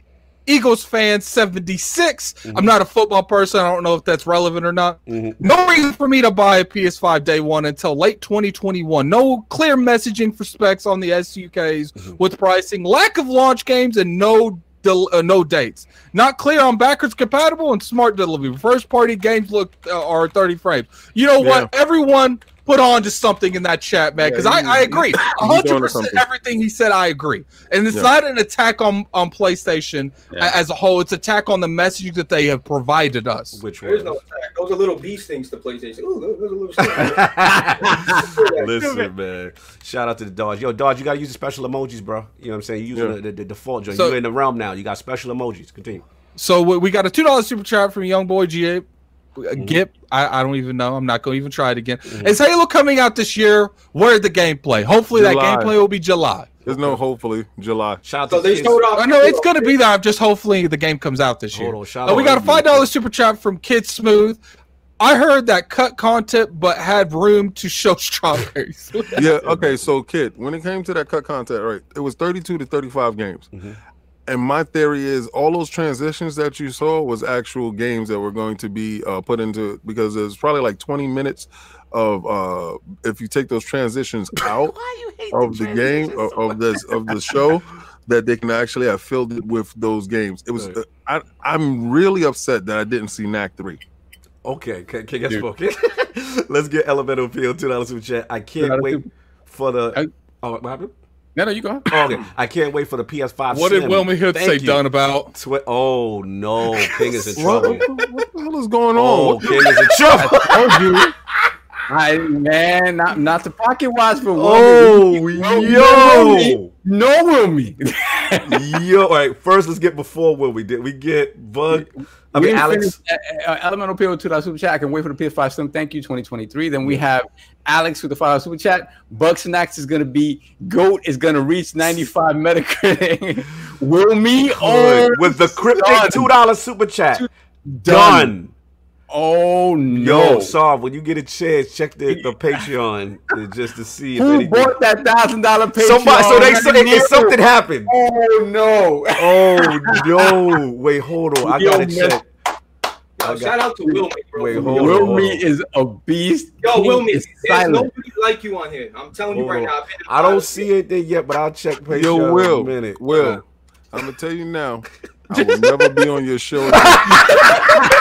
Eagles fan 76. Mm-hmm. I'm not a football person. I don't know if that's relevant or not. Mhm. No reason for me to buy a PS5 day one until late 2021. No clear messaging for specs on the SKUs Mhm. with pricing, lack of launch games, and no del- uh, no dates. Not clear on backwards compatible and smart delivery. First party games look uh, are 30 frames. You know what? Everyone put on to something in that chat, man, because Yeah, I, I agree. he's on to 100% everything he said, I agree. And it's Yeah. not an attack on, on PlayStation Yeah. as a whole, it's attack on the message that they have provided us. Which There is one? no attack. Those are little beast things to PlayStation. Ooh, those those are little. Listen, man. Shout out to the Dodge. Yo, Dodge, you gotta use the special emojis, bro. You know what I'm saying? You using Yeah. the, the, the default joint. So- you in the realm now. You got special emojis. Continue. So we we got a two dollar super chat from Young Boy GA. Gip, I, I don't even know. I'm not going to even try it again. Is Halo coming out this year? Where's the gameplay? Hopefully July. that gameplay will be July. There's no hopefully July. Shout out So to they Kids. showed off. I know it's going to be there. Just hopefully the game comes out this year. Hold on, shout Oh, we got a five dollar super chat from Kid Smooth. I heard that cut content, but had room to show strawberries. Yeah, okay, so kid, when it came to that cut content, right, it was 32 to 35 games. Mhm. And my theory is all those transitions that you saw was actual games that were going to be uh, put into because there's probably like 20 minutes of uh if you take those transitions out Why you hate of the game transitions of, so of this of the show that they can actually have filled it with those games. It was Right. uh, I I'm really upset that I didn't see Knack 3. Okay, can, can get Dude. spoken. Let's get Elemental Appeal two dollars super chat. I can't wait for the. I- Oh, what happened? No, no, you go. Oh, okay, I can't wait for the PS5. what did Slim. Wilmy Hood Thank say you. done about? Twi- oh no, King is in trouble. what, what the hell is going on? Oh, What- King is in trouble. told you. I man, not not the pocket watch for Oh, yo, No Wilmy. yo. All right, first let's get before what we did we get Bug? I We mean, Alex. finish, uh, uh, Elemental Appeal to that super chat. I can wait for the PS5 Slim. Thank you, 2023. Then we have Alex with the five super chat. And Axe is gonna be Goat is gonna reach 95 Metacritic. Will me or with the cryptic done. two dollar super chat. Done. Done. Oh no! Yo, Sov, when you get a chance, check the, the Patreon to- just to see if Who anything. bought that thousand dollar Patreon? Somebody, so they Let say if something happened. Oh no! Oh no! Wait, hold on. I Yo, gotta man. check. Yo, shout out to Wilmy, bro. Wait, hold real. on. Wilmy is a beast. Yo, Will Me, is there's silent. nobody like you on here. I'm telling you right on. now. I've I don't five- see anything yet, but I'll check Patreon Yo, in a Will, minute. Will, I'm gonna tell you now, I will never be on your show.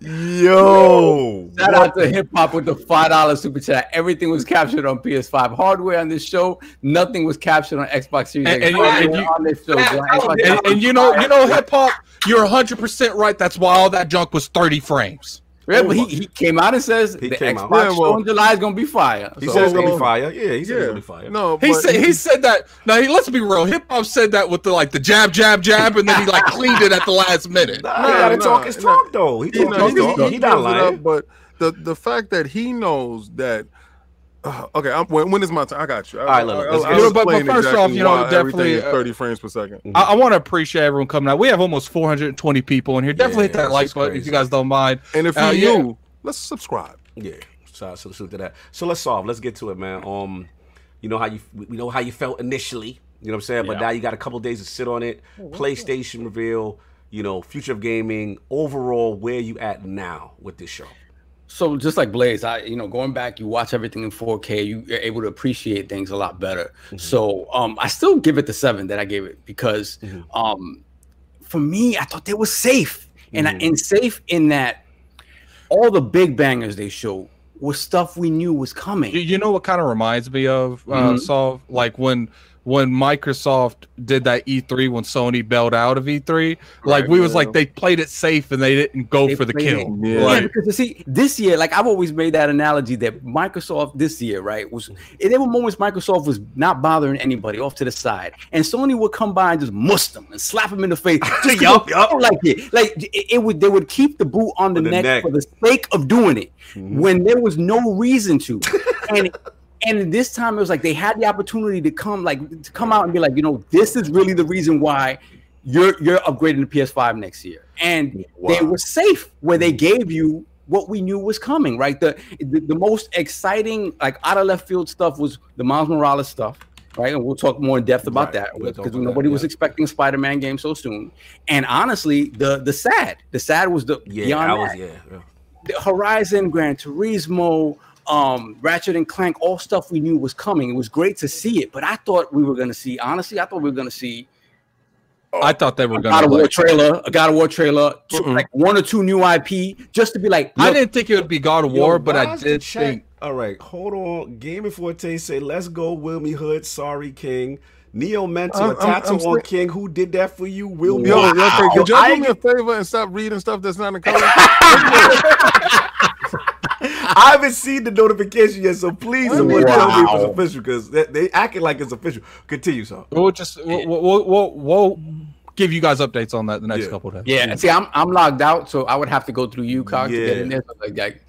Yo, Shout out to Hip Hop with the five dollar super chat. Everything was captured on PS5 hardware on this show. Nothing was captured on Xbox Series And- X and- and you- on this show. Yeah, bro. I Xbox don't- Series And, and you know, you know, hip hop. You're 100 percent right. That's why all that junk was 30 frames. Yeah, but he, he came out and says He the came Xbox out. Yeah, show in July is gonna be fire. he So- said it's gonna be fire. Yeah, he said it's gonna be fire. no, He but said he said that. Now he, let's be real. Hip hop said that with the like the jab, jab, jab, and then he like cleaned it at the last minute. Nah, Nah, he gotta nah, talk his nah. talk though. He, he, talk, not, he, he, he, he, he not lying. up, but the the fact that he knows that. Uh, okay, I'm, when, when is my time? I got you. All right, look, let's get- You know, but- but first off, you know, definitely, uh, thirty frames per second. I, I want to appreciate everyone coming out. We have almost 420 people in here. Definitely hit that like it's button if you guys don't mind. And if Uh, you're yeah. new, let's subscribe. Yeah, so so salute to that. So let's solve. Let's get to it, man. Um, you know how you we know how you felt initially. You know what I'm saying, but now you got a couple days to sit on it. PlayStation reveal. You know, future of gaming. Overall, where you at now with this show? So just like Blaze, I you know going back, you watch everything in 4K, you, you're able to appreciate things a lot better. So um, I still give it the seven that I gave it because Mhm. um, for me, I thought they were safe and I, Mhm. and safe in that all the big bangers they showed was stuff we knew was coming. You, you know what kind of reminds me of uh, Mhm. Sov? Like when when Microsoft did that E3 when Sony bailed out of E3, like Right, we was yeah. like they played it safe and they didn't go They for the kill. it. Yeah. Yeah, because you see, this year, like I've always made that analogy that Microsoft this year, right, was there were moments Microsoft was not bothering anybody off to the side, and Sony would come by and just mush them and slap them in the face. Just 'cause Yup, they yup. felt like it, like it, it would they would keep the boot on the, On the neck, neck. for the sake of doing it Mhm. when there was no reason to, and. And this time it was like they had the opportunity to come, like to come out and be like, you know, this is really the reason why you're you're upgrading the PS5 next year. And they were safe where they gave you what we knew was coming, right? The, the the most exciting, like out of left field stuff was the Miles Morales stuff, right? And we'll talk more in depth about Right. that because nobody that, was yeah. expecting Spider-Man game so soon. And honestly, the the sad, the sad was the Yeah, beyond I was that. yeah. yeah. The Horizon, Gran Turismo, um, Ratchet and Clank, all stuff we knew was coming. It was great to see it, but I thought we were gonna see. Honestly, I thought we were gonna see I thought they were gonna. God of War trailer, a God of War trailer, two- like one or two new IP, just to be like, I didn't think it would be God of Yo, War, but I did chat- think. All right, hold on. Gaming Forte say, "Let's go, Wilmy Hood. Sorry, King." Neo Mentor, I'm- I'm- tattoo I'm on sti- King. Who did that for you? Will Yo, Wow. yo, okay, could y'all I do me a favor and stop reading stuff that's not in color? I haven't seen the notification yet, so please someone tell me if Wow. it's official because they, they acting like it's official. Continue, so. We'll just we'll, we'll, we'll, we'll give you guys updates on that the next Yeah. couple of days. Yeah, see, I'm I'm logged out, so I would have to go through you, Cog, to get in there. So like, like,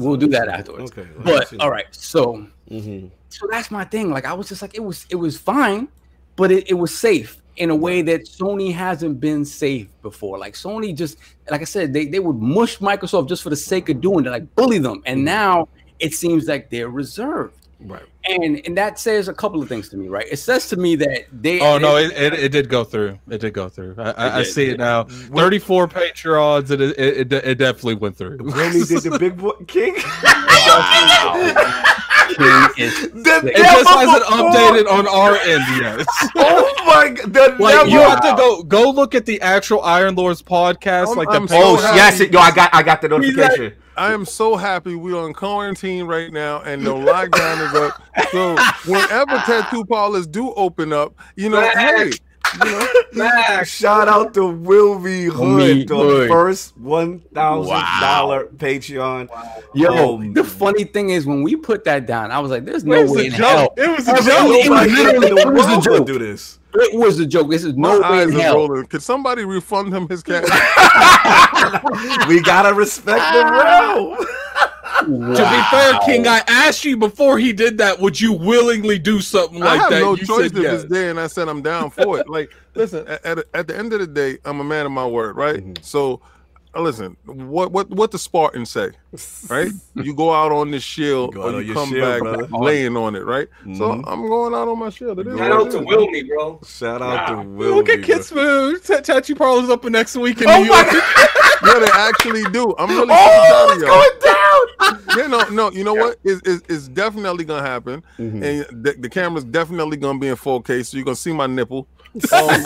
we'll do that afterwards. Okay. But all right, so Mm-hmm. so that's my thing. Like, I was just like, it was it was fine, but it, it was safe in a way that Sony hasn't been safe before. Like Sony just, like I said, they they would mush Microsoft just for the sake of doing it, like bully them, and mm-hmm. now it seems like they're reserved. Right. And and that says a couple of things to me, right? It says to me that they. Oh no, it, it, it did go through. It did go through. I, I, I see it it now. Thirty-four Patreons. It it, it, it definitely went through. Wilmy did the big boy King. King is The It just hasn't before- updated on our end yet. Oh my god! The Like never. you have to go go look at the actual Iron Lords podcast. I'm- like I'm the so Oh happy. yes, yo, I got I got the notification. I am so happy we're on quarantine right now and the lockdown is up. So whenever tattoo parlors do open up, you know, hey, you know, Max, Shout out to Wilby Hood, Me the Hood. first one thousand dollar Patreon. Yo, Oh, the funny thing is when we put that down, I was like, "There's no way a in hell." It was a joke. it was Nobody literally- it was a joke. would do this. It was a joke. This is my no way eyes in hell. rolling. Could somebody refund him his cash? We gotta respect the ah. realm. To be fair, King, I asked you before he did that. Would you willingly do something like I like have that? no you choice said if yes. it's there, and I said I'm down for it. Like, listen, at, at, at the end of the day, I'm a man of my word, right? Mm-hmm. So, uh, listen, what what what the Spartans say, right? you go out on this shield, You or you come shield, back brother. laying on it, right? So Mhm. I'm going out on my shield. It is shout what out to is. Wilmy, bro. Shout out to Wow. Wilby. Look at Kids Kid Smooth. T- Tattoo Parlor's open next week in Oh New York. Yeah, they actually do. I'm really Oh, it's going down. Yeah, no, no. You know what? It's, it's, it's definitely gonna happen, Mhm. and the, the camera's definitely gonna be in 4K, so you're gonna see my nipple. Um,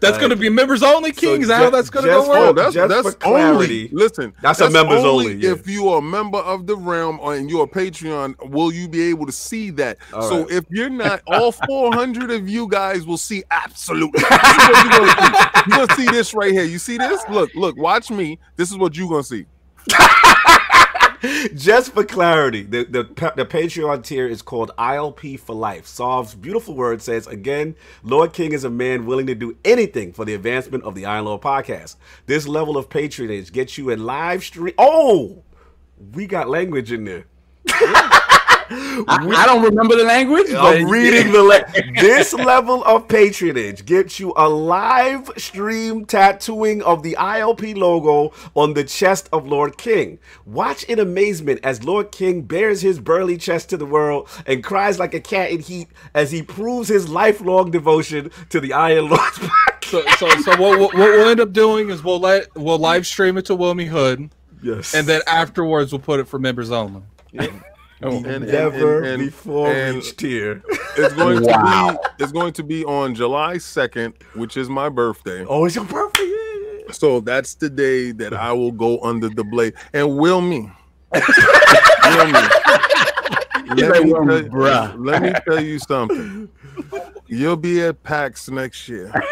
That's going to be members only, So King. Is how that's going to just go? for- Oh, that's just that's for only. Listen, that's a members only, yeah. If you are a member of the realm or and you're a Patreon, will you be able to see that? All so right. if you're not, all 400 of you guys will see absolutely. This is what you're gonna see. You're gonna see this right here. You see this? Look, look, watch me. This is what you're gonna see. Just for clarity, the, the the Patreon tier is called ILP for Life. Sov's beautiful word says again, Lord King is a man willing to do anything for the advancement of the Iron Lord podcast. This level of patronage gets you a live stream. Oh, we got language in there. I, I don't remember the language. but- I'm reading the le- this level of patronage gets you a live stream tattooing of the ILP logo on the chest of Lord King. Watch in amazement as Lord King bears his burly chest to the world and cries like a cat in heat as he proves his lifelong devotion to the Iron Lord's So, so, so what, what we'll end up doing is we'll let we'll live stream it to Wilmy Hood, Yes. and then afterwards we'll put it for members only. Oh, and- and- never and- and- before and- reached here. It's going Wow. to be it's going to be on July 2nd, which is my birthday. Oh, it's your birthday. Yeah. So that's the day that I will go under the blade. And will me, Hear me. He's Let me, well, tell, bruh. let me tell you something. You'll be at PAX next year.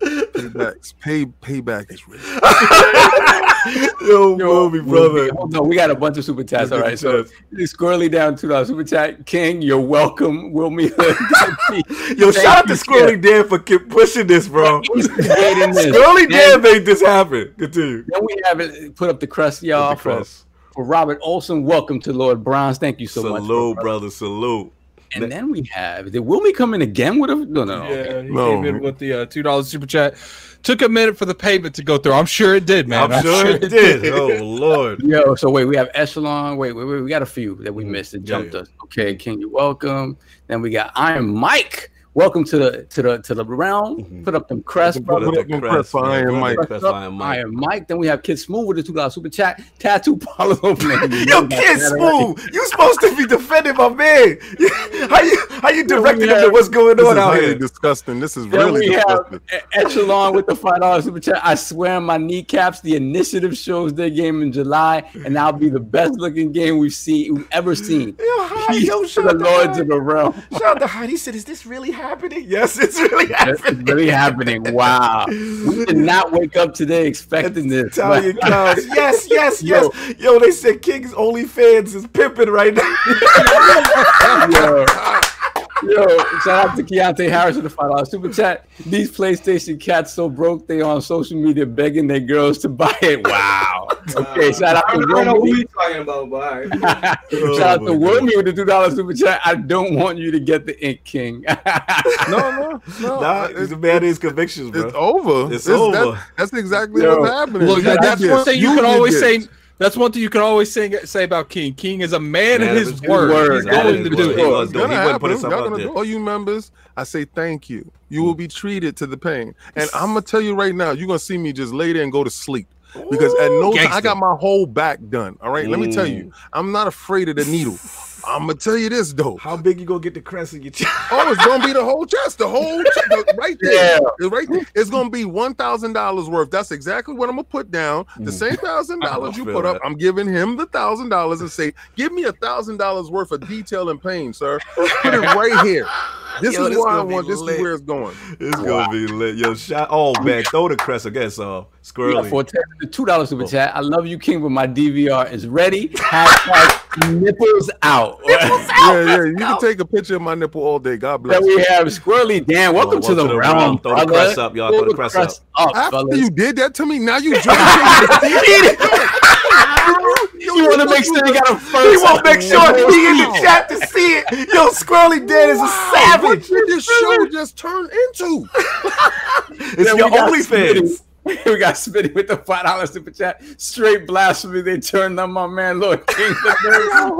Paybacks, pay payback is real. Yo, Yo, movie brother. Hold on, we got a bunch of super chats. All right, so squirrely down two dollars super chat. King, you're welcome. Will me. Yo, Thank shout out to you, Squirrely Dan for keep pushing this, bro. Instigating this. Squirrely Dan Then- made this happen. Continue. Then we have it put up the crust, y'all. The For, crust. for Robert Olson, welcome to Lord Bronze. Thank you so much. salute, bro. brother. Salute. And then we have did Wilmy come in again with a no no no. okay. Yeah, he No. came in with the uh, two dollars super chat. Took a minute for the payment to go through. I'm sure it did, man. I'm, sure it did. Oh Lord. Yo, so wait, we have Echelon. Wait, wait, wait. We got a few that we missed that jumped yeah. us. Okay, King, you welcome. Then we got Iron Mike. Welcome to the to the to the realm. Mhm. Put up them crests, Put brother. up Put the up them crest, crest for man. Iron Put Mike. the crest for Iron Mike. Iron Mike. Then we have Kid Smooth with the two dollar super chat. Tattoo Paulo opening. Yo, kid, smooth. You supposed to be defending my man. How you how you directing him to what's going This on is out highly here? disgusting. This is Then really we have disgusting. E- Echelon with the five dollars super chat. I swear on my kneecaps, the initiative shows their game in July, and that'll be the best looking game we've seen we've ever seen. Yo, hi, yo, to shout the out lords of the realm. Shout out to Hyde. He said, "Is this really happening?" Yes, it's really happening. really happening. Wow. We did not wake up today expecting this. Italian cows. Yes, yes, yes. Yo. Yo, they said King's OnlyFans is pimping right now. Yo, yo, shout out to Keontae Harris with the five dollars super chat. These PlayStation cats so broke they on social media begging their girls to buy it. Wow. Okay, shout out I to don't know who Wilmy. you're talking about, but all right. shout oh out Oh to my Wilmy with the two dollars super chat. I don't want you to get the Ink King. No, no, no. Nah, it's, he's a man of his convictions, it's over. It's that- over. that's exactly Yo, what's happening. Look, that's did one this. thing you, can always this. say. That's one thing you can always say, say about King. King is a man, Man of of his his word. word. He's Man going to do it. He was It's doing- gonna he wouldn't put happen. himself Y'all out gonna there. All you members, I say thank you. You will be treated to the pain. And I'm gonna tell you right now, you're gonna see me just lay there and go to sleep. Because at no time I got my whole back done. All right, let me tell Mm. you, I'm not afraid of the needle. I'm gonna tell you this though. How big you gonna get the crest in your chest? Oh, it's gonna be the whole chest, the whole chest, the- right there. Yeah. It's right there. It's gonna be one thousand dollars worth. That's exactly what I'm gonna put down. The mm. same thousand dollars you feel put up, that. I'm giving him the thousand dollars and say, give me a thousand dollars worth of detail and pain, sir. Put it right here. This Yo, is this why I want. This lit. is where it's going. It's gonna be lit. Yo, shot. Oh man, throw the crest again, so uh, We got squirrely. for the two dollars Oh. super chat. I love you, King, but my DVR is ready. Hashtag nipples out. Yeah, yeah. You can take a picture of my nipple all day. God bless. Then we have Squirrely Dan. Welcome Oh, to the realm, Throw the brother. crest up, y'all. Throw the crest up. up, After fellas. you did that to me, now you joking. You want to make sure you got a first. He won't make sure he in the chat to see it. Yo, Squirrely Dan is a What savage. What did this show just turn into? It's Then your we got OnlyFans. We got Spitty with the five dollars super chat. Straight blasphemy. They turned on my man Lord King.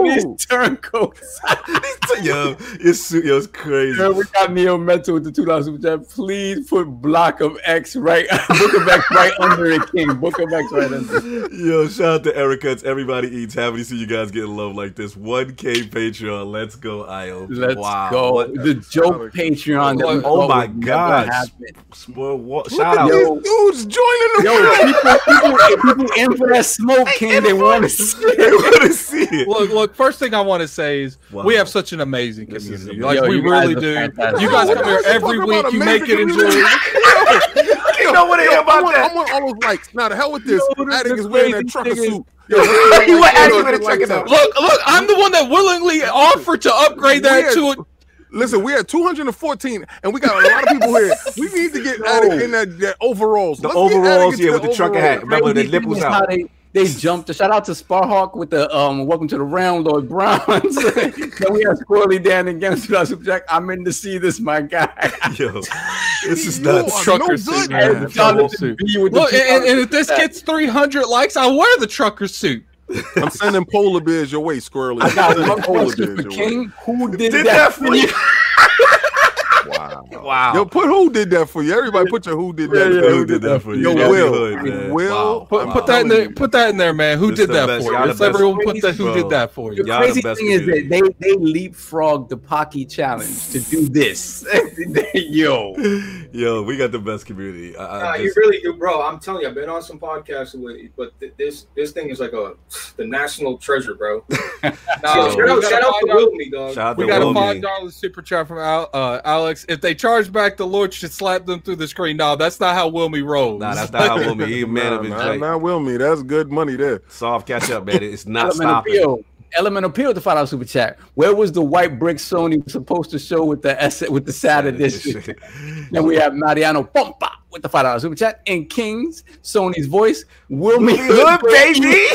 These turncoats. Yo, it's yo, it's crazy. Yo, we got Neo Mental with the two dollars super chat. Please put block of X right, book of X right under it, King. Book of X right under. it. Yo, shout out to Erica. It's everybody eats. Happy to see you guys getting love like this. 1K Patreon. Let's go, Io. Let's wow. go. What, The joke Patreon. Oh my gosh. spoil what, Look shout at out. these dudes joining the Yo, people, people, people in for that smoke, King. They want to see it. see it. Look, look. First thing I want to say is Wow. we have such an amazing This community. amazing. Like Yo, we really do. fantastic. You guys Yo, come what here is this every week. You make it amazing enjoyable. You know what I hear I about want, I want all those likes. Now the hell with this. Yo, the- Addict is wearing that trucker thing is- suit. You went Addict with a trucker suit. Look, look. I'm the one that willingly offered to upgrade that to a Listen, we had 214, and we got a lot of people here. We need to get Addict in that, that overalls. The Let's overalls, into yeah, with the trucker hat. Remember the Crazy thing nipples out. They, they jumped. Shout out to Sparhawk with the um welcome to the round, Lord Bronze. then we have Squirrely Dan again. Super Jack. I'm in to see this, my guy. Yo, this is You nuts. trucker no suit, good. man. And Jonathan suit. B with the Look, and, and if this gets 300 likes, I'll wear the trucker suit. I'm sending polar bears your way, Squirrely. I got one polar bears for your way. King. Who did, Did that, that for you? you? Wow. Wow. Yo, put who did that for you? Everybody put your who did that. Yeah, for yeah, you. Who did that for you? Yo, Yeah, Will. good. Will. Wow. Put, I'm put that in there. Put that in there, man. Who This did that best. for Y'all you? the Let's best. everyone put that. Who Bro. did that for you? The Y'all the crazy thing is that they they leapfrogged the Pocky challenge to do this. Yo, Yo, we got the best community. I, I Nah, you really do, bro. I'm telling you, I've been on some podcasts with, but th- this this thing is like a the national treasure, bro. Nah, Yo, shout out, gotta shout out to out- Wilmy, dog. We got a five dollars super chat from Al, uh, Alex. If they charge back, the Lord should slap them through the screen. No, that's not how Wilmy rolls. Nah, that's not how Wilmy. He man nah, of his nah, joint. nah, Wilmy. That's good money there. Soft catch up, man. It's not Element stopping. appeal. Element appeal to find out super chat. Where was the white brick Sony was supposed to show with the S with the sad edition? then we have Mariano Pompa with the five dollar super chat and Kings Sony's voice. Wilmy Hood, baby.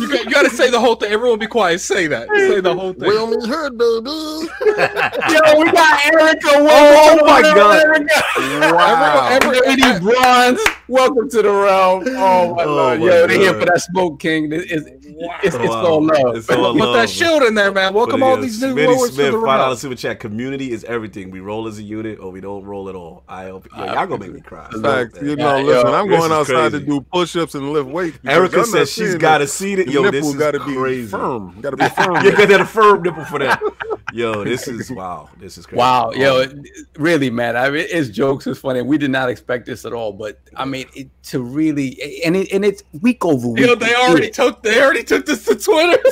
You got, you got to say the whole thing. Everyone be quiet. Say that. Say the whole thing. Wilmy heard, baby. Yo, we got Erica. Oh, Welcome my God. Erica. Wow. Every- every- Lady Bronze, welcome to the realm. Oh my Oh, lord, my yo, they here for that smoke king. It's, it's, it's, it's all love. It's all Put that shield in there, man. Welcome all these new Smitty lords to Smith, the five realm. dollar super chat. Community is everything. We roll as a unit, or we don't roll at all. I hope yo, y'all gonna make me cry. Facts. You know, Yeah, listen, yo, I'm going outside crazy. to do push-ups and lift weights. Erica y'all not says she's seeing got to that. see it. The Yo, this is got to be crazy. firm. Got to be firm. You got that a firm nipple for that. Yo, this is wow. This is crazy. Wow, yo, it- really, man. I mean, it's jokes, it's funny. We did not expect this at all, but I mean, it, to really, and it, and it's week over week. Yo, they already took. They already took this to Twitter.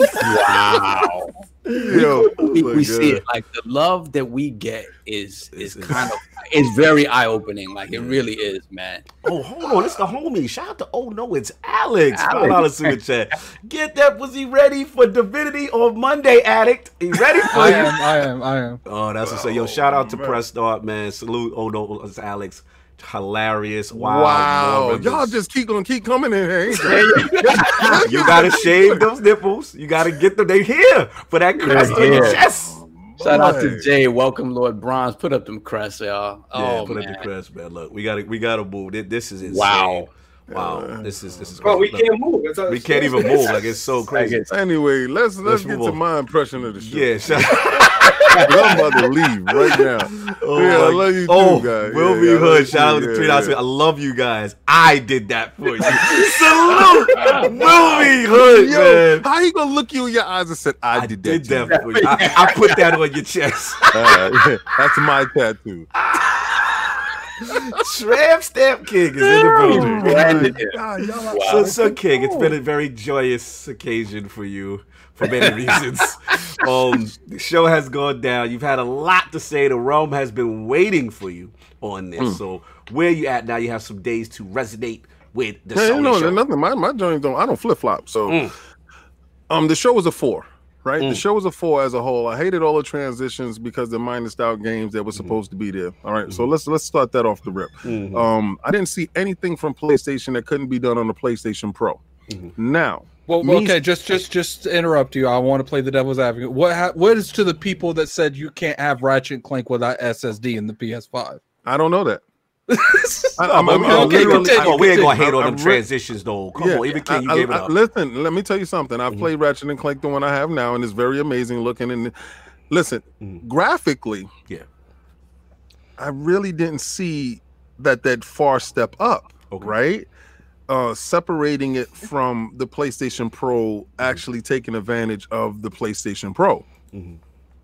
wow. Yo, we, oh we see it like the love that we get is It's- is it's- kind of is very eye opening. Like it really is, man. Oh, hold on. It's the homie. Shout out to Oh No, it's Alex. Alex. Five dollar super chat. Get that pussy ready for divinity on Monday, addict. He ready for I you? am. I am. I am. Oh, that's what say. Yo, oh, shout out to man. Press Start, man. Salute. Oh no, it's Alex. Hilarious. Wow. Wow, more y'all just keep gonna keep coming in here. Ain't y'all? you gotta shave those nipples. You gotta get them. They here for that crest on your here. chest. Shout out to Jay. Welcome, Lord Bronze. Put up them crests, y'all. Yeah, oh put man. up the crest, man. Look, we gotta we gotta move. This, this is insane. Wow. Wow. This is this is Bro, we can't move. It's a- We can't even move. Like it's so crazy. Anyway, let's let's, Let's get to on. my impression of the show. Yeah, shout I'm about to leave right now. Oh, yeah, I love you too, oh, guys. Will Yeah, be yeah, hood. Shout out to Yeah, Three yeah. Dots. I love you guys. I did that for you. Salute, Will be hood, Yo, man. how you gonna look you in your eyes and said, "I, I did did that"? that, for you. I, I put that on your chest. to you? Uh, that's my tattoo. Tramp Stamp King is in the building. Branded it. God, y'all So, so King, it's been a very joyous occasion for you for many reasons. um, the show has gone down. You've had a lot to say. The realm has been waiting for you on this. So where you at now? You have some days to resonate with the Hey, Sony no, show. nothing. My my joints don't. I don't flip flop. So, Mm. um, the show was a four, right? Mm. The show was a four as a whole. I hated all the transitions because they minused out games that were Mm-hmm. supposed to be there. All right, so let's let's start that off the rip. Mhm. Um, I didn't see anything from PlayStation that couldn't be done on the PlayStation Pro. Mhm. Now, Well, Me- okay, just just just to interrupt you. I want to play the devil's advocate. What ha- what is to the people that said you can't have Ratchet and Clank without SSD in the PS5? I don't know that. I- No, I'm- I'm- we, I'm okay, literally- continue. Oh, we ain't gonna continue. hate on them I re- transitions though. Come on, even King, you I- gave it I- up. listen, let me tell you something. I've Mhm. played Ratchet and Clank, the one I have now, and it's very amazing looking. And listen, Mhm. graphically, Yeah. I really didn't see that that far step up, Okay. right? Uh, separating it from the PlayStation Pro, actually taking advantage of the PlayStation Pro. Mhm.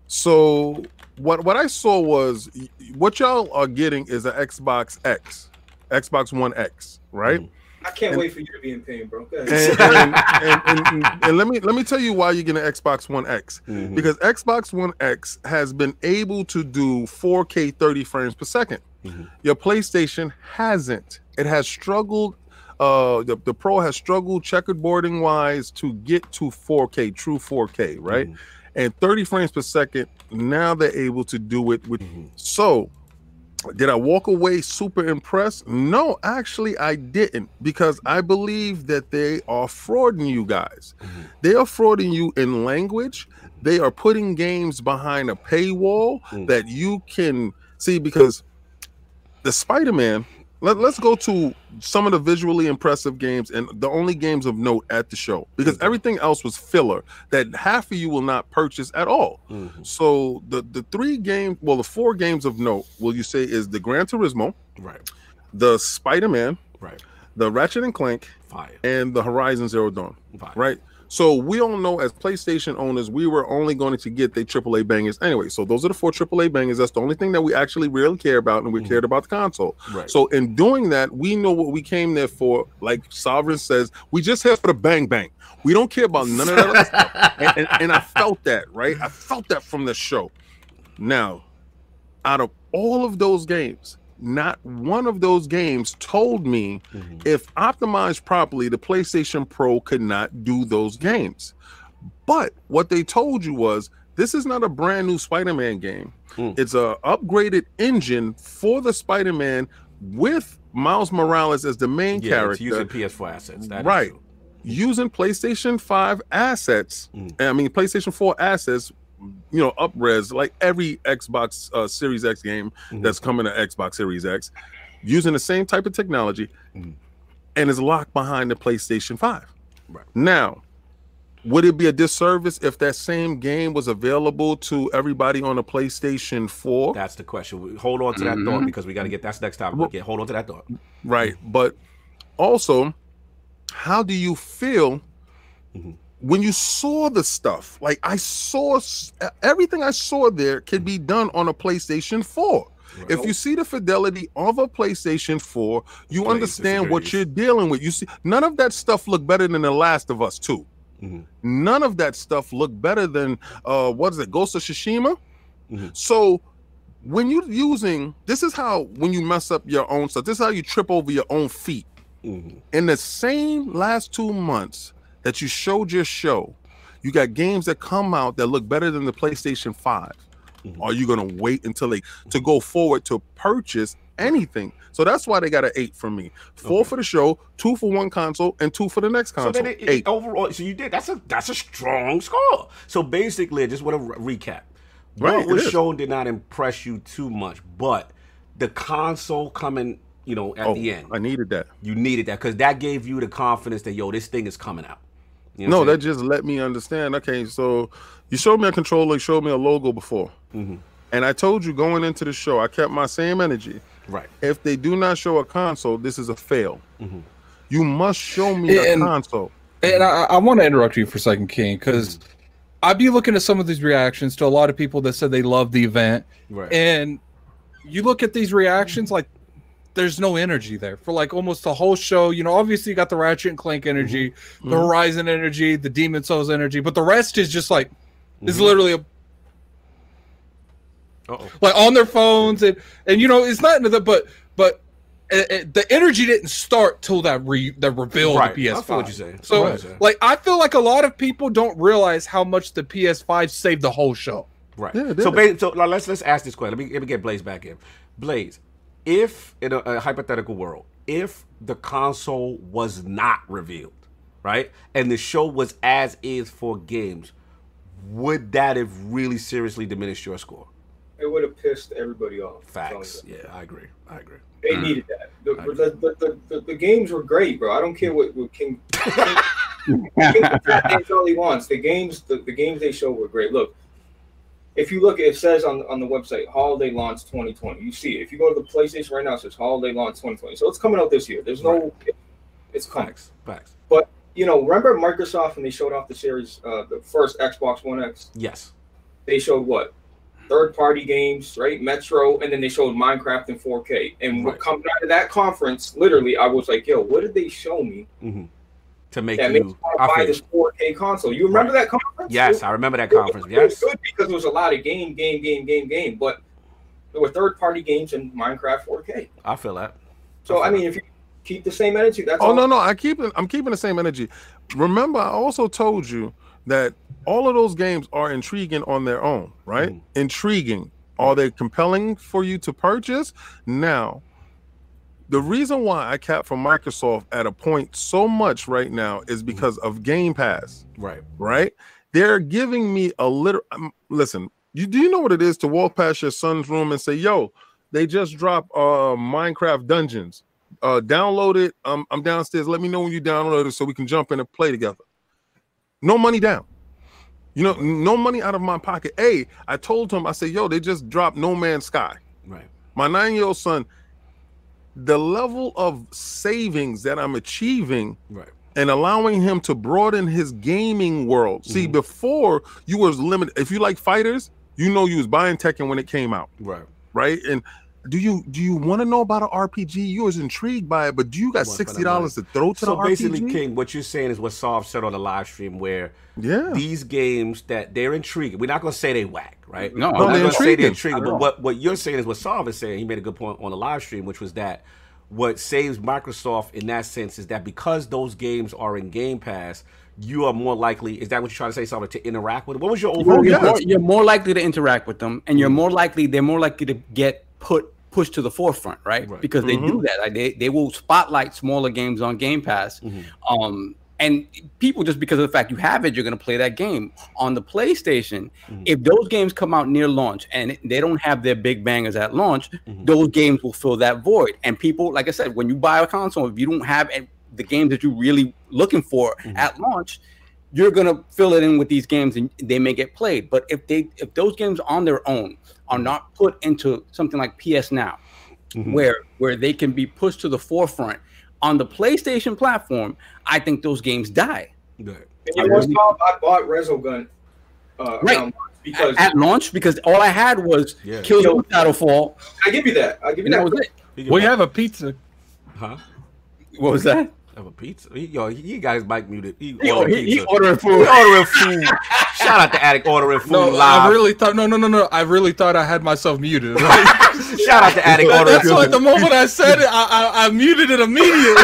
So what what I saw was what y'all are getting is an Xbox X, Xbox One X, right? Mhm. I can't And- wait for you to be in pain, bro. And, and, and, let me let me tell you why you're getting an Xbox One X Mhm. because Xbox One X has been able to do 4K 30 frames per 2nd Mhm. Your PlayStation hasn't. It has struggled. Uh, the, the Pro has struggled checkerboarding wise to get to 4K, true 4K, right? Mhm. And 30 frames per second. Now they're able to do it with. Mhm. So, did I walk away super impressed? No, actually, I didn't because I believe that they are frauding you guys. Mhm. They are frauding you in language. They are putting games behind a paywall Mm. that you can see because the Spider-Man. Let, let's go to some of the visually impressive games and the only games of note at the show because Okay. everything else was filler that half of you will not purchase at all. Mhm. So the the three games, well, the four games of note, will you say is the Gran Turismo, Right, the Spider-Man, right. the Ratchet and Clank, Fire, and the Horizon Zero Dawn. fire. Right. So we all know as PlayStation owners, we were only going to get the AAA bangers anyway. So those are the four AAA bangers. That's the only thing that we actually really care about, and we Mhm. cared about the console. Right. So in doing that, we know what we came there for. Like Sovereign says, we just here for the bang bang. We don't care about none of that other stuff. And, and, and I felt that, right? I felt that from the show. Now, out of all of those games, not one of those games told me Mhm. if optimized properly, the PlayStation Pro could not do those games. But what they told you was this is not a brand new Spider-Man game. Mm. It's a upgraded engine for the Spider-Man with Miles Morales as the main yeah, character it's using PS4 assets. Right. using PlayStation 5 assets. Mm. I mean PlayStation 4 assets, you know, upres like every Xbox uh, Series X game Mhm. that's coming to Xbox Series X, using the same type of technology, Mhm. and is locked behind the PlayStation 5. Right. Now, would it be a disservice if that same game was available to everybody on a PlayStation 4? That's the question. Hold on to that thought because we got to get that's next time. Well- Get hold on to that thought. Right. But also, how do you feel Mhm. When you saw the stuff? Like I saw everything I saw there could be done on a PlayStation 4. Right. If you see the fidelity of a PlayStation 4, you Please understand what you're dealing with. You see, none of that stuff look better than The Last of Us 2. Mhm. None of that stuff look better than uh what is it, Ghost of Tsushima? Mhm. So when you're using this is how when you mess up your own stuff, this is how you trip over your own feet Mhm. in the same last two months that you showed your show, you got games that come out that look better than the PlayStation 5. Mhm. Are you gonna wait until they to go forward to purchase anything? So that's why they got an eight from me. Four Okay. for the show, two for one console, and two for the next So console. then it, eight. overall, so you did that's a that's a strong score. So basically, I just want to re- recap. Right, what was shown did not impress you too much, but the console coming, you know, at oh, the end, I needed that. you needed that because that gave you the confidence that yo, this thing is coming out. You know No, what that just let me understand. Okay, so you showed me a controller, you showed me a logo before. Mhm. And I told you going into the show, I kept my same energy. right? If they do not show a console, this is a fail. Mhm. You must show me a console. And I, I want to interrupt you for a second, King, because I'd be looking at some of these reactions to a lot of people that said they love the event, Right. and you look at these reactions like there's no energy there for like almost the whole show. You know, obviously you got the Ratchet and Clank energy, the Mhm. Horizon energy, the Demon Souls energy, but the rest is just like it's Mhm. literally a, Uh-oh. like on their phones and and you know it's not the but but uh, uh, the energy didn't start till that re the reveal Right. of the PS5. feel what you're saying. So feel what you're saying. like I feel like a lot of people don't realize how much the PS5 saved the whole show. Right. Yeah, so, ba- so now let's let's ask this question. Let me let me get Blaze back in. Blaze, if in a, a hypothetical world, if the console was not revealed, right, and the show was as is for games, would that have really seriously diminished your score? It would have pissed everybody off. Facts. Yeah, I agree. I agree. They Mm. needed that. The, the, the, the, the, the games were great, bro. I don't care what, what King. King King all he wants. The games, the, the games they showed were great. Look, if you look, it says on on the website holiday launch 2020. You see it. If you go to the PlayStation right now, it says holiday launch 2020. So it's coming out this year. There's no, it's coming. Facts. Facts. You know, remember Microsoft when they showed off the series, uh, the first Xbox One X? Yes. They showed what? Third party games, right? Metro, and then they showed Minecraft in 4K. And what Right. coming out of that conference, literally, I was like, yo, what did they show me hmm To make that makes you. want I to buy feel this 4K console? You remember that conference? Yes, It- I remember that it was- conference. It was Yes. good because there was a lot of game, game, game, game, game. But there were third party games in Minecraft 4K. I feel that. So, I mean, if you keep the same energy, that's Oh all. no, no, I keep. I'm keeping the same energy. Remember, I also told you that all of those games are intriguing on their own, right? Mhm. Intriguing. Are they compelling for you to purchase? Now, the reason why I cap from Microsoft at a point so much right now is because of Game Pass, Right. right? They're giving me a little. um, listen, you do you know what it is to walk past your son's room and say, "Yo, they just dropped uh Minecraft Dungeons. Uh, download it. Um, I'm downstairs. Let me know when you download it so we can jump in and play together. No money down. You know, no money out of my pocket. Hey, I told him, I said, yo, they just dropped No Man's Sky. Right. My nine-year-old son, the level of savings that I'm achieving Right. and allowing him to broaden his gaming world. See, Mhm. before you was limited. If you like fighters, you know you was buying Tekken when it came out, Right. right? And do you do you want to know about an RPG? You was intrigued by it, but do you got Want for that sixty dollars to throw to So the basically, King, what you're saying is what Sov said on the live stream, where yeah, these games that they're intriguing. We're not gonna say they whack, right? No, We're no, they're gonna say they're intriguing. intriguing. Not at But what what you're saying is what Sov is saying. He made a good point on the live stream, which was that what saves Microsoft in that sense is that because those games are in Game Pass, you are more likely. Is that what you're trying to say, something to interact with? What was your You're, overall? You're more, you're more likely to interact with them, and you're mm. more likely they're more likely to get put pushed to the forefront, right? Right. Because they do that. Like they, they will spotlight smaller games on Game Pass. Mhm. Um, and people just because of the fact you have it, you're going to play that game on the PlayStation. Mhm. If those games come out near launch and they don't have their big bangers at launch, Mhm. those games will fill that void. And people, like I said, when you buy a console, if you don't have the games that you're really looking for Mhm. at launch, you're gonna fill it in with these games and they may get played. But if they if those games on their own are not put into something like PS Now, Mhm. where where they can be pushed to the forefront on the PlayStation platform, I think those games die. Good. And you know, Bob, I bought Resogun uh, Right. because At, at launch, because all I had was Yeah. Killzone Shadowfall, I give you that. I give you and that that. was it. He can We have a pizza. huh? What was that? Have a pizza? He, yo, he, he got his mic muted. He, He, ordered he, he pizza. ordering He food. ordering food. Shout out to Addict ordering food No, live. I really thought. No, no, no, no. I really thought I had myself muted. Like, Shout out to Addict ordering that's why food. the moment I said it, I, I, I muted it immediately.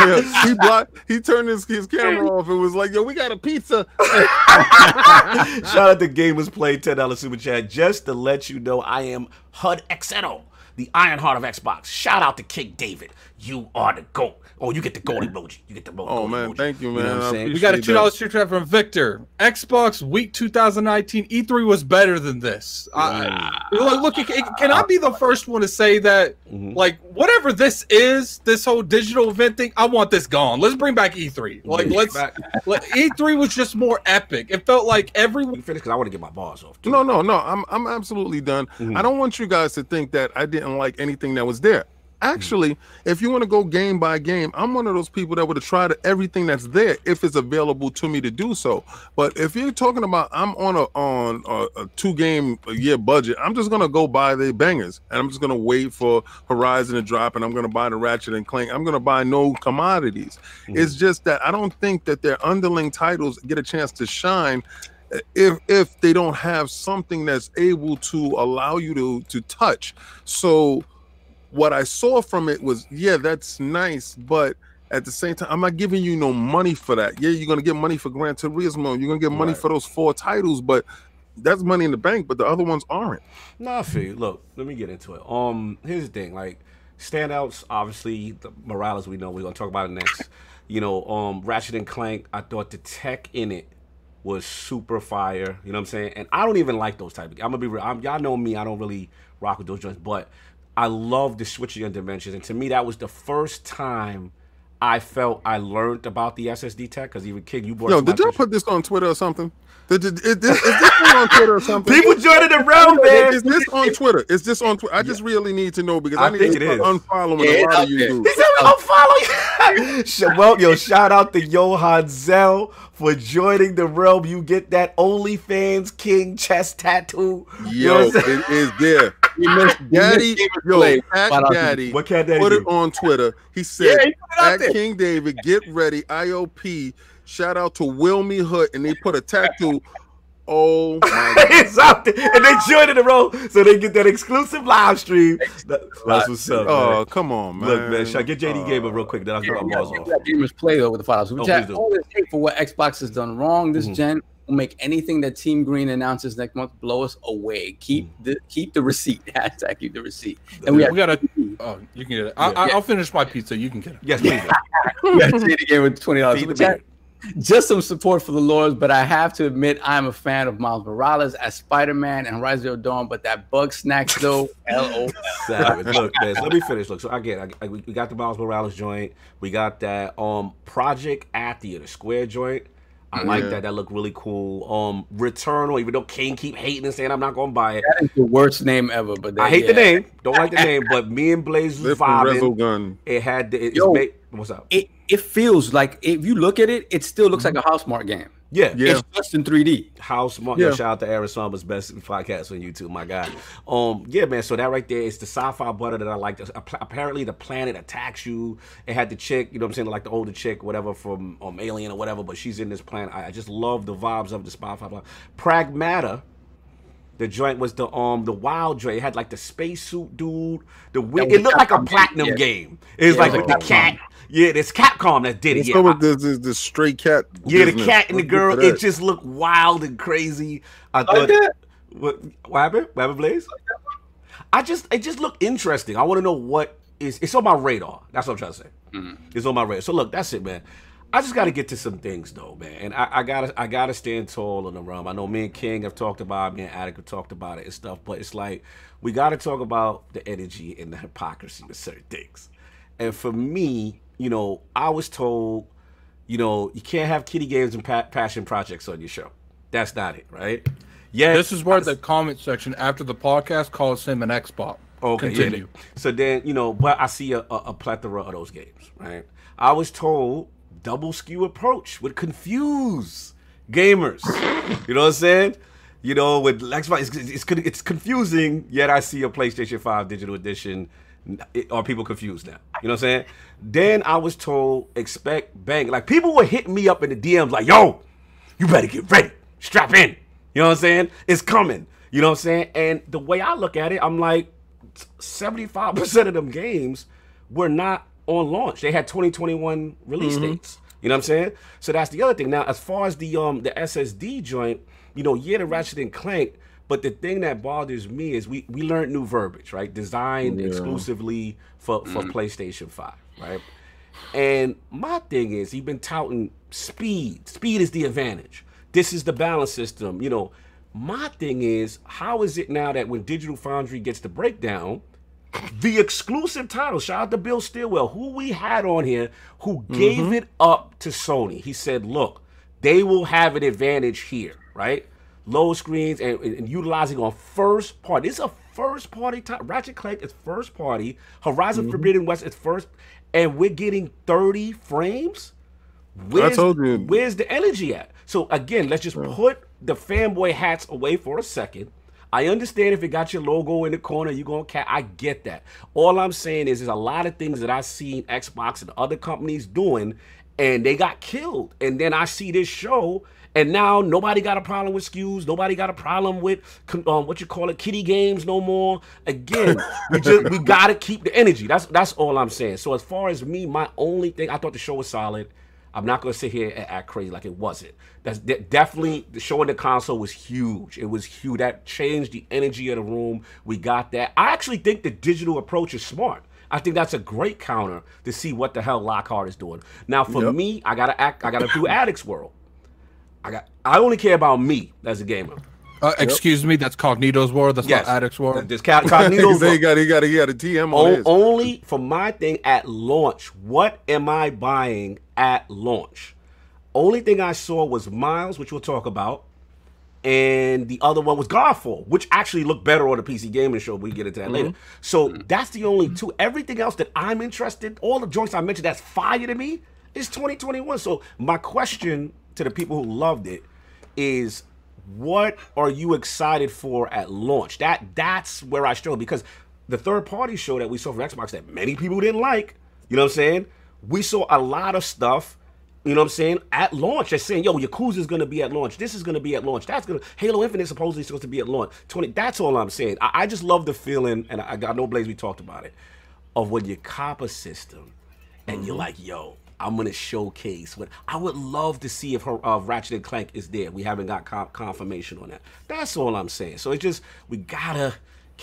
Yeah, he blocked. He turned his, his camera off and was like, "Yo, we got a pizza." Shout out to Gamers Play ten dollars super chat just to let you know I am HUD XNO, the Iron Heart of Xbox. Shout out to King David. You are the goat. Oh, you get the goat emoji. You get the goat. Oh goat man, emoji. thank you, know man. what I'm we got a two dollars super chat from Victor. Xbox Week 2019 E3 was better than this. I, look, look, can can I be the first one to say that? Mhm. Like, whatever this is, this whole digital event thing, I want this gone. Let's bring back E3. Like, let's. Let, E3 was just more epic. It felt like everyone. You finish because I want to get my bars off. Too. No, no, no. I'm I'm absolutely done. Mhm. I don't want you guys to think that I didn't like anything that was there. Actually, if you want to go game by game, I'm one of those people that would have tried everything that's there if it's available to me to do so. But if you're talking about I'm on a on a, a two game a year budget, I'm just gonna go buy the bangers and I'm just gonna wait for Horizon to drop and I'm gonna buy the Ratchet and Clank. I'm gonna buy no commodities. Mhm. It's just that I don't think that their underling titles get a chance to shine if if they don't have something that's able to allow you to to touch so what i saw from it was yeah that's nice but at the same time i'm not giving you no money for that yeah you're gonna get money for gran turismo you're gonna get money Right. for those four titles but that's money in the bank but the other ones aren't No, I feel you. Look, let me get into it. Um, here's the thing. Like standouts, obviously, the Morales. We know we're gonna talk about it next. You know, um, Ratchet and Clank. I thought the tech in it was super fire. You know what I'm saying? And I don't even like those type of. I'm gonna be real. I'm, y'all know me. I don't really rock with those joints, but I love the switching of dimensions. And to me, that was the first time. I felt I learned about the SSD tech because even King, you brought. yo it to my did y'all put this on twitter or something did, did, is, this, is this thing on twitter or something People joining the realm, man. is this on Twitter? Is this on Twitter? I just really need to know because I, I need think to it is. start unfollowing Yeah, a it's lot out of you dudes. He said I'm following. Sh- well, yo, shout out to Johan Zell for joining the realm. You get that OnlyFans King chest tattoo. Yo, what I'm saying? it is there. We missed, Daddy, yo, at Shout Daddy, What can that put do? it on Twitter. He Yeah, said, he put it out at there. King David, get ready, ILP. Shout out to Wilmy Hood, and they put a tattoo. Oh my it's out there, and they joined in the row so they get that exclusive live stream. That's what's up. Oh, man. come on, man. Look, man, shall I get JD Gamer real quick? Then I'll get my balls off. Let Gamers play though with the files. We Oh, chat please do. all this hate for what Xbox has done wrong this Mhm. gen will make anything that Team Green announces next month blow us away. Keep Mm. the keep the receipt. Hashtag keep the receipt. And we We have, got to. Oh, you can get it. I, I, I'll finish my pizza. You can get it. Yes, please. we got JD Game with twenty dollars. Feed the Super chat. man. Just some support for the Lords, but I have to admit I'm a fan of Miles Morales as Spider-Man and Horizon Zero Dawn. But that Bugsnax though, L O. Savage. Look, let me finish. Look, so again, I, I, we we got the Miles Morales joint. We got that um Project Athia, the square joint. I like that. That looked really cool. Um, Returnal, even though Kane keep hating and saying I'm not gonna buy it. That is the worst name ever. But I that- hate the name. Don't like the name, but me and Blaze was They're from vibing. Resogun. It had the, it's Yo. made, what's up? It it feels like if you look at it, it still looks like a Housemarque game. Yeah, Yeah. It's just in 3D. Housemarque. Yeah. Yo, shout out to Aaron Summers, best podcast on YouTube, my guy. Um, yeah, man. So that right there is the sci-fi butter that I like. Appa- Apparently, the planet attacks you. It had the chick, you know what I'm saying, like the older chick, whatever from um, Alien or whatever, but she's in this planet. I, I just love the vibes of the sci-fi. Pragmata. The joint was the um the wild joint. It had like the spacesuit dude. The it looked like a platinum yeah. game. It was Yeah, like it with the cat. Yeah, it's Capcom that did it. What's Yeah, up with this, this, this stray cat? yeah, the cat and the girl, it just looked wild and crazy. I Like thought, that? what, what happened? What happened, Blaze? I just, it just looked interesting. I want to know what is. It's on my radar. That's what I'm trying to say. Mm-hmm. It's on my radar. So look, that's it, man. I just got to get to some things though, man. And I, I gotta, I gotta stand tall in the realm. I know me and King have talked about, it, me and Addict have talked about it and stuff. But it's like we got to talk about the energy and the hypocrisy with certain things. And for me, you know, I was told you know, you can't have kitty games and pa- passion projects on your show. That's not it, right? Yeah. This is where the comment section after the podcast calls him an Xbox. Okay, yeah. Continue. So then, you know, but I see a, a, a plethora of those games, right? I was told double SKU approach would confuse gamers. you know what I'm saying? You know, with Xbox, it's, it's, it's confusing. Yet I see a PlayStation 5 digital edition. Are people confused now? You know what I'm saying? Then I was told expect bang. Like people were hitting me up in the DMs like, "Yo, you better get ready, strap in." You know what I'm saying? It's coming. You know what I'm saying? And the way I look at it, I'm like, 75% of them games were not on launch. They had 2021 release dates. You know what I'm saying? So that's the other thing. Now, as far as the um the SSD joint, you know, yeah, the Ratchet and Clank, but the thing that bothers me is we we learned new verbiage, right? Designed exclusively for for mm-hmm. PlayStation 5, right? And my thing is, he's been touting speed. Speed is the advantage. This is the balance system. You know, my thing is, how is it now that when Digital Foundry gets the breakdown, the exclusive title, shout out to Bill Stillwell, who we had on here, who gave mm-hmm. it up to Sony. He said, look, they will have an advantage here, right? Low screens and, and utilizing on first party. It's a first party title. Ratchet Clank is first party. Horizon mm-hmm. Forbidden West is first, and we're getting 30 frames. Where's, told you. Where's the energy at? So again, let's just put the fanboy hats away for a second. I understand if it got your logo in the corner, you're gonna cat. I get that. All I'm saying is, there's a lot of things that I've seen Xbox and other companies doing, and they got killed. And then I see this show, and now nobody got a problem with SKUs. Nobody got a problem with um, what you call it, kitty games no more. Again, we just we gotta keep the energy. That's that's all I'm saying. So as far as me, my only thing, I thought the show was solid. I'm not gonna sit here and act crazy like it wasn't. That's de- definitely the show in the console was huge. It was huge. That changed the energy of the room. We got that. I actually think the digital approach is smart. I think that's a great counter to see what the hell Lockhart is doing. Now, for Yep. me, I gotta act. I gotta do Addicts World. I got. I only care about me as a gamer. Uh, excuse me, that's Cognito's world. That's Yes, not Addict's world. This Ca- Cognito's they got he got he got a TM on O- only for my thing at launch. What am I buying at launch? Only thing I saw was Miles, which we'll talk about, and the other one was Godfall, which actually looked better on the PC Gaming Show. We get into that later. So that's the only two. Everything else that I'm interested, all the joints I mentioned that's fire to me, is 2021. So my question to the people who loved it is what are you excited for at launch? That that's where I struggle because the third party show that we saw from Xbox that many people didn't like, you know what I'm saying? We saw a lot of stuff, you know what I'm saying, at launch. They're saying, yo, Yakuza is gonna be at launch, this is gonna be at launch, that's gonna Halo Infinite supposedly supposed to be at launch. 20 that's all I'm saying. I, I just love the feeling, and I got no Blaze, we talked about it, of when you cop a system and you're mm-hmm. like, yo, I'm gonna showcase what I would love to see if her uh, Ratchet and Clank is there. We haven't got con- confirmation on that. That's all I'm saying. So it's just we gotta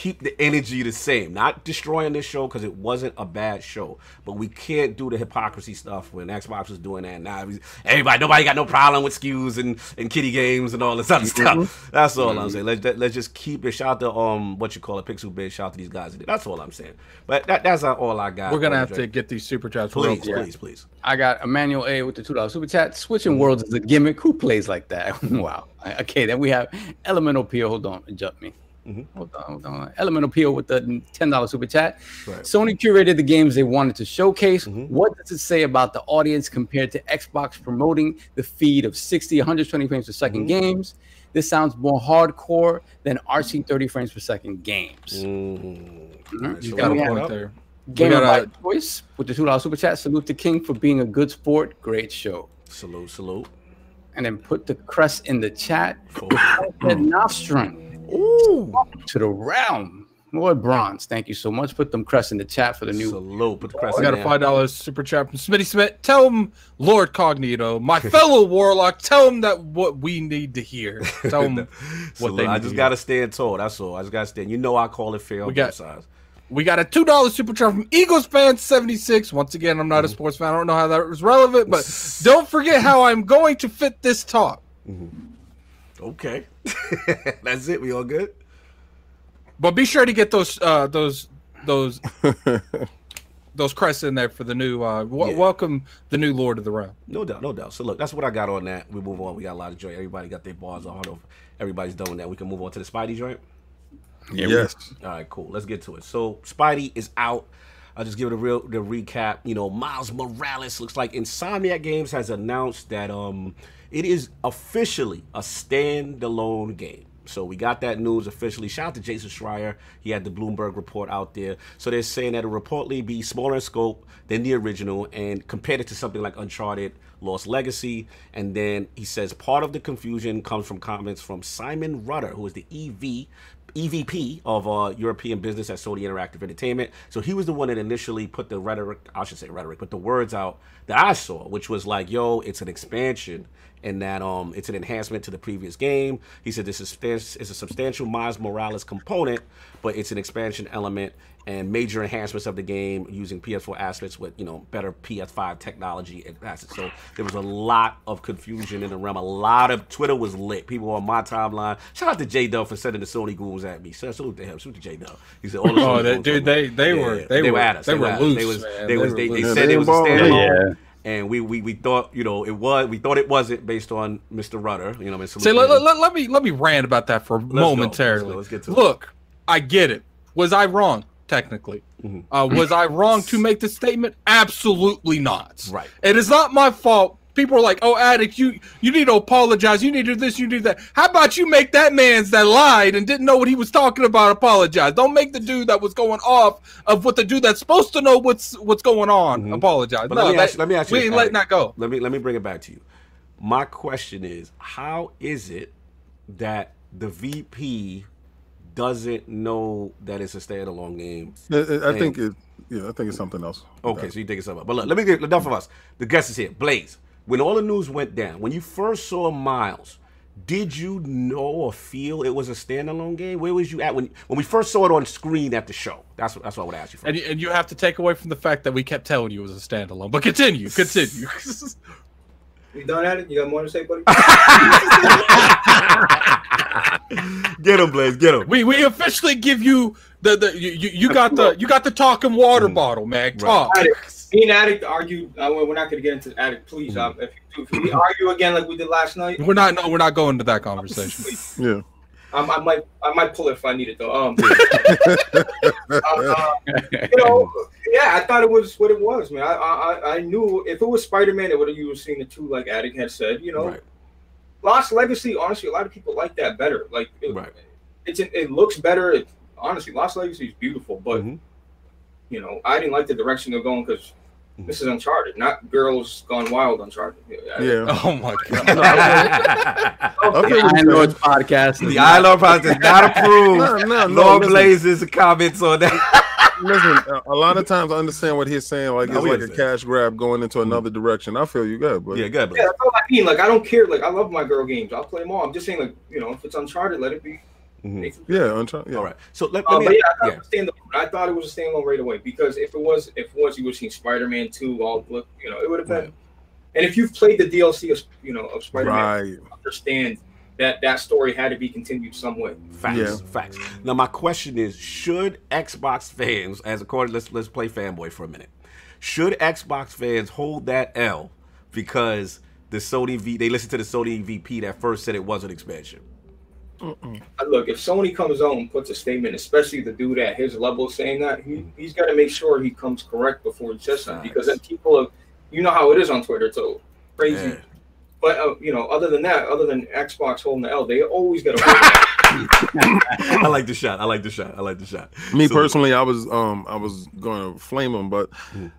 keep the energy the same. Not destroying this show because it wasn't a bad show, but we can't do the hypocrisy stuff when Xbox was doing that. Now everybody, nobody got no problem with SKUs and, and kitty games and all this other Mm-hmm. stuff. That's all I'm saying. Let's let's just keep it. Shout out to um what you call it, Pixel Biz. Shout out to these guys. That's all I'm saying. But that, that's all I got. We're gonna have the to get these super chats. real please, quick. please, please. I got Emmanuel A with the two dollars super chat. Switching worlds is a gimmick. Who plays like that? wow. Okay, then we have Elemental Peel. Hold on, jump me. Mm-hmm. Hold on, hold on. Elemental Peel with the ten dollars super chat. Right. Sony curated the games they wanted to showcase. Mm-hmm. What does it say about the audience compared to Xbox promoting the feed of 60, 120 frames per 2nd mm-hmm. games? This sounds more hardcore than RC 30 frames per second games. Mm. You So got a point there. Gamer gotta- by choice with the two dollars super chat. Salute the king for being a good sport. Great show. Salute, salute. And then put the crest in the chat. Cool. Nostrum Ooh. to the realm. Lord Bronze, thank you so much. Put them crests in the chat for the new. Salute. Put the crest I in got a five dollars super chat from Smitty Smith. Tell him, Lord Cognito, my fellow warlock, tell him that what we need to hear. Tell him what Salute. they I just to gotta stand tall. That's all. I just gotta stand. You know I call it fair We got- both sides. We got a two dollar super chat from Eagles fan seventy six. Once again, I'm not a mm-hmm. sports fan. I don't know how that was relevant, but don't forget how I'm going to fit this talk. Mm-hmm. Okay. That's it. We all good? But be sure to get those uh, those those those crests in there for the new. Uh, w- Yeah. Welcome the new Lord of the Realm. No doubt, no doubt. So look, that's what I got on that. We move on. We got a lot of joy. Everybody got their bars on. I don't know if everybody's done with that. We can move on to the Spidey joint. yes. All right, cool. Let's get to it. So Spidey is out. I'll just give it a real the recap. You know, Miles Morales looks like Insomniac Games has announced that um it is officially a standalone game. So we got that news officially. Shout out to Jason Schreier. He had the Bloomberg report out there. So they're saying that it'll reportedly be smaller in scope than the original and compared it to something like Uncharted Lost Legacy. And then he says part of the confusion comes from comments from Simon Rutter, who is the EV EVP of uh, European business at Sony Interactive Entertainment. So he was the one that initially put the rhetoric, I should say rhetoric, but the words out that I saw, which was like, yo, it's an expansion and that um it's an enhancement to the previous game. He said this is is a substantial Miles Morales component, but it's an expansion element and major enhancements of the game using PS4 assets with you know better PS5 technology and assets. So there was a lot of confusion in the realm. A lot of Twitter was lit. People on my timeline. Shout out to J Dub for sending the Sony ghouls at me. So salute to him. Salute to J Dub. He said, all the Oh, Sony they- ghouls dude, on they- me. they were- they were- at us. they were at us. loose, They was man. they They was were they, they said it was a standalone. Yeah. And we, we we thought you know it was we thought it wasn't based on Mr. Rutter you know Mr. Say, let, let, let- let me let me rant about that for go. momentarily. Let's go. Let's get to it. Look, I get it. Was I wrong? Technically, Mm-hmm. uh, was I wrong to make the statement? Absolutely not. Right. It is not my fault. People are like, "Oh, addict, you you need to apologize. You need to do this. You need that." How about you make that man's that lied and didn't know what he was talking about apologize? Don't make the dude that was going off of what the dude that's supposed to know what's what's going on apologize. Mm-hmm. But no, let me that- ask- let me ask you we ain't letting that go. Let me let me bring it back to you. My question is, how is it that the VP doesn't know that it's a standalone game? I, I- I think it. Yeah, I think it's something else. Okay, so you think it's something. Else. But look, let me get enough of us. The guest is here. Blaze, when all the news went down, when you first saw Miles, did you know or feel it was a standalone game? Where was you at when when we first saw it on screen at the show? That's what that's what I would ask you for. And, you- and you have to take away from the fact that we kept telling you it was a standalone. But continue, continue. You done at it? You got more to say, buddy? get him, Blaze. Get him. we we officially give you the the you, you you got the you got the talking water bottle, man. Talk. Addict. Me and Addict argue. Uh, we're not going to get into Addict, please. Um, if, you, if we argue again like we did last night, We're not no, we're not going to that conversation. Yeah. Um, I might I might pull it if I need it though. Um, uh, you know, yeah, I thought it was what it was, man. I I, I knew if it was Spider Man, it would have you seen the two like Addict had said. You know, Right. Lost Legacy. Honestly, a lot of people like that better. Like, it, Right. it's it looks better. It, honestly, Lost Legacy is beautiful, but Mhm. you know, I didn't like the direction they're going because. Mm-hmm. This is Uncharted, not Girls Gone Wild Uncharted. Yeah. Oh my god. Okay, The Iron Lords podcast. The I Love Project is not approved. No, no, no, Lord listen. Blazes comments on that. Listen, a- a lot of times I understand what he's saying. Like No, it's like a understand. cash grab going into mm-hmm. another direction. I feel you good, but yeah, good. Yeah, that's all I mean. Like, I don't care. Like, I love my girl games. I'll play them all. I'm just saying, like, you know, if it's Uncharted, let it be. Mhm. Nathan Yeah, Uncharted. Yeah. All right. So let, let but me. yeah, I thought, yeah. it was. I thought it was a standalone right away because if it was, if it was, you would have seen Spider-Man two, all look, you know, it would have been. Right. And if you've played the DLC of, you know, of Spider-Man, Right. understand that that story had to be continued some way. Facts, Yeah. facts. Now my question is: Should Xbox fans, as according, let's let's play fanboy for a minute. Should Xbox fans hold that L because the Sony V they listened to the Sony VP that first said it was an expansion? Uh, Look, if Sony comes out and puts a statement, especially the dude at his level saying that, he, he's got to make sure he comes correct before he says something because then people have, you know how it is on Twitter, so crazy. Yeah. But uh, you know, other than that, other than Xbox holding the L, they always got to. I like the shot. I like the shot. I like the shot. Me So- personally, I was um I was going to flame him, but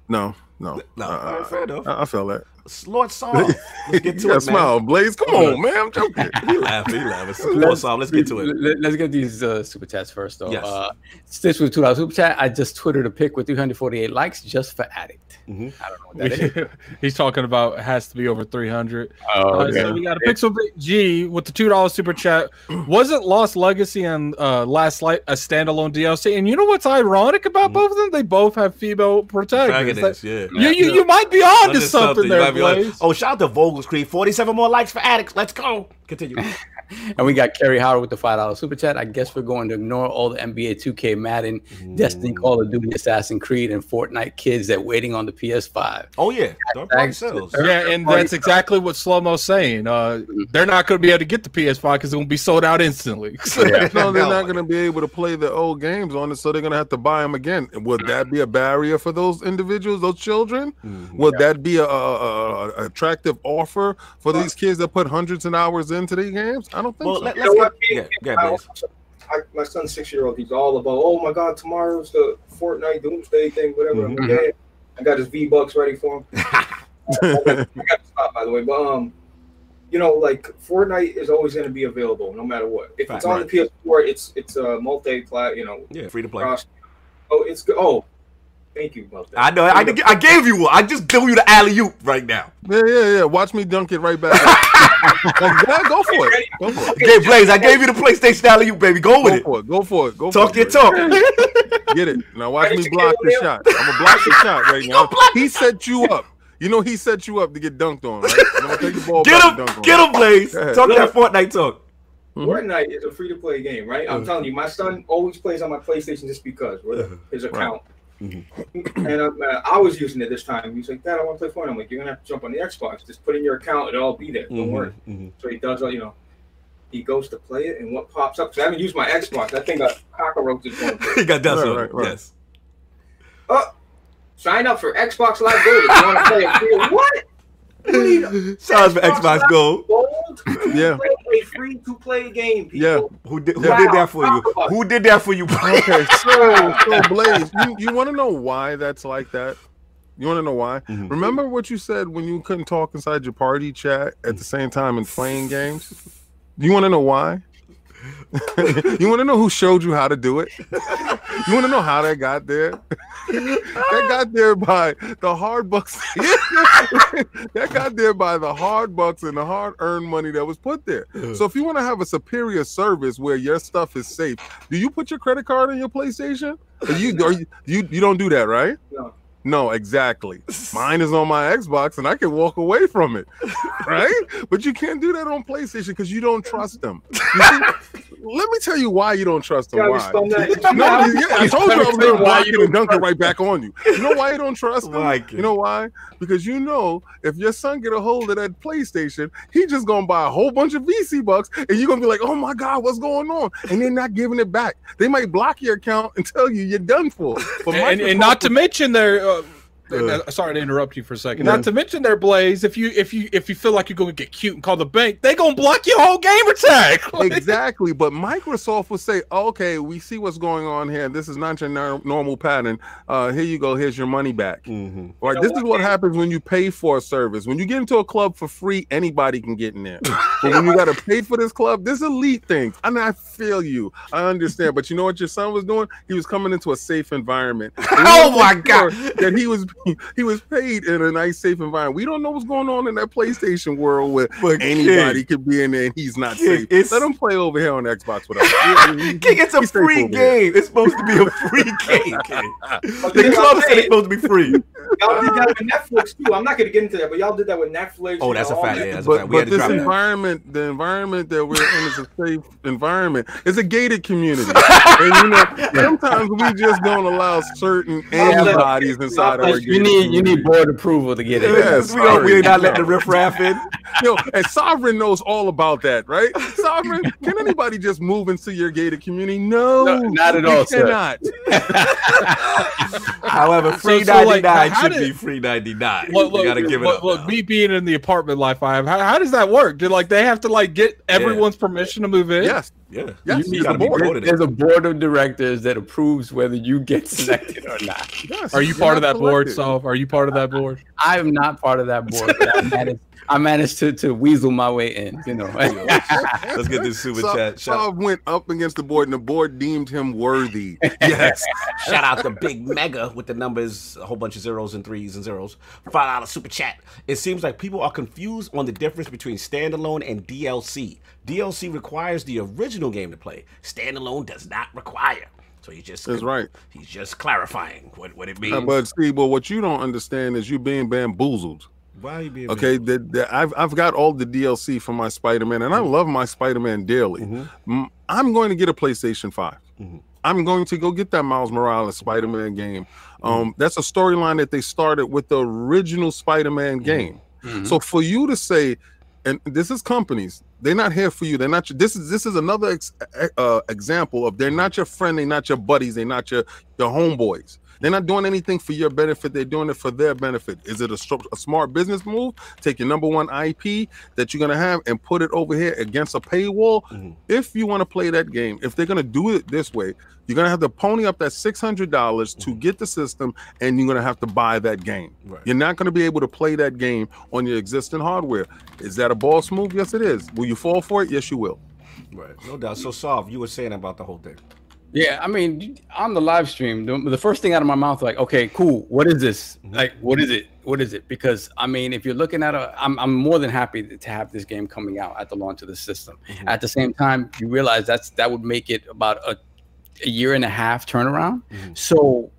no, no, No, Uh, fair enough. I, I felt that. Lord Sov. Let's get to yeah, it, man. smile, Blaze. Come on, man. I'm joking. He laughing. He laughing. Lord Sov. Let's get to it. Let, us get these uh, super chats first, though. Yes. Uh, this was two dollars super chat. I just twittered a pic with 348 likes just for addict. Mhm. I don't know what that is. He's talking about it has to be over 300. Oh, Uh, so we got a Pixel G with the two dollars super chat. Wasn't Lost Legacy and uh, Last Light a standalone DLC? And you know what's ironic about Mhm. both of them? They both have female protagonists. Protagonist, yeah. You, you, you might be on to Under something there, be on- Blaze. Oh, shout out to Vogel's Creek. 47 more likes for addicts. Let's go. Continue. And we got Kerry Howard with the five dollar super chat. I guess we're going to ignore all the NBA 2K, Madden, Destiny, Call of Duty, Assassin's Creed, and Fortnite kids that waiting on the PS5. Oh, yeah. Third party sales. Yeah, and that's exactly what Slow Mo's saying. Uh, they're not going to be able to get the PS5 because it's going to be sold out instantly. no, they're not going to be able to play the old games on it, so they're going to have to buy them again. Would that be a barrier for those individuals, those children? Mhm. Would that be a, a, a- a attractive offer for these kids that put hundreds of hours into these games? I don't think Well, so. let, You let's know get. what? Yeah, yeah, I, my son's six year old. He's all about, oh my god, tomorrow's the Fortnite Doomsday thing, whatever. I'm like, Mhm. yeah. I got his V Bucks ready for him. I got to stop, by the way. But um, you know, like Fortnite is always going to be available no matter what. If it's on the PS4, it's it's a multi plat, you know, Yeah, free to play. Oh, it's good. Oh, thank you about. I know. I, I gave you one. I just threw you the alley oop right now. yeah, yeah, yeah. Watch me dunk it right back. yeah, go for it. Go for it. Okay, Blaze, I gave you the PlayStation alley oop, baby. Go with Go it. for it. Go for it. Go Talk for your it. talk. Get it. Now watch Ready me block kill the him? shot. I'm gonna block the shot right now. He set you up. You know he set you up to get dunked on, right? I'm take the ball Get him, and dunk on get him, Blaze. Go ahead. Talk that Fortnite talk. Hmm? Fortnite is a free to play game, right? I'm telling you, my son always plays on my PlayStation just because with his account. Mhm. And uh, uh, I was using it this time. He's like, Dad, I want to play Fortnite. I'm like, You're gonna have to jump on the Xbox. Just put in your account, it'll all be there. Don't worry. Mhm, So he does, all you know. He goes to play it, and what pops up? Because I haven't used my Xbox. That thing got cockroaches going. mhm. He got dust Right, right, right. Yes. Sign up for Xbox Live Gold if you want to play it. What? Shout out for Xbox Gold. Gold? Yeah. A free to play game. People. Yeah. Who did, who Yeah. did that for you? Who did that for you? Okay, so so Blaze, you, you want to know why that's like that? You want to know why? Mhm. Remember what you said when you couldn't talk inside your party chat at the same time and playing games? Do you want to know why? you want to know who showed you how to do it? You want to know how that got there? that got there by the hard bucks. that got there by the hard bucks and the hard earned money that was put there. So if you want to have a superior service where your stuff is safe, do you put your credit card on your PlayStation? Or you, or you, you you don't do that, right? No. No, exactly. Mine is on my Xbox and I can walk away from it, right? But you can't do that on PlayStation because you don't trust them. You see, let me tell you why you don't trust him. Why? No, yeah, I told you I was Let me tell going you to why block you it and don't dunk it right back on you. You know why you don't trust them? Why, kid? You know why? Because you know if your son get a hold of that PlayStation, he just gonna buy a whole bunch of VC bucks, and you're gonna be like, "Oh my God, what's going on?" And they're not giving it back. They might block your account and tell you you're done for. But and, and not to mention their uh, Uh. sorry to interrupt you for a second. Not to mention their blaze. If you if you if you feel like you're gonna get cute and call the bank, they gonna block your whole game attack. Like, exactly. But Microsoft will say, okay, we see what's going on here. This is not your normal pattern. Uh, here you go. Here's your money back. Mhm. Right. This is what? happens when you pay for a service. When you get into a club for free, anybody can get in there. but when you got to pay for this club, this elite things. And I feel you. I understand. But you know what your son was doing? He was coming into a safe environment. Oh my God. That he was he was paid in a nice, safe environment. We don't know what's going on in that PlayStation world where But anybody could be in there and he's not King, safe. Let him play over here on Xbox with us. King, it's a free over here. game. It's supposed to be a free game, The club said it's supposed to be free. Y'all did that with Netflix too. I'm not gonna get into that, but y'all did that with Netflix. Oh, that's know, a all fact, yeah, that's a But, fact. We had but to this drop that. environment, the environment that we're in is a safe environment. It's a gated community. and you know, sometimes we just don't allow certain antibodies inside our You You gated need you need board approval to get it. Yes. we don't, we're not letting the riffraff in. Yo, and Sovereign knows all about that, right? Sovereign, can anybody just move into your gated community? No, No, not at you all, sir. Cannot. However, free so, like, 99 how should did- be free 99. Look, we look, gotta give it look, up. look, now. me being in the apartment life I have, how, how does that work? Did like they have to like get everyone's permission to move in? Yes, yeah, yes, you it's gotta be board. voted. There's a board of directors that approves whether you get selected or not. yes. Are you You're part of not that board, selected. Sov? Are you part of that board? I am not part of that board. But I managed, I managed to, to weasel my way in, you know. Let's get this super So, chat. Shout, Sov went up against the board, and the board deemed him worthy. Yes, shout out to Big Mega with the numbers, a whole bunch of zeros and threes and zeros. Five dollar super chat. It seems like people are confused on the difference between standalone and DLC. DLC requires the original game to play. Standalone does not require. So he just that's right. He's just clarifying what, what it means. Uh, but Steve, well, what you don't understand is you being bamboozled. Why are you being Okay, the, the, I've I've got all the DLC for my Spider-Man, and I love my Spider-Man dearly. Mhm. Mm, I'm going to get a PlayStation 5. Mhm. I'm going to go get that Miles Morales Spider-Man game. Um, that's a storyline that they started with the original Spider-Man game. Mhm. So for you to say, and this is companies, they're not here for you. They're not. Your, this is this is another ex, uh, example of they're not your friend. They're not your buddies. They're not your your homeboys. They're not doing anything for your benefit. They're doing it for their benefit. Is it a, a smart business move? Take your number one IP that you're gonna have and put it over here against a paywall. Mhm. If you want to play that game, if they're gonna do it this way, you're gonna have to pony up that six hundred dollars to get the system, and you're gonna have to buy that game. Right. You're not going to be able to play that game on your existing hardware. Is that a boss move? Yes, it is. Will you fall for it? Yes, you will. Right, no doubt. So, Sov, you were saying about the whole thing. Yeah, I mean, on the live stream, the, the first thing out of my mouth, like, okay, cool. What is this? Like, what is it? What is it? Because I mean, if you're looking at a, I'm, I'm more than happy to have this game coming out at the launch of the system. Mhm. At the same time, you realize that's that would make it about a, a year and a half turnaround. Mhm. So,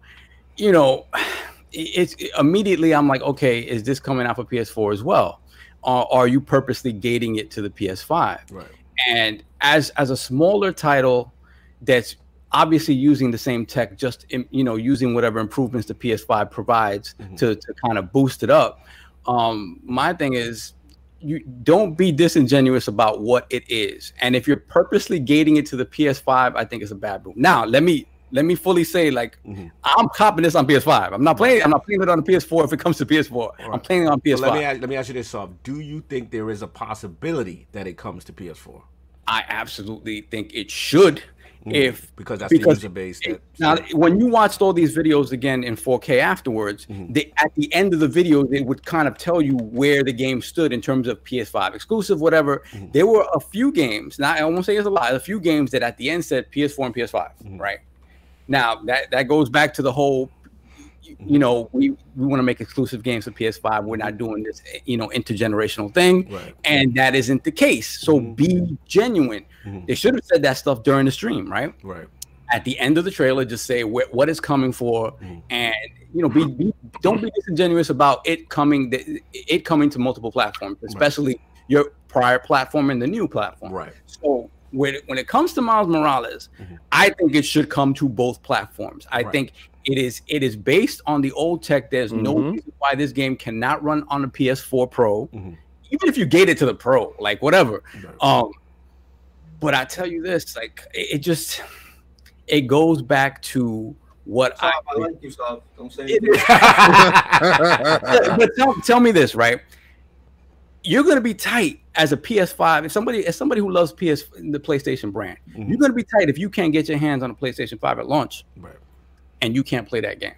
you know, it's immediately I'm like, okay, is this coming out for PS4 as well? Or are you purposely gating it to the PS5? Right. and as as a smaller title that's obviously using the same tech just in, you know using whatever improvements the ps5 provides Mhm. to, to kind of boost it up um my thing is you don't be disingenuous about what it is and if you're purposely gating it to the ps5 i think it's a bad move now let me let me fully say like Mhm. i'm copping this on ps5 i'm not playing i'm not playing it on the ps4 if it comes to ps4 i'm playing it on ps5 let me ask, let me ask you this, Sov. Do you think there is a possibility that it comes to PS4? i absolutely think it should. If because that's because the user base. That, now when you watched all these videos again in 4k afterwards Mhm. they at the end of the video they would kind of tell you where the game stood in terms of ps5 exclusive whatever Mhm. there were a few games now i won't say it's a lot a few games that at the end said ps4 and ps5 Mhm. right now that that goes back to the whole you- you know we we want to make exclusive games for ps5 we're not doing this you know intergenerational thing right. and that isn't the case so Mhm. be genuine Mhm. they should have said that stuff during the stream right Right. at the end of the trailer just say wh- what is coming for Mhm. and you know be, be don't be disingenuous about it coming the, it coming to multiple platforms especially your prior platform and the new platform Right. so when it, when it comes to Miles Morales Mhm. I think it should come to both platforms I Right. think it is it is based on the old tech there's no Mhm. reason why this game cannot run on the PS4 Pro Mhm. even if you gate it to the Pro like whatever Right. um, but I tell you this, like it, it just it goes back to what I. Stop, I like you, stop. Don't say It but tell, tell me this, right? You're gonna be tight as a PS5. If somebody, as somebody who loves PS, the PlayStation brand, Mhm. you're gonna be tight if you can't get your hands on a PlayStation 5 at launch Right. And you can't play that game.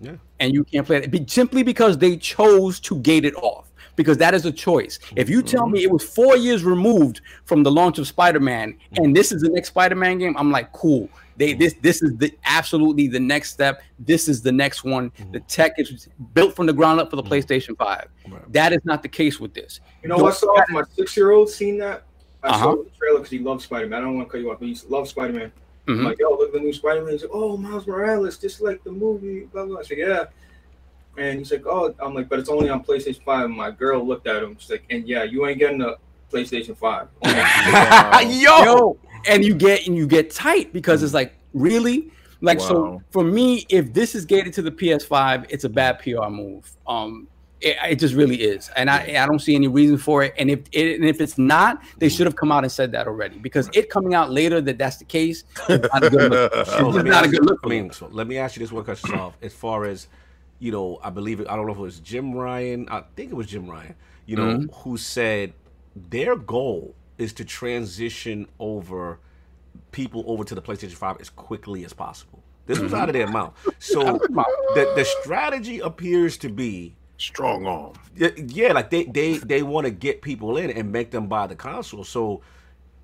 Yeah. And you can't play it be, simply because they chose to gate it off. because that is a choice. If you tell me mm-hmm. it was four years removed from the launch of Spider-Man mm-hmm. and this is the next Spider-Man game, I'm like, cool. They mm-hmm. this this is the absolutely the next step. This is the next one. The tech is built from the ground up for the PlayStation 5. That is not the case with this. You know Don't- what? So my six-year-old seen that. I Uh-huh. saw the trailer because he loves Spider-Man. I don't want to cut you off, but he loves Spider-Man. I'm Mhm. like, yo, look at the new Spider-Man. He's like, oh, Miles Morales, just like the movie. Blah blah. I said, yeah. And he's like, oh, I'm like, but it's only on PlayStation Five. And my girl looked at him. She's like, and yeah, you ain't getting a PlayStation Five. Only- Yo, Yo, and you get and you get tight because it's like really like so for me if this is gated to the ps5 it's a bad pr move um it, it just really is and i i don't see any reason for it and if it, and if it's not they should have come out and said that already because it coming out later that that's the case not a good look. So It's let me not a ask good you- look I mean, so let me ask you this one question, Sov. As far as you know, I believe it. I don't know if it was Jim Ryan. I think it was Jim Ryan. You know, Mm-hmm. who said their goal is to transition over people over to the PlayStation Five as quickly as possible. This was out of their mouth. So the the strategy appears to be Strong arm. yeah, yeah, like they they they want to get people in and make them buy the console. So,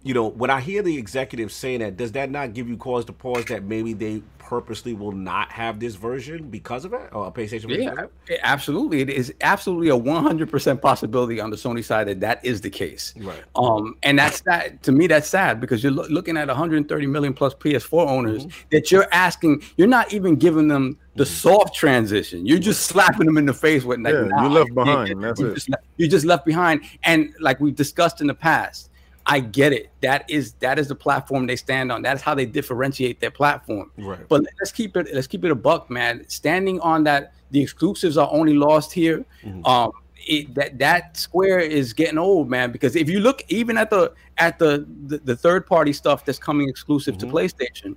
you know, when I hear the executives saying that, does that not give you cause to pause that maybe they purposely will not have this version because of it or a PlayStation? version Yeah, it- absolutely. It is absolutely a 100% possibility on the Sony side that that is the case. Right. Um, and that's that to me. That's sad because you're loo- looking at 130 million plus PS4 owners Mm-hmm. that you're asking. You're not even giving them the soft transition. You're just slapping them in the face with like, Yeah, nah, you're left behind, get- that's you're it. Just, you're just left behind. And like we've discussed in the past. I get it. That is that is the platform they stand on. That's how they differentiate their platform. Right. But let's keep it let's keep it a buck, man. Standing on that, the exclusives are only lost here. Mhm. Um, it, that that square is getting old, man. Because if you look even at the at the the, the third party stuff that's coming exclusive to Mhm. PlayStation,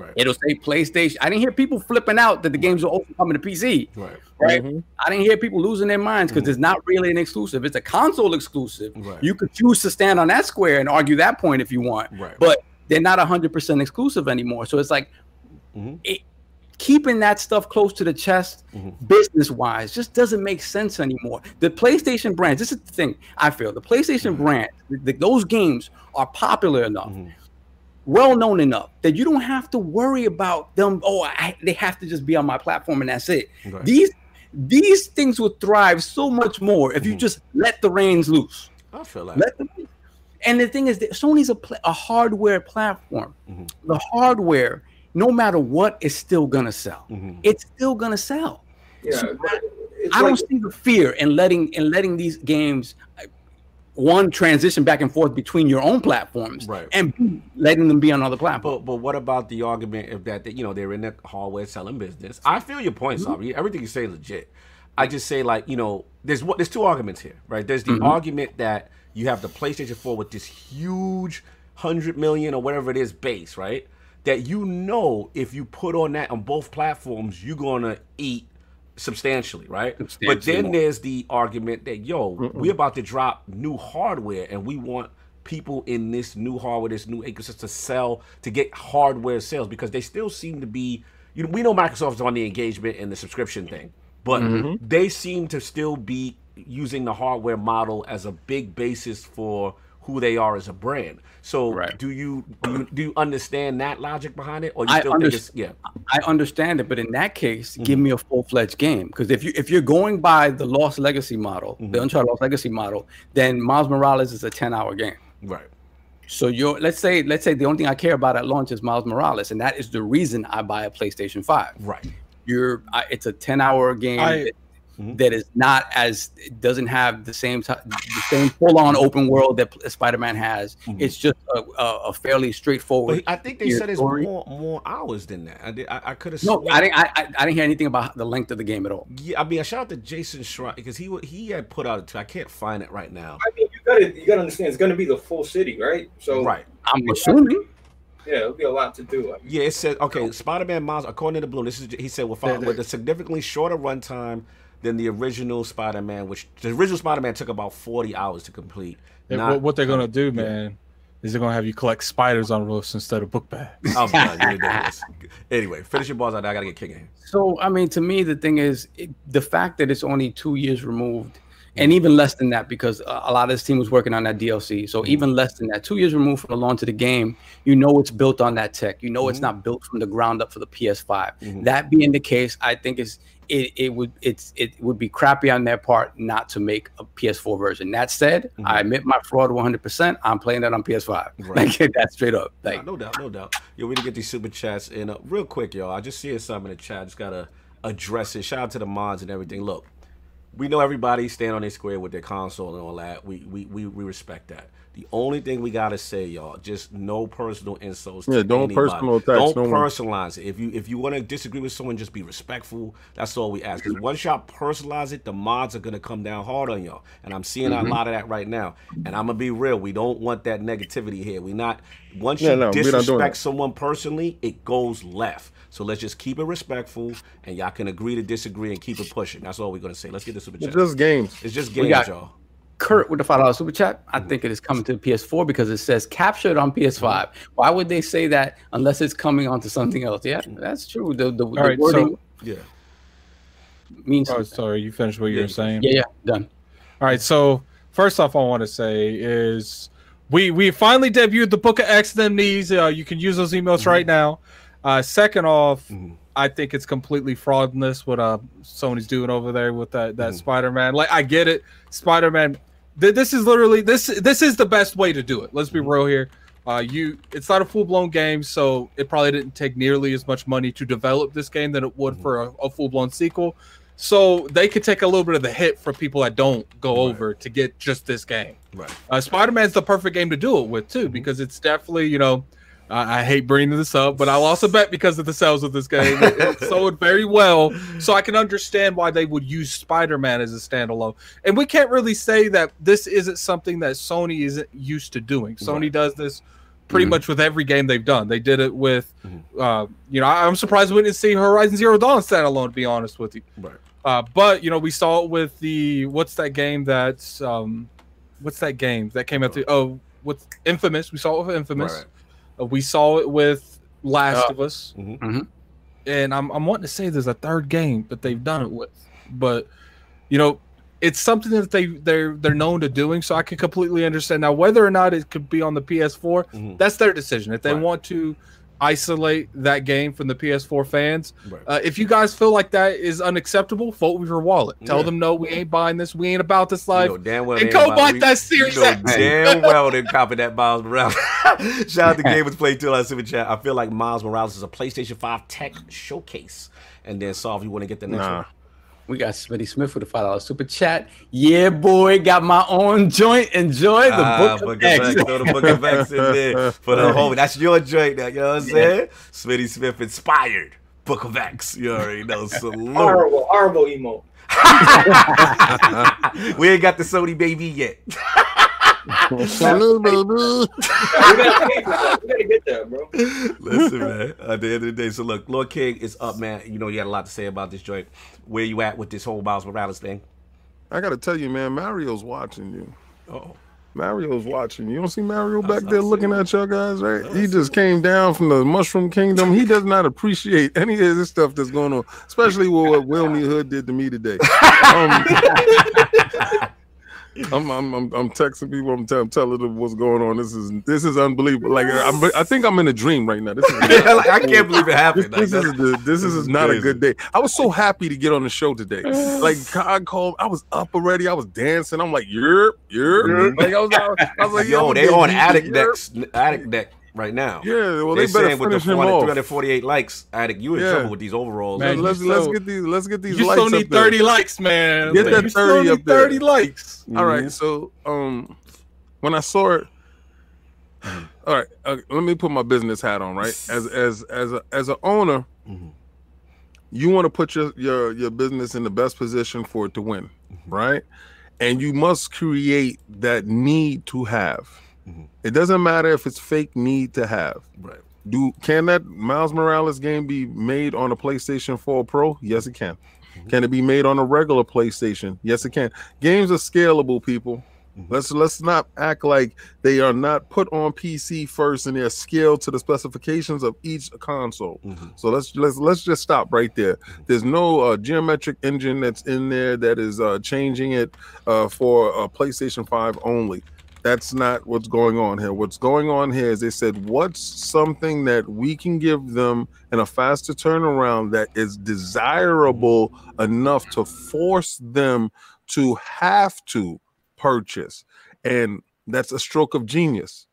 Right. it'll say PlayStation. I didn't hear people flipping out that the games are also coming to PC. Right. Right. Mhm. I didn't hear people losing their minds because it's not really an exclusive. It's a console exclusive. Right. You could choose to stand on that square and argue that point if you want Right. but they're not 100% exclusive anymore. So it's like Mhm. it, keeping that stuff close to the chest, Mhm. business wise, just doesn't make sense anymore. The PlayStation brand, this is the thing I feel the PlayStation brand, th- th- those games are popular enough. Well known enough that you don't have to worry about them. Oh, I, they have to just be on my platform and that's it. Right. These these things would thrive so much more if you Mhm. just let the reins loose. I feel like. Let them. And the thing is that Sony's a, pla- a hardware platform. Mhm. The hardware, no matter what, is still gonna sell. Mhm. It's still gonna sell. yeah, So but it's I like, don't see the fear in letting in letting these games uh, one transition back and forth between your own platforms Right. and letting them be on other platforms. But but what about the argument of that, that you know they're in the hallway selling business? I feel your point, Mm-hmm. Sabi. Everything you say is legit. I just say like you know there's what there's two arguments here, right? There's the Mm-hmm. argument that you have the PlayStation 4 with this huge hundred million or whatever it is base, right? That you know if you put on that on both platforms, you're gonna eat substantially, right? but then more. there's the argument that yo, we're about to drop new hardware and we want people in this new hardware, this new ecosystem to sell to get hardware sales because they still seem to be you know, we know Microsoft's on the engagement and the subscription thing, but mm-hmm. they seem to still be using the hardware model as a big basis for who they are as a brand. So Right. do you do you do you understand that logic behind it? Or you I still think it's yeah. I understand it, but in that case, Mm-hmm. give me a full fledged game. Because if you if you're going by the Lost Legacy model, Mm-hmm. the Uncharted Lost Legacy model, then Miles Morales is a 10 hour game. Right. So you're let's say let's say the only thing I care about at launch is Miles Morales, and that is the reason I buy a PlayStation Five. Right. You're I, it's a 10 hour game I- that, Mhm. that is not as it doesn't have the same ti- the same full on open world that Spider Man has. Mhm. It's just a, a, a fairly straightforward. But I think they said it's story. more more hours than that. I did, I, I could have. no, I didn't. I, I, I didn't hear anything about the length of the game at all. Yeah, I mean, I shout out to Jason Schreier because he he had put out. I can't find it right now. I mean, you gotta you gotta understand, it's gonna be the full city, right? So Right. I'm assuming. yeah, it'll be a lot to do. I mean, Yeah, it says okay. Spider-Man Miles, according to the Bloom, this is he said with, with a significantly shorter runtime than the original Spider-Man, which the original Spider-Man took about forty hours to complete. And Not- what, what they're gonna do, man, is they're gonna have you collect spiders on roofs instead of book bags. I'm done. You're ridiculous. anyway, finish your balls out. I gotta get King in. So I mean, to me, the thing is, it, the fact that it's only two years removed and mm. even less than that because a a lot of this team was working on that DLC. So mm. even less than that, two years removed from the launch of the game, you know it's built on that tech. You know it's mm-hmm. not built from the ground up for the PS5. Mm-hmm. That being the case, I think is it, it would it's it would be crappy on their part not to make a PS4 version. That said, I admit my fraud 100. percent I'm playing that on PS5. Right. Like that's straight up. Like no doubt, no doubt. Yo, we didn't get these super chats in. Uh, real quick, y'all. I just see something in the chat. Just gotta address it. Shout out to the mods and everything. Look, we know everybody stand on their square with their console and all that. We we we, we respect that. The only thing we gotta say, y'all, just no personal insults. Yeah, to don't anybody. personal attacks, Don't no one. personalize it. If you if you want to disagree with someone, just be respectful. That's all we ask. Because once y'all personalize it, the mods are gonna come down hard on y'all. And I'm seeing Mm-hmm. a lot of that right now. And I'm gonna be real. We don't want that negativity here. We not once Yeah, you no, we not doing disrespect someone personally, it goes left. So let's just keep it respectful, and y'all can agree to disagree and keep it pushing. That's all we're gonna say. Let's get this super chat. It's just games. It's just games, got- y'all. Kurt with the five dollar super chat. I think it is coming to the PS4 because it says captured on PS5. Why would they say that unless it's coming onto something else? Yeah, that's true. The the, the right, wording so- Yeah. means Oh, sorry, you finished what you Yeah, were saying. yeah, yeah, done. All right, so first off, I want to say is we we finally debuted the Book of X and them knees. Uh, you can use those emails right now. Uh, second off, I think it's completely fraudulent what uh Sony's doing over there with that that Spider Man. Like I get it, Spider Man. Th- this is literally this this is the best way to do it. Let's be real here. Uh, you it's not a full blown game, so it probably didn't take nearly as much money to develop this game than it would for a, a full blown sequel. So they could take a little bit of the hit for people that don't go over to get just this game. Right. Uh, Spider Man's the perfect game to do it with too, because it's definitely you know. I I hate bringing this up, but I'll also bet because of the sales of this game, it, it sold very well. So I can understand why they would use Spider-Man as a standalone. And we can't really say that this isn't something that Sony isn't used to doing. Sony Right. does this pretty much with every game they've done. They did it with, uh, you know, I- I'm surprised we didn't see Horizon Zero Dawn standalone. To be honest with you, Right. uh, but you know, we saw it with the what's that game that's um, what's that game that came out? The, oh, what's Infamous? We saw it with Infamous. Right. Uh, we saw it with Last Uh, of Us, Mhm. Mhm. and I'm I'm wanting to say there's a third game that they've done it with, but you know, it's something that they they're they're known to doing. So I can completely understand now whether or not it could be on the PS4. Mhm. That's their decision. If they Right. want to isolate that game from the PS4 fans, Right. uh, if you guys feel like that is unacceptable, vote with your wallet. Tell Yeah. them no, we ain't buying this. We ain't about this You life. know damn well and they go ain't about- buy we- that Series you know damn well they copy that Miles Morales. Shout out to Gamers Play Two Super Chat. I feel like Miles Morales is a PlayStation Five tech showcase. And then Saul, if you want to get the next Nah. one. We got Smitty Smith with a five dollar super chat. Yeah, boy, got my own joint. Enjoy the Ah, book of Book of X. X. Throw the Book of X in there for the homie. That's your joint now. You know what I'm saying? Smitty Smith inspired. Book of X. You already know. Salute. Horrible, horrible emo. we ain't got the Sony baby yet. Salute, baby. We gotta, pay for that. we gotta get there, bro. Listen, man. At the end of the day, so look, Lord King is up, man. You know, you had a lot to say about this joint. Where you at with this whole Miles Morales thing? I gotta tell you, man, Mario's watching you. Oh, Mario's watching. You don't see Mario back there looking at y'all guys, right? He just came down from the Mushroom Kingdom. He does not appreciate any of this stuff that's going on, especially with what Wilmy Hood did to me today. Um, I'm, I'm, I'm, I'm texting people. I'm, tell- telling them what's going on. This is this is unbelievable. Like I'm, I think I'm in a dream right now. This is like, I can't believe it this, happened. Like, this is the, this, this is, is not crazy. a good day. I was so happy to get on the show today. Like I called, I was up already. I was dancing. I'm like, yerp, yerp. Like I was, I was like, Yo, I'm they on Addict. Deck, Addict Deck right now. Yeah, well, They're they better saying with the finish him 400 off. 348 likes, Addict, you in Yeah. trouble with these overalls. Man, let's you let's still- get these let's get these You lights still need up there. 30 likes, man. Get Like, that you still 30 need up there. 30 likes. All right, so um, when I saw it, all right, uh, let me put my business hat on. Right, as as as a as an owner, Mhm. you want to put your your your business in the best position for it to win, right? And you must create that need to have. It doesn't matter if it's fake need to have. Right. Do can that Miles Morales game be made on a PlayStation 4 Pro? Yes, it can. Can it be made on a regular PlayStation? Yes, it can. Games are scalable, people. Mhm. Let's let's not act like they are not put on PC first and they're scaled to the specifications of each console. Mhm. So let's let's let's just stop right there. There's no uh, geometric engine that's in there that is uh, changing it uh, for uh, PlayStation 5 only. That's not what's going on here. What's going on here is they said, what's something that we can give them in a faster turnaround that is desirable enough to force them to have to purchase? And that's a stroke of genius,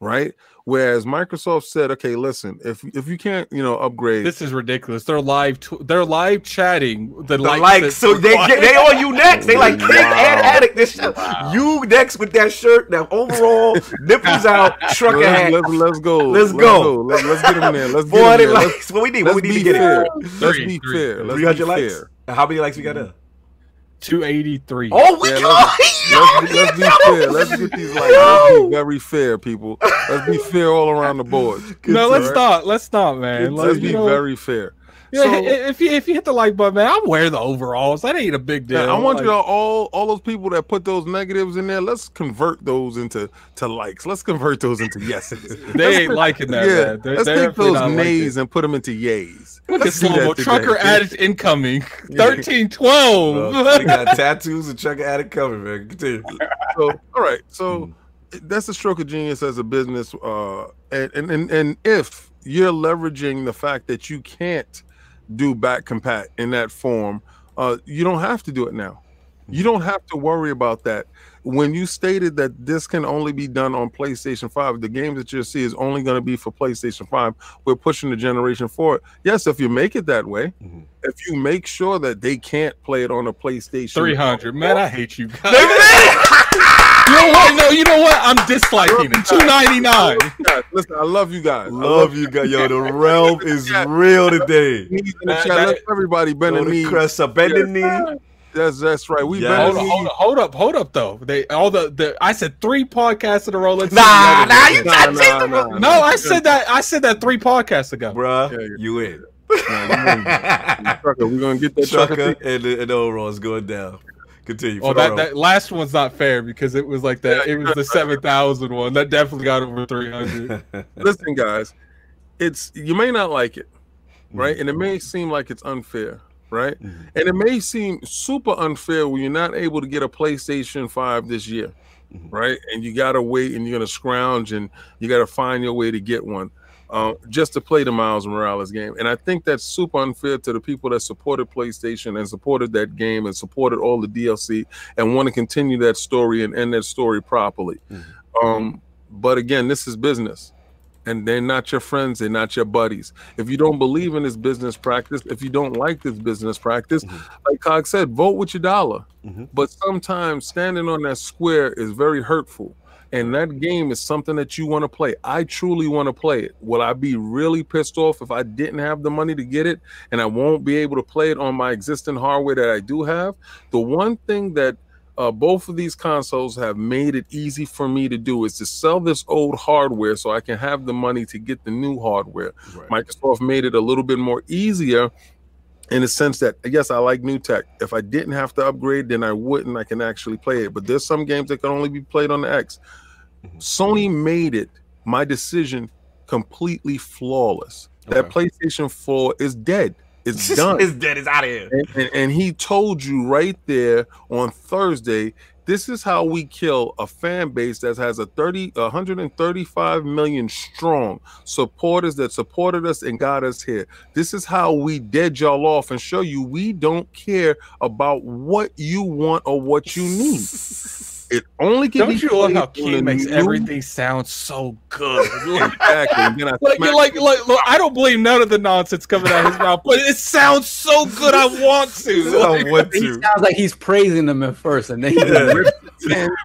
right? Whereas Microsoft said, okay, listen, if if you can't, you know, upgrade, This is ridiculous. They're live. Tw- they're live chatting. The, The likes like, so they get they on you next. They like Kid and Addict. This Wow. you next with that shirt, that overall nipples out, trucker let's, hat, let's, let's go. Let's go. Let's, let's get them in there. Let's get four 'em hundred there. Let's, likes. What we need? What we need to get fair. it? Let's be three, fair. three. Let's be likes. fair. How many likes we got mm. up? 283. Oh, we Yeah, got Let's, oh, be- let's be fair. Let's get these like let's be very fair, people. Let's be fair all around the board. no, let's Right? not. Let's not, man. Let's Like, be know, very fair. Yeah, So- if you if you hit the like button, man, I'm wearing the overalls. That ain't a big deal. I want Like, you all, all all those people that put those negatives in there. Let's convert those into to likes. Let's convert those into yeses. They Let's ain't put- liking that, yeah. They're- let's they're take those nays and put them into yays. Look at Let's do slow that. Trucker addict incoming. Thirteen twelve. Well, we got tattoos and trucker addict coming, man. Continue. So, all right. So Mm. that's a stroke of genius as a business. Uh, and, and and and if you're leveraging the fact that you can't do back compat in that form, uh, you don't have to do it now. You don't have to worry about that. When you stated that this can only be done on PlayStation 5, the games that you'll see is only going to be for PlayStation 5. We're pushing the generation forward. Yes, if you make it that way, Mhm. if you make sure that they can't play it on a PlayStation Three hundred. Man, I hate you guys. Love you know what? No, you know what? I'm disliking it. Two ninety nine. Listen, I love you guys. Love you, guys. Yo, the realm is real today. knees in That- that- everybody bend Go the knee. crest up, bend the knee. That's that's right. We Yeah. bend Hold up, knee. hold up, hold up, hold up, though. They all the, the I said three podcasts in a row. Let's Nah, the nah, you one. Nah, gotta nah, take the nah, No, I said that. I said that three podcasts ago. Bruh, Yeah, yeah. you in. Nah, we're gonna get that trucker. Trucker and the, and the overalls going down. Continue. Oh, that, that last one's not fair because it was like that. It was the seven thousand one that definitely got over three hundred. Listen, guys, it's you may not like it, Mm-hmm. right? And it may seem like it's unfair, right? Mhm. And it may seem super unfair when you're not able to get a PlayStation 5 this year, Mhm. right? And you gotta wait and you're gonna scrounge and you gotta find your way to get one. Uh, just to play the Miles Morales game. And I think that's super unfair to the people that supported PlayStation and supported that game and supported all the DLC and want to continue that story and end that story properly. Mhm. Um, but again, this is business. And they're not your friends, they're not your buddies. If you don't believe in this business practice, if you don't like this business practice, Mhm. like Cog said, vote with your dollar. Mhm. But sometimes standing on that square is very hurtful. And that game is something that you want to play. I truly want to play it. Will I be really pissed off if I didn't have the money to get it and I won't be able to play it on my existing hardware that I do have? The one thing that uh, both of these consoles have made it easy for me to do is to sell this old hardware so I can have the money to get the new hardware. Right. Microsoft made it a little bit more easier in the sense that yes, I like new tech. If I didn't have to upgrade, then I wouldn't. I can actually play it. But there's some games that can only be played on the X. Mhm. Sony made it my decision completely flawless. That PlayStation 4 is dead. It's done. it's dead. It's out of here. And, and, and he told you right there on Thursday, this is how we kill a fan base that has a 30 135 million strong supporters that supported us and got us here. This is how we dead y'all off and show you we don't care about what you want or what you need. It only can Don't be you love how played on the King makes new- everything sound so good? Exactly. I like, like, like, look, I don't believe none of the nonsense coming out of his mouth, but it sounds so good. I want to. I want He to. sounds like he's praising them at first, and then he Yeah.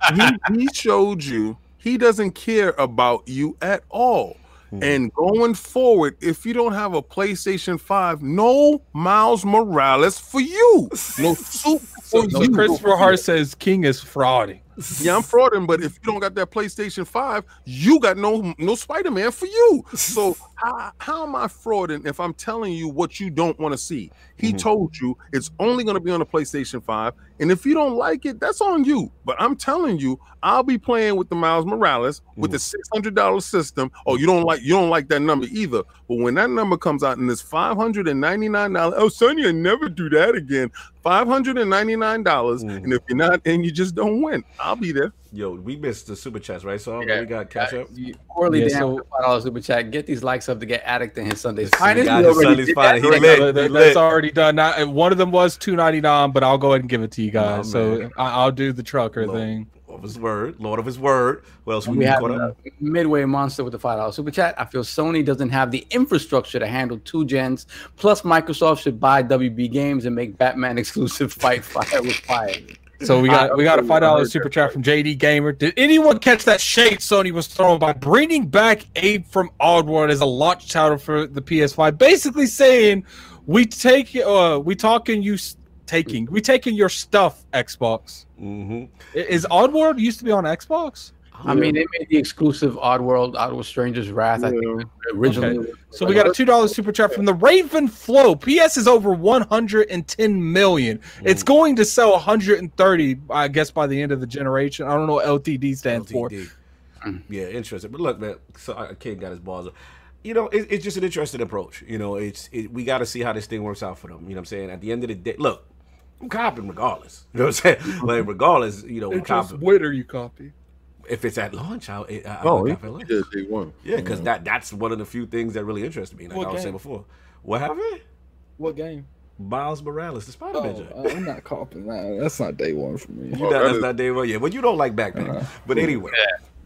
and he, he showed you he doesn't care about you at all. Mhm. And going forward, if you don't have a PlayStation 5, no Miles Morales for you. No soup So, for so you. Christopher Hart says King is frauding. Yeah, I'm frauding, but if you don't got that PlayStation 5, you got no no Spider-Man for you. So how, how am I frauding if I'm telling you what you don't want to see? He Mhm. told you it's only going to be on the PlayStation 5, and if you don't like it, that's on you. But I'm telling you, I'll be playing with the Miles Morales with the $600 system. Oh, you don't like you don't like that number either. But when that number comes out and it's $599, oh, son, you never do that again. $599, Mhm. and if you're not and you just don't win. I'll be there. Yo, we missed the super chats, right? So Yeah. we got catch up. Uh, you- Poorly Yeah, damn so- five dollar super chat. Get these likes up to get addict in his Sunday's Listen, finest. we got We his already Sunday's finest. that. He lit. He that's lit. already done. Now, one of them was two ninety nine, but I'll go ahead and give it to you guys. Oh, so. I, I'll do the trucker Lord thing. of his word, Lord of his word. What else And we, we have a midway monster with the five dollar super chat. I feel Sony doesn't have the infrastructure to handle two gens. Plus, Microsoft should buy WB Games and make Batman exclusive Fight Fire with Fire. So we got we got a five dollar super chat from JD Gamer. Did anyone catch that shade Sony was throwing by bringing back Abe from Oddworld as a launch title for the PS5? Basically saying we take uh we talking you taking we taking your stuff Xbox. Mm-hmm. Is Oddworld used to be on Xbox? I mean, they made the exclusive Oddworld, Oddworld Stranger's Wrath. I think originally. So we got a two dollar super chat from the Raven Flow. PS is over one hundred and ten million. It's going to sell one hundred and thirty, I guess, by the end of the generation. I don't know what LTD stands for. Hmm. Yeah, interesting. But look, man, so I kid got his balls. up. You know, it, it's just an interesting approach. You know, it's it, we got to see how this thing works out for them. You know what I'm saying? At the end of the day, look, I'm copping regardless. You know what I'm saying? like regardless, you know, I'm copping. Twitter you copy. If it's at launch, I'll, I, I, Oh, I'll he cop at launch. day one. Yeah, because that that's one of the few things that really interest me. Like What I was game? saying before. What happened? What game? Miles Morales, the Spider Man. Oh, I'm not copying that. That's not day one for me. You Oh, know, that's is- not day one. Yeah, but you don't like backpack. Uh-huh. But anyway,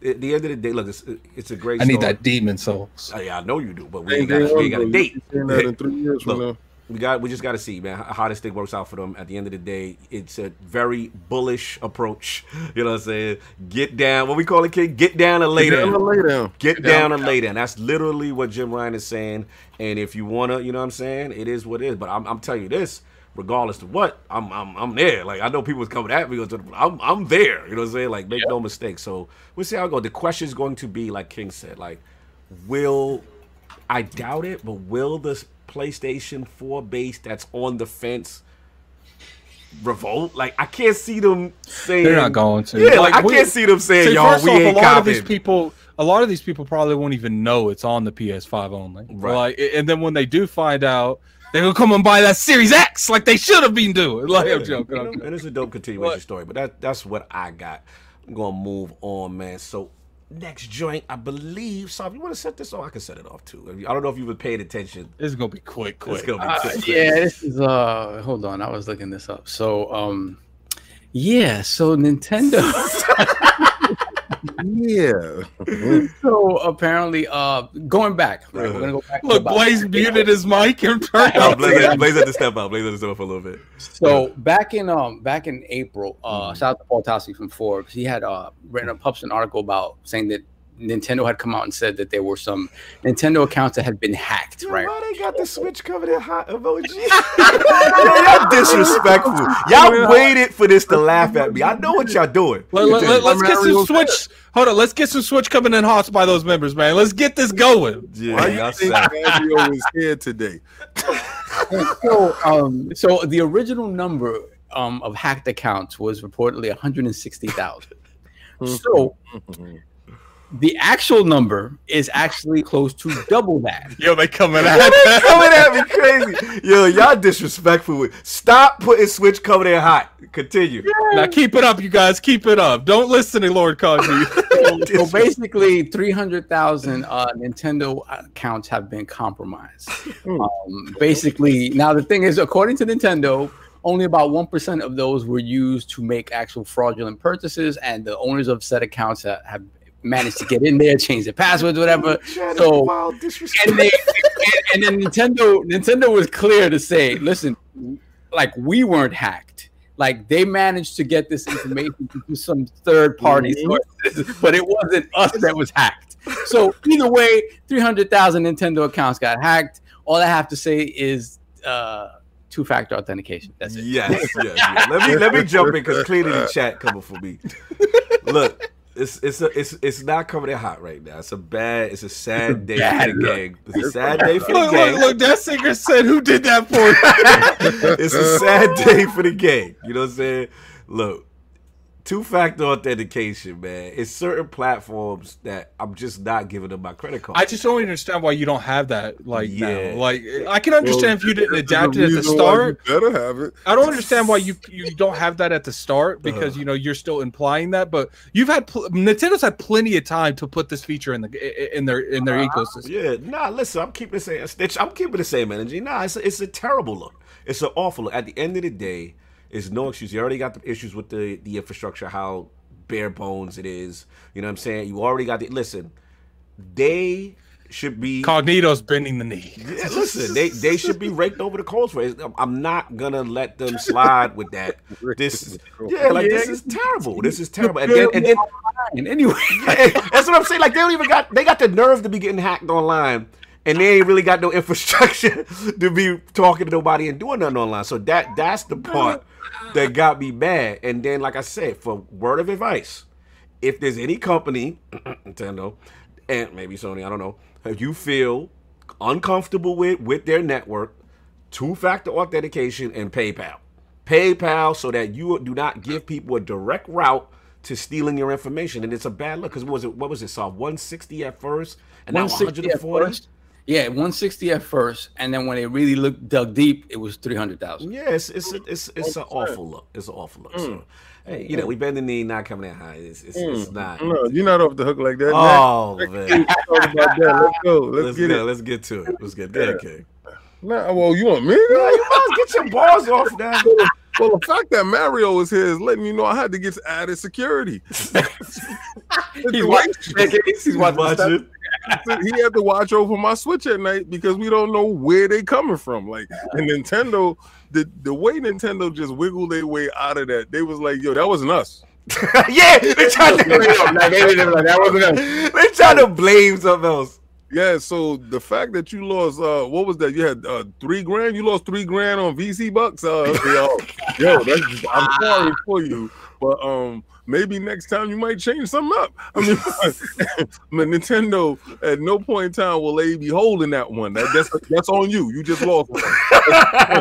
at the end of the day, look, it's, it's a great. I need story. that Demon's Souls. Uh, yeah, I know you do, but we Ain't ain't got, we ain't got a date. That in three years from Look, now. We got we just got to see, man, how, this thing works out for them. At the end of the day, it's a very bullish approach. You know what I'm saying? Get down. What we call it, kid? Get down and lay Get down down. and lay down. Get down and lay down. That's literally what Jim Ryan is saying. And if you wanna, you know what I'm saying, it is what it is. But I'm, I'm telling you this, regardless of what, I'm, I'm, I'm there. Like I know people was coming at me, I'm, I'm there. You know what I'm saying? Like make no mistake. So we'll see how it goes. The question is going to be, like King said, like, will I doubt it, but will this PlayStation 4 base that's on the fence revolt? Like I can't see them saying They're not going to. Yeah, like, I we- can't see them saying, See, y'all, first we off, ain't a lot of these people, a lot of these people probably won't even know it's on the PS5 only. Right. Like, and then when they do find out, they're gonna come and buy that Series X like they should have been doing. Like, I'm joking. I'm joking. and it's a dope continuation story, but that that's what I got. I'm gonna move on, man. So next joint, I believe. So if you want to set this off, I can set it off too. I don't know if you were paying attention. This is gonna be quick, It's quick. gonna be Uh, quick. yeah, this is uh hold on, I was looking this up. So um yeah, so Nintendo Yeah. so apparently uh going back, right? We're gonna go back Look, about- Blaze muted his mic and turned Oh, off. Blaze, had- Blaze had to step out. Blaze had to step up for a little bit. So back in um back in April, uh Mm-hmm. shout out to Paul Tassi from Forbes. He had uh written a published an article about saying that Nintendo had come out and said that there were some Nintendo accounts that had been hacked, Yo, right? Why they got the Switch covered in hot emoji? Yo, y'all disrespectful. Y'all waited for this to laugh at me. I know what y'all doing. Let, us I'm get some switch. Hold on, let's get some switch coming in hot by those members, man. Let's get this going. Yeah, Why y'all you think sad. Mario is here today? so um so the original number um of hacked accounts was reportedly 160,000. So the actual number is actually close to double that. Yo, they coming at they coming at me crazy. Yo, y'all disrespectful. Stop putting Switch covered in hot. Continue. Now keep it up, you guys. Keep it up. Don't listen to Lord Kaji. So basically, 300,000 uh, Nintendo accounts have been compromised. Um, basically, now the thing is, according to Nintendo, only about 1% of those were used to make actual fraudulent purchases, and the owners of said accounts have, have managed to get in there, change the passwords, whatever. Chad, So- and they and, and then Nintendo Nintendo was clear to say, listen, like we weren't hacked. Like they managed to get this information to some third party Mhm. sources, but it wasn't us that was hacked. So either way, three hundred thousand Nintendo accounts got hacked. All I have to say is uh, two-factor authentication. That's it. Yes, yes, yes. Let me let me jump in because clearly the chat coming for me. Look, it's it's a, it's it's not coming in hot right now. It's a bad, it's a sad day for the gang. It's a sad day for the Look, gang. look, look, that singer said, "Who did that for it's a sad day for the gang. You know what I'm saying? Look, two factor authentication, man. It's certain platforms that I'm just not giving them my credit card. I just don't understand why you don't have that. Like, Yeah. now. like I can understand if you didn't adapt it at the start. You better have it. I don't understand why you you don't have that at the start because Uh-huh. you know you're still implying that, but you've had pl- Nintendo's had plenty of time to put this feature in the in their in their ecosystem. Yeah, nah. Listen, I'm keeping the same. Stitch, I'm keeping the same energy. Nah, it's a, it's a terrible look. It's an awful look. At the end of the day, it's no excuse. You already got the issues with the the infrastructure, how bare bones it is. You know what I'm saying? You already got the. Listen, they should be. Cognito's bending the knee. Listen, they they should be raked over the coals for it. I'm- not gonna let them slide with that. This, yeah, like this is terrible. This is terrible. And then, and then And anyway, that's what I'm saying. Like they don't even got they got the nerve to be getting hacked online, and they ain't really got no infrastructure to be talking to nobody and doing nothing online. So that that's the part that got me mad. And then, like I said, for word of advice, if there's any company, Nintendo, and maybe Sony, I don't know, if you feel uncomfortable with with their network, two factor authentication and PayPal. PayPal so that you do not give people a direct route to stealing your information, and it's a bad look. Because what was it? What was it? Saw 160 at first, and now 160 at 140. First. Yeah, 160 at first, and then when it really looked dug deep, it was 300,000. Yeah, it's it's a, it's it's an awful look. It's an awful look. Mm. So, hey, you mm. know, we bend the knee, not coming in high. It's it's, it's mm. not. No, you're not off the hook like that. Oh Next, man, let's talk about that. Let's go. Let's, let's get get it. let's get to it. Let's get there. Okay. Nah, well, you want me? Yeah, you might as get your balls off now. Well, the fact that Mario is here is letting you know I had to get added security. He's watching. He's watching. Watch stuff. it. he had to watch over my Switch at night because we don't know where they coming from. Like, and Nintendo, the the way Nintendo just wiggled their way out of that, they was like, "Yo, that wasn't us." yeah, they tried to Like, they- they were like, that wasn't us. they tried to blame something else. Yeah, so the fact that you lost, uh, what was that? You had uh, three grand. You lost three grand on VC bucks. Uh, yo, yo, that's, I'm sorry for you, but um, maybe next time you might change something up. I mean, Nintendo at no point in time will they be holding that one. That, that's that's on you. You just lost one.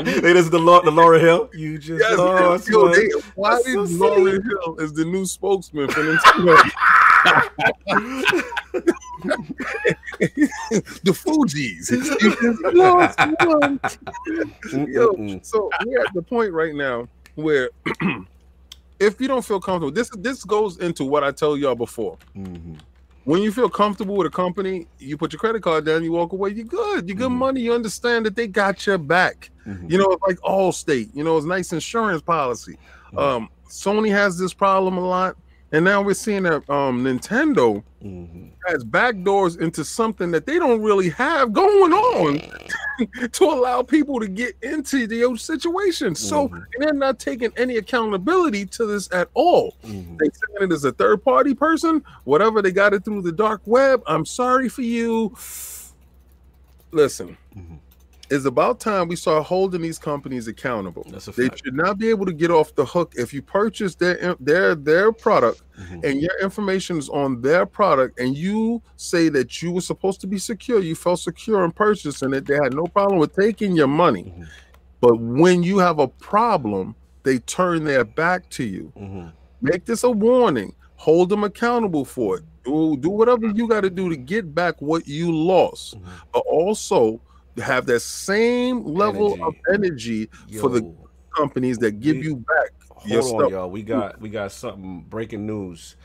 it is the Lauryn, the Lauryn Hill. You just Yes, lost yo, one. they, why That's so is silly. Hill is the new spokesman for Nintendo? the Fugees. You just lost one. Yo, so we're at the point right now where if you don't feel comfortable, this this goes into what I told y'all before. Mhm. When you feel comfortable with a company, you put your credit card down, you walk away, you're good. You good Mhm. money. You understand that they got your back. Mhm. You know, it's like Allstate. You know, it's nice insurance policy. Um, Sony has this problem a lot, and now we're seeing that um, Nintendo Mhm. has backdoors into something that they don't really have going on to allow people to get into the situation. So Mhm. they're not taking any accountability to this at all. Mhm. They saying it as a third party person, whatever they got it through the dark web. I'm sorry for you. Listen, Mhm. It's about time we start holding these companies accountable. They should not be able to get off the hook if you purchase their their their product Mhm. and your information is on their product and you say that you were supposed to be secure, you felt secure in purchasing it, they had no problem with taking your money. Mhm. But when you have a problem, they turn their back to you. Mhm. Make this a warning. Hold them accountable for it. Do, do whatever you got to do to get back what you lost. Mhm. But also have that same level of energy for the companies that give we- you back your Hold on, stuff. y'all. We got we got something breaking news.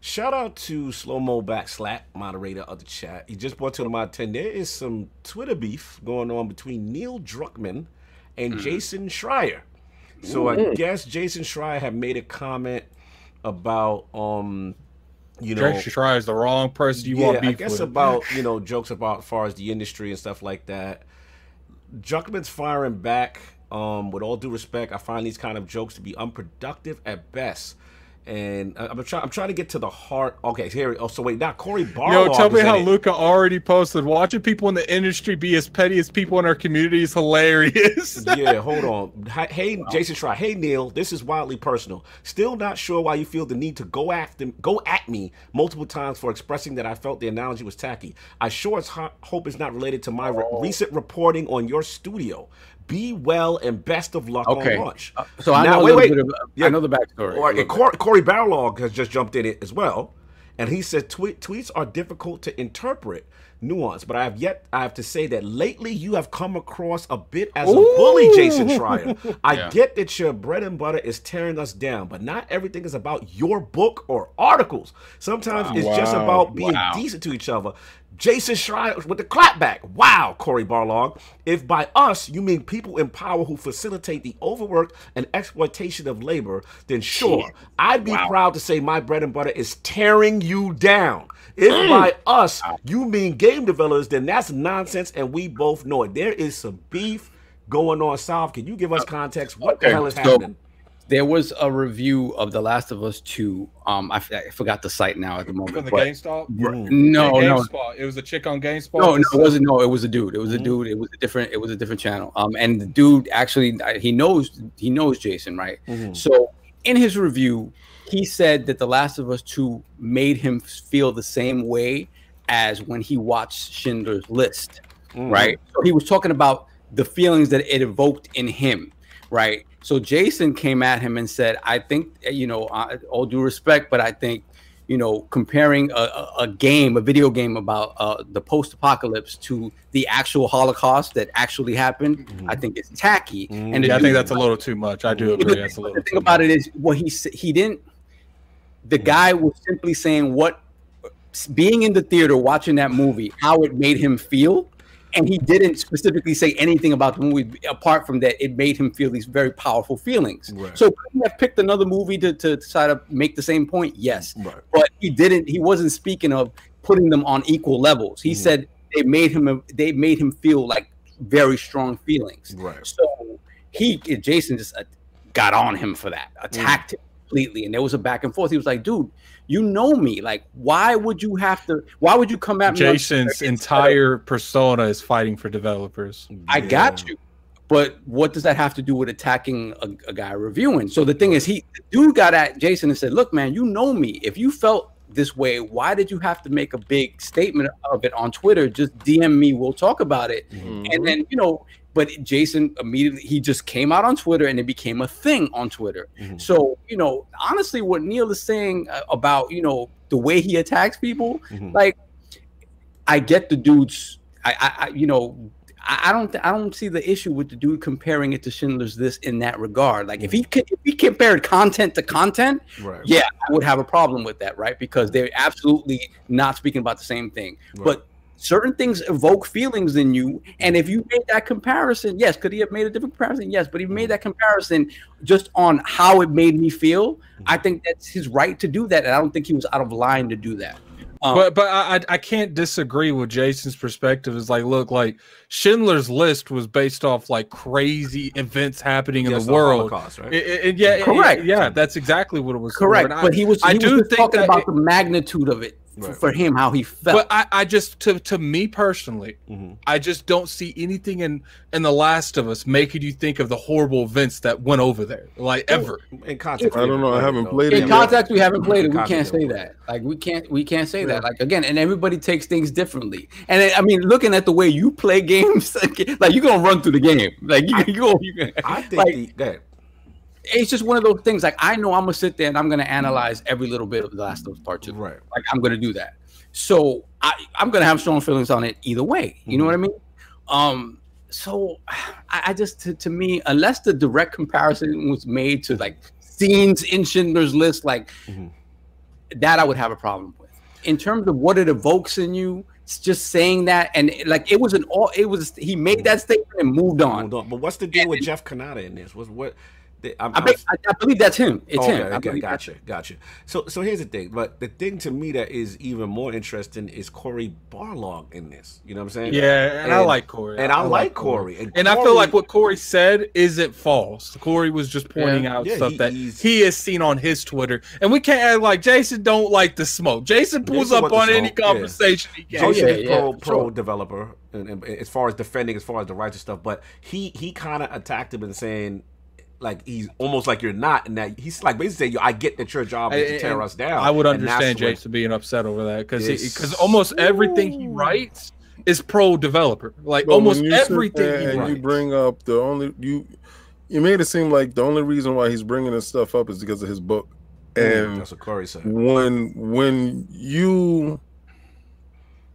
Shout out to Slow Mo Back Backslap, moderator of the chat. He just brought to my attention there is some Twitter beef going on between Neil Druckmann and Jason Schreier. So I guess Jason Schreier had made a comment about um you know Jason Schreier is the wrong person you want, yeah, want I beef guess with. about you know jokes about as far as the industry and stuff like that. Junkman's firing back. Um, with all due respect, I find these kind of jokes to be unproductive at best. And I- I'm trying. I'm trying to get to the heart. Okay, here. Oh, so wait, now Cory Barlog. Yo, tell me how it. Luca already posted. Watching people in the industry be as petty as people in our community is hilarious. yeah, hold on. Hi- Hey, Jason Schreier. Hey, Neil. This is wildly personal. Still not sure why you feel the need to go after, go at me multiple times for expressing that I felt the analogy was tacky. I sure as ho- hope it's not related to my re- oh. recent reporting on your studio. Be well and best of luck Okay. on launch. Uh, so I Now, know wait, wait. bit of Yeah. I know the backstory. Or, and. Cor- Cory Barlog has just jumped in it as well, and he said tweet, tweets are difficult to interpret nuance, but I have yet I have to say that lately you have come across a bit as a bully, Jason Schreier. I Yeah. get that your bread and butter is tearing us down, but not everything is about your book or articles. Sometimes it's just about being Wow. decent to each other. Jason Schreier with the clapback. Wow, Cory Barlog. If by us you mean people in power who facilitate the overwork and exploitation of labor, then sure, I'd be proud to say my bread and butter is tearing you down. If by us you mean game developers, then that's nonsense, and we both know it. There is some beef going on south. Can you give us context? What the hell is so- happening? There was a review of The Last of Us 2. Um, I, f- I forgot the site now at the moment. From the but- GameStop. No, Hey, no, It was a chick on GameSpot. no, no, it wasn't. No, it was a dude. It was a Mm-hmm. dude. It was a different. It was a different channel. Um, and the dude actually, he knows, he knows Jason, right? Mm-hmm. So in his review, he said that The Last of Us Two made him feel the same way as when he watched Schindler's List, Mm-hmm. right? So he was talking about the feelings that it evoked in him, right? So Jason came at him and said, "I think, you know, uh, all due respect, but I think." you know, comparing a, a, a game, a video game about uh, the post-apocalypse to the actual Holocaust that actually happened, I think it's tacky. And Yeah, I think that's a little too much. I do agree. That's a the little. thing too about much. it is what he s- he didn't. The guy was simply saying what being in the theater watching that movie, how it made him feel, and he didn't specifically say anything about the movie apart from that it made him feel these very powerful feelings. Right. So could he have picked another movie to, to try to make the same point? Yes, Right. but he didn't. He wasn't speaking of putting them on equal levels. He said they made him. They made him feel like very strong feelings. Right. So he, Jason, just uh, got on him for that, attacked him completely, and there was a back and forth. He was like, "Dude, you know me. Like, why would you have to? Why would you come at me?" Jason's Twitter instead entire persona is fighting for developers. I got you. But what does that have to do with attacking a, a guy reviewing? So the thing is, he the dude got at Jason and said, "Look, man, you know me. If you felt this way, why did you have to make a big statement of it on Twitter? Just DM me. We'll talk about it." Mm-hmm. And then you know, but Jason immediately he just came out on Twitter and it became a thing on Twitter. Mm-hmm. So you know, honestly, what Neil is saying uh, about you know the way he attacks people, mm-hmm. like I get the dudes. I, I, you know, I, I don't, th- I don't see the issue with the dude comparing it to Schindler's List in that regard. Like if he mm-hmm. could, if he compared content to content, Right. yeah, I would have a problem with that, right? Because they're absolutely not speaking about the same thing. But certain things evoke feelings in you, and if you made that comparison, yes, could he have made a different comparison? Yes, but he made that comparison just on how it made me feel. I think that's his right to do that, and I don't think he was out of line to do that. Um, But but I I- I can't disagree with Jason's perspective. Is like look like Schindler's List was based off like crazy events happening in Yes, the world. Holocaust, right? It- it- it- yeah, it- Correct. Yeah, that's exactly what it was. for. Correct, I- but he was. I he do was just think talking that about it- the magnitude of it f- Right. for him, how he felt. But I, I just to to me personally, Mhm. I just don't see anything in in The Last of Us making you think of the horrible events that went over there, like ever. In context, I don't know, I haven't played it in yet. context, we haven't played it. We can't say that. Like we can't. We can't say that. Like again, and everybody takes things differently. And I mean, looking at the way you play games, like, like you're gonna run through the game. Like you, you go. You, I think like, the, go ahead. It's just one of those things. Like I know I'm gonna sit there and I'm gonna analyze every little bit of the Last of Us Part Two. Right. Like I'm gonna do that. So I, I'm gonna have strong feelings on it either way. You know what I mean? Um. So I, I just to, to me, unless the direct comparison was made to like scenes in Schindler's List, like Mhm. that, I would have a problem with. In terms of what it evokes in you, it's just saying that, and like it was an all. It was he made that statement and moved on. Hold on. But what's the deal with Jeff Cannata in this? Was what The- I'm- I, be, I, I believe that's him. It's Okay, him. I okay, believe that's gotcha, gotcha. So, so here's the thing. But the thing to me that is even more interesting is Cory Barlog in this. You know what I'm saying? Yeah, and, I like Cory. and I, like Cory. And, And I feel like what Cory said isn't false. Cory was just pointing out Yeah, stuff he- that he has seen on his Twitter, and we can't act like Jason don't like the smoke. Jason pulls Jason up on any smoke, yeah. conversation he can. Oh, Jason yeah, is yeah, pro for pro sure. developer, and, and as far as defending, as far as the righteous stuff. But he he kind of attacked him and saying. Like he's almost like you're not, and that he's like basically saying, "Yo, I get that your job is to tear And us down." I would and that's understand what- Jason being upset over that because because almost everything he writes is pro developer. Like But almost when you sit everything he and writes. you bring up the only you you made it seem like the only reason why he's bringing this stuff up is because of his book Mm, and that's what Cory said. when when you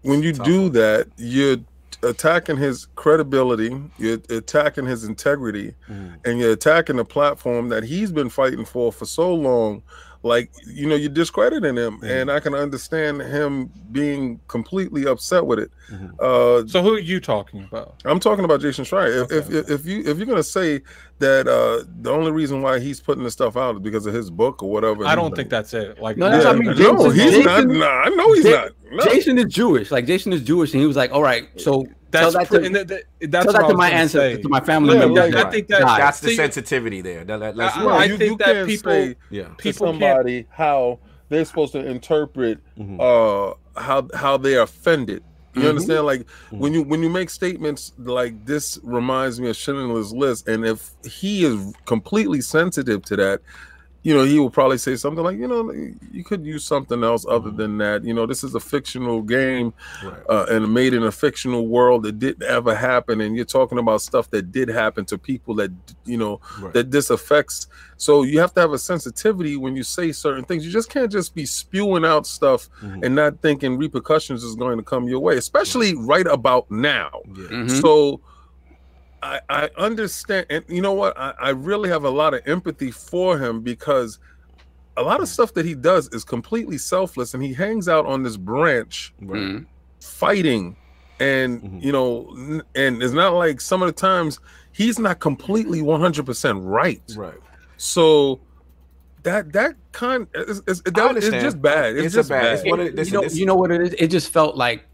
when you do that you're attacking his credibility you're attacking his integrity Mm. and you're attacking the platform that he's been fighting for for so long like you know you're discrediting him Yeah. and i can understand him being completely upset with it Mhm. uh so who are you talking about? I'm talking about Jason Schreier. If, if if you if you're gonna say that uh the only reason why he's putting this stuff out is because of his book or whatever, I don't think that's it. Like No, that's Yeah, what I mean. no, Jason- he's not. Nah, I know he's Ja- not. No. Jason is Jewish. Like Jason is Jewish, and he was like, "All right, so that's tell that to, and that- that- that's tell that to my gonna ancestors, say. to my family Yeah, members." like, I think that- died." That's the See- sensitivity there. That, that, let's I- No, I you- think you that can't people- say yeah. to people can't- how they're supposed to interpret Mhm. uh how how they're offended. You Mhm. understand? Like Mhm. when you when you make statements like this reminds me of Schindler's List, and if he is completely sensitive to that, you know, he will probably say something like, you know, you could use something else other Mhm. than that. You know, this is a fictional game Right. uh, and made in a fictional world that didn't ever happen, and you're talking about stuff that did happen to people that you know Right. that this affects. So you have to have a sensitivity when you say certain things. You just can't just be spewing out stuff Mhm. and not thinking repercussions is going to come your way, especially right about now. Yeah. Mhm. So I, I understand, and you know what? I, I really have a lot of empathy for him because a lot of stuff that he does is completely selfless, and he hangs out on this branch Right. Mhm. fighting, and Mhm. you know, and it's not like some of the times he's not completely one hundred percent right. Right. So that that kind is, is, that, it's just bad. It's, It's a just bad- bad. it's what it- you know, this- you know what it is. It just felt like,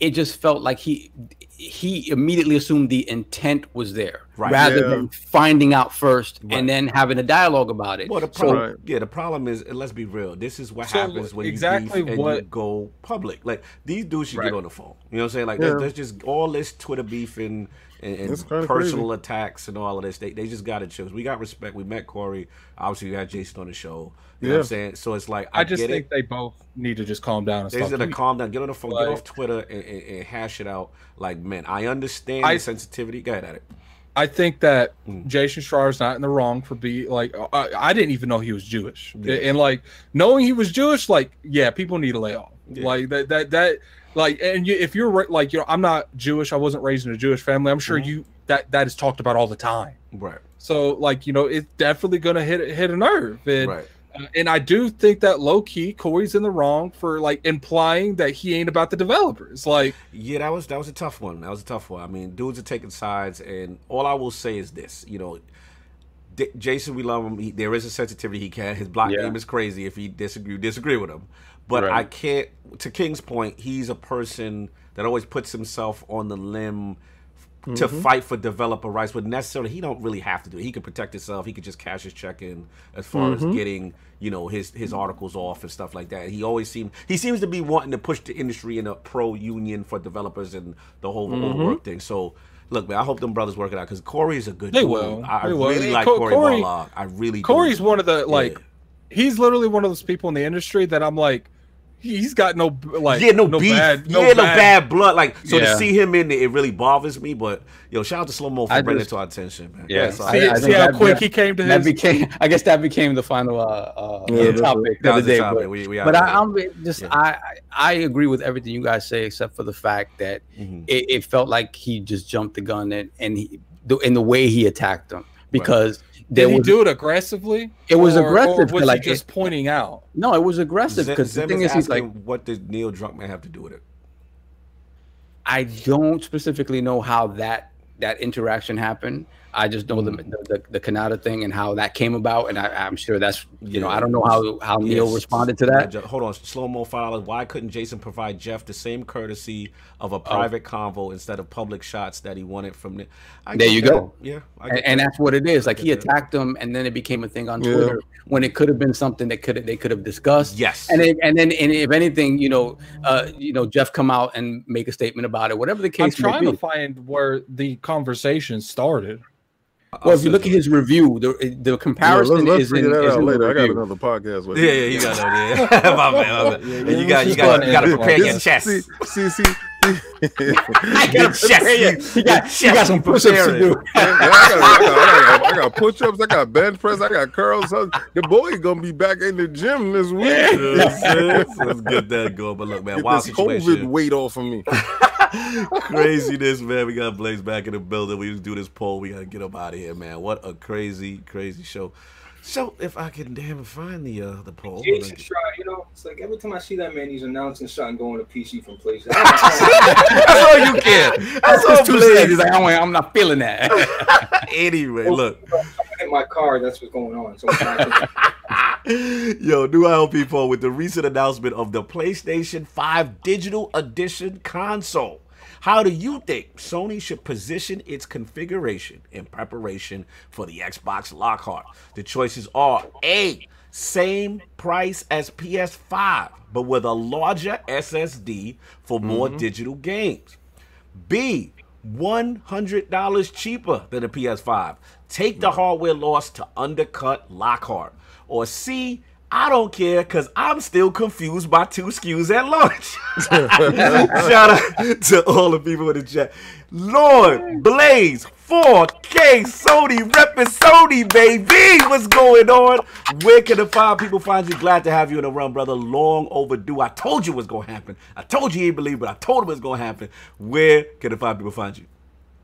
it just felt like he he immediately assumed the intent was there, Right. rather Yeah. than finding out first Right. and then having a dialogue about it. Well, the problem, Right. yeah, the problem is, let's be real. This is what So, happens when exactly you beef and you go public. Like these dudes should Right. get on the phone. You know what I'm saying? Like Yeah. there's, there's just all this Twitter beefing and, and It's kinda personal attacks and all of this. They, they just got to chill. We got respect. We met Cory. Obviously, we had Jason on the show. You know what I'm saying? So it's like I, I just think it. they both need to just calm down and They just gotta calm down, get on the phone, get off Twitter, and, and, and hash it out. Like, man, I understand I- the sensitivity. Go ahead at it. I think that Mm. Jason is not in the wrong for be like I, I didn't even know he was Jewish, Yeah. and like knowing he was Jewish, like yeah, people need to lay off. Yeah. Like that that that like and you, if you're like you know I'm not Jewish, I wasn't raised in a Jewish family. I'm sure Mhm. you that that is talked about all the time. Right. So like you know it's definitely gonna hit hit a nerve, and Right. Uh, and I do think that low key Cory's in the wrong for like implying that he ain't about the developers. Like Yeah, that was that was a tough one. That was a tough one. I mean, dudes are taking sides, and all I will say is this: you know, D- Jason, we love him. He, there is a sensitivity he can. His block Yeah. game is crazy. If he disagree, disagree with him. But Right. I can't. To King's point, he's a person that always puts himself on the limb to mm-hmm. fight for developer rights, but necessarily he don't really have to do it. He could protect himself. He could just cash his check in as far as mm-hmm. getting you know his his articles off and stuff like that. He always seems he seems to be wanting to push the industry in a pro union for developers and the whole overwork mm-hmm. thing. So. Look, man, I hope them brothers work it out because Cory is a good They dude. will. I, They really Hey, like Co- Cory, Cory- Barlog. I really do. Cory's one of the like Yeah. he's literally one of those people in the industry that I'm like he's got no like yeah, no, beef. bad yeah, no bad blood. Like so Yeah. to see him in it, it really bothers me. But yo, shout out to Slow Mo for I bringing just- it to our attention, man. Yeah. so I- See, I see how quick that- he came to that his became i guess that became the final uh, uh Yeah, topic that the other day topic. but, We- we but I, i'm just Yeah. I, I i agree with everything you guys say except for the fact that Mhm. it, it felt like he just jumped the gun and and he the, in the way he attacked them because there Did he was do it aggressively? It was Or- aggressive, Or was like, just it- pointing out? no it was aggressive because the thing is is he's like what does Neil Druckmann have to do with it? I don't specifically know how that that interaction happened, I just know the, Mm. the the Cannata thing and how that came about, and I, I'm sure that's you know I don't know how how Neil Yes. responded to that. Yeah, Hold on, slow mo five dollars. Why couldn't Jason provide Jeff the same courtesy of a private convo instead of public shots that he wanted from the? I There you that. go. Yeah, and, get and that's what it is. Like he get that. attacked them, and then it became a thing on Yeah. Twitter when it could have been something that could they could have discussed. Yes. and then, and then and if anything, you know, uh, you know, Jeff come out and make a statement about it, whatever the case. I'm case may trying be. to find where the conversation started. Well, if you look at his review, the the Yeah, comparison let's, let's is in, figure that is out the later. I got another podcast. with Yeah, yeah, you got no idea. my bad, my bad. you got, you got, you got to prepare your This- chest. See, see, see. I gotta Chest, prepare you. you- You got, you got some you push-ups to do. Yeah, I, got, I, got, I, got, I got push-ups, I got bench press, I got curls. The boy gonna be back in the gym this week. You know what I'm saying? So Let's get that going. But look, man, Get wild this COVID weight off of me. Craziness, man. We got Blaze back in the building. We just do this poll. We gotta get him out of here, man. What a crazy, crazy show. So if I can damn find the uh the poll. Jason's trying, you know, it's like every time I see that man, he's announcing something going to PC from places. That's all you care. That's all It's too sad. He's like, I'm, I'm not feeling that. Anyway, look. in my car, that's what's going on. So I'm not- Yo, new ILP poll with the recent announcement of the PlayStation 5 Digital Edition console. How do you think Sony should position its configuration in preparation for the Xbox Lockhart? The choices are A, same price as PS5, but with a larger SSD for more mm-hmm. digital games. B, $100 cheaper than a PS5. Take the hardware loss to undercut Lockhart. Or C, I don't care because I'm still confused by two SKUs at lunch. Shout out to all the people in the chat. Lord Blaze 4K Sony repping Sony, baby. What's going on? Where can the five people find you? Glad to have you in the run, brother. Long overdue. I told you what's going to happen. I told you you didn't believe, but I told him it was going to happen. Where can the five people find you?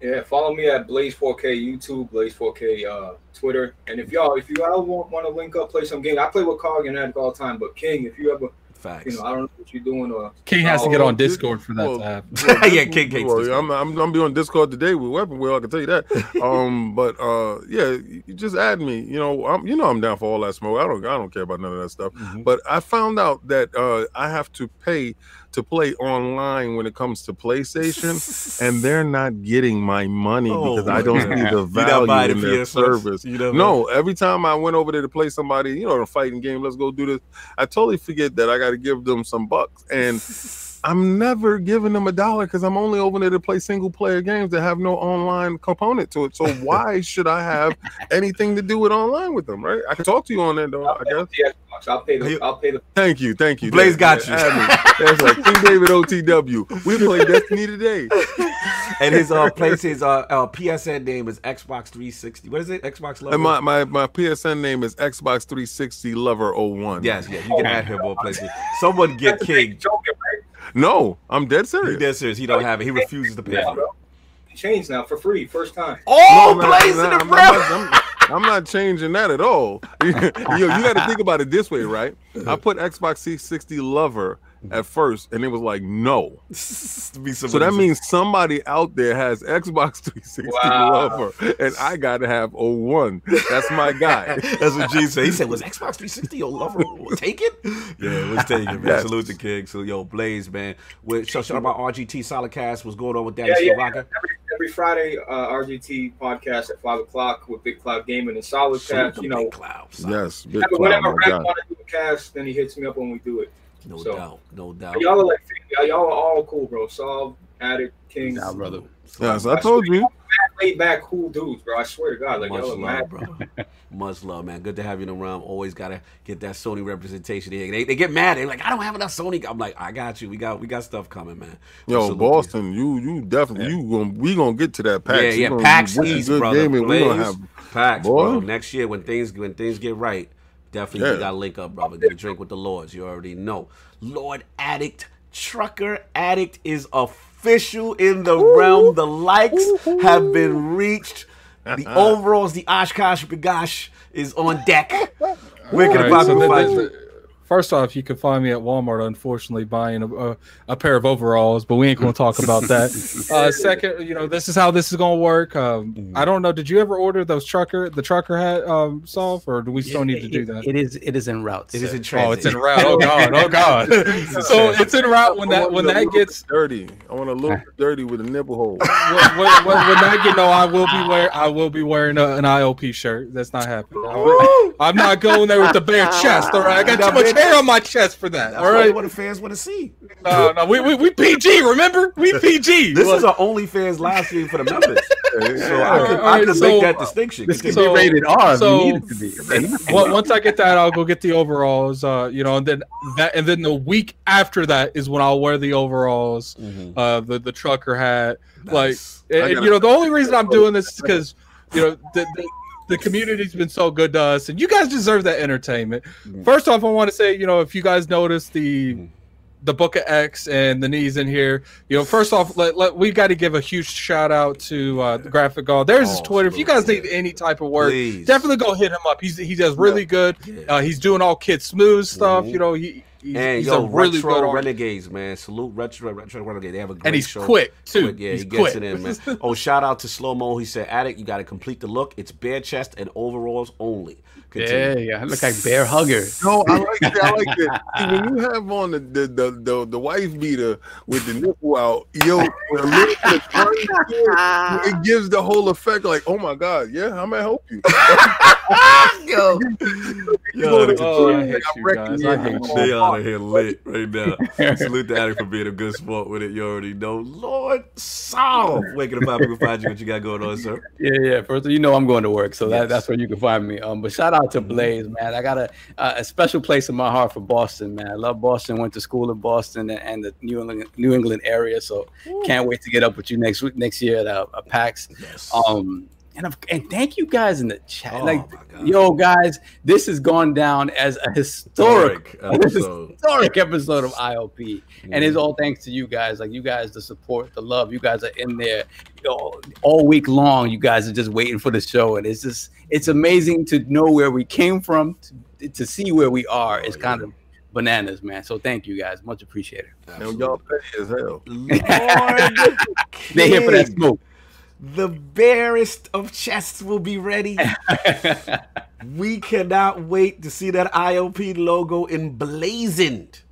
Yeah, follow me at Blaze 4K YouTube, Blaze 4K uh, Twitter, and if y'all, if you all want, want to link up, play some game, I play with Cog and Addict all the time. But King, if you ever, Facts. you know, I don't know what you're doing or King has to get Oh, on Discord for that well, to happen. Yeah, King Kate's Well, I'm, I'm I'm be on Discord today with Weapon Wheel. I can tell you that. Um, but uh, yeah, you just add me. You know, I'm you know I'm down for all that smoke. I don't I don't care about none of that stuff. Mhm. But I found out that uh, I have to pay to play online when it comes to PlayStation, and they're not getting my money Oh, because I don't man. see the value in the their PS service. No, every time I went over there to play somebody, you know, a fighting game, let's go do this. I totally forget that I got to give them some bucks, and I'm never giving them a dollar because I'm only over there to play single player games that have no online component to it. So why should I have anything to do with online with them? Right? I can talk to you on that though. I guess. the Xbox. I'll pay the, I'll pay the. Thank you, thank you. Blaze Thank got you. Add. That's right. King David OTW. We played Destiny today. and his uh place his uh, uh PSN name is Xbox 360. What is it? Xbox Lover. And my, my my PSN name is Xbox 360 Lover 01. yes, yes, you can add him on places. Someone get King. Joking, right? No, I'm dead He serious. dead serious. He don't have it. He refuses to pay Yeah, for it. bro. Changed now for free, first time. Oh, No, no, Blaze no, in the I'm. I'm, I'm, I'm not changing that at all. you, you got to think about it this way, right? I put Xbox 360 Lover at first, and it was like no. So that means somebody out there has Xbox 360 Wow. Lover, and I got to have 01. That's my guy. That's what G said. He said, "Was Xbox 360 your lover taken?" Yeah, it was taken, man. Yes. Salute the King. So, yo, Blaze, man. With shout shout out about RGT Solid Cast. What's going on with that? Yeah, yeah. Every, every Friday, uh, RGT podcast at five o'clock with Big Cloud Gaming and Solid Cast. the You know, big clouds. Yes, big whenever, clown, whenever my Red guy. want to do a cast, then he hits me up when we do it. No So- doubt, no doubt. Y'all are like, y'all, y'all are all cool, bro. Sov, Addict, King, Nah, brother. Yes, I told you. laid back, cool dudes, bro. I swear to God, like Much y'all love, mad. bro. Much love, man. Good to have you in the room. Always gotta get that Sony representation here. They, they get mad. They're like, I don't have enough Sony. I'm like, I got you. We got we got stuff coming, man. Yo, Salute. Boston, you you definitely you gonna we gonna get to that PAX. Yeah, yeah, gonna- PAX with easy, good brother. gaming, we gonna have PAX, Boy. bro. Next year when things when things get right, definitely Yeah. gotta link up, brother. Get a drink with the Lords. You already know. Lord Addict, Trucker Addict is official in the realm. The likes have been reached. The uh-huh. overalls, the OshKosh B'gosh is on deck. Where can All the right, so find you? First off, you can find me at Walmart, unfortunately, buying a, a, a pair of overalls, but we ain't going to talk about that. Uh, second, you know, this is how this is going to work. Um, Mhm. I don't know. Did you ever order those trucker, the trucker hat um, Sov, or do we still need to do that? It is. It is en route. It is sir. in transit. Oh, it's en route. Oh god. Oh god. so it's in route when that when that gets dirty, I want a little dirty with a nipple hole. when, when, when, when that get no, I will be wearing I will be wearing a, an ILP shirt. That's not happening. I'm, I'm not going there with the bare chest. All right, I got too much bare hair on my chest for that. That's All what, the fans want to see. No, no, we, we, we PG. Remember, we PG. This is an OnlyFans live stream for the members, so I Alright, can, I alright, can so- make that distinction. This could So- be rated R if so- you need it to be. Well, once I get that, I'll go get the overalls. Uh, you know, and then that, and then the week after that is when I'll wear the overalls, Mhm. uh, the the trucker hat. Like, Nice. and, I and, gotta- you know, the only reason I'm doing this is because you know the, the the community's been so good to us, and you guys deserve that entertainment. Mhm. First off, I want to say, you know, if you guys notice the Mhm. The book of X and the knees in here, you know, first off, let, let we got to give a huge shout out to uh, the graphic god. There's his Oh, Twitter. If you guys absolutely. need any type of work, Please. definitely go hit him up. He's he does really good. Yeah. Uh, he's doing all kid smooth stuff. Mhm. You know, he he's, and he's yo, a really retro good artist. renegades, man. Salute retro retro renegades. They have a great and he's show. quick too. Quick, yeah, he's he gets quick. it in, man. Oh, shout out to Slow Mo. He said, "Addict, you got to complete the look. It's bare chest and overalls only." Yeah, Continue. yeah. I look like bear hugger. No, I like that. I like that. When you have on the the, the the the wife beater with the nipple out, yo, a little bit of it gives the whole effect. Like, oh my god, yeah, I might help you. yo, Yo, yo, Oh, I I hate you guys. you I hate all you. they out of here lit right now. Salute the addict for being a good sport with it. You already know. Lord, Sov. Waking up, how people find you. What you got going on, sir? Yeah, yeah. First, of all, you know I'm going to work, so that, that's where you can find me. Um, but shout out to Blaze, man. I got a a a special place in my heart for Boston, man. I love Boston. Went to school in Boston and, and the New England New England area, so can't wait to get up with you next week, next year at uh, uh, PAX. Yes. Um, and and thank you guys in the chat. Oh, like, yo, guys, this has gone down as a historic Historic episode. historic episode of ILP. And it's all thanks to you guys. Like you guys, the support, the love. You guys are in there you know, all week long. You guys are just waiting for the show, and it's just it's amazing to know where we came from to, to see where we are. It's Oh, kind of bananas, man. So thank you guys, much appreciated. And y'all petty as hell. Lord, They here for that smoke. The barest of chests will be ready. We cannot wait to see that ILP logo emblazoned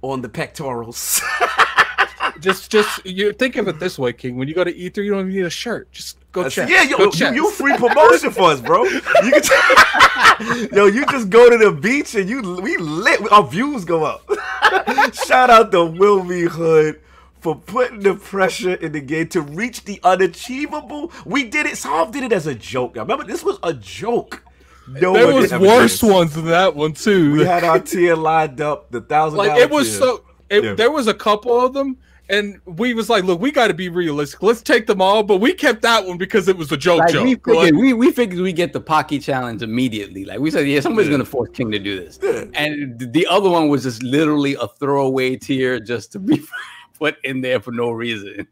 on the pectorals. Just, just you think of it this way, King. When you go to E3, you don't even need a shirt. Just go check. yeah, yo, go you, check. you free promotion for us, bro. You can t- yo, you just go to the beach and you we lit. Our views go up. Shout out to Wilmy Hood for putting the pressure in the game to reach the unachievable. We did it. Sov did it as a joke. Now, remember, this was a joke. No there was ever did worse ones than that one too. We had our tier lined up, the thousand. like it was so. It, Yeah. There was a couple of them, and we was like, "Look, we got to be realistic. Let's take them all." But we kept that one because it was a joke. Like joke. we Like, figured, we, we figured we get the Pocky challenge immediately. Like we said, yeah, somebody's Yeah. gonna force King to do this. Yeah. And the other one was just literally a throwaway tier just to be put in there for no reason.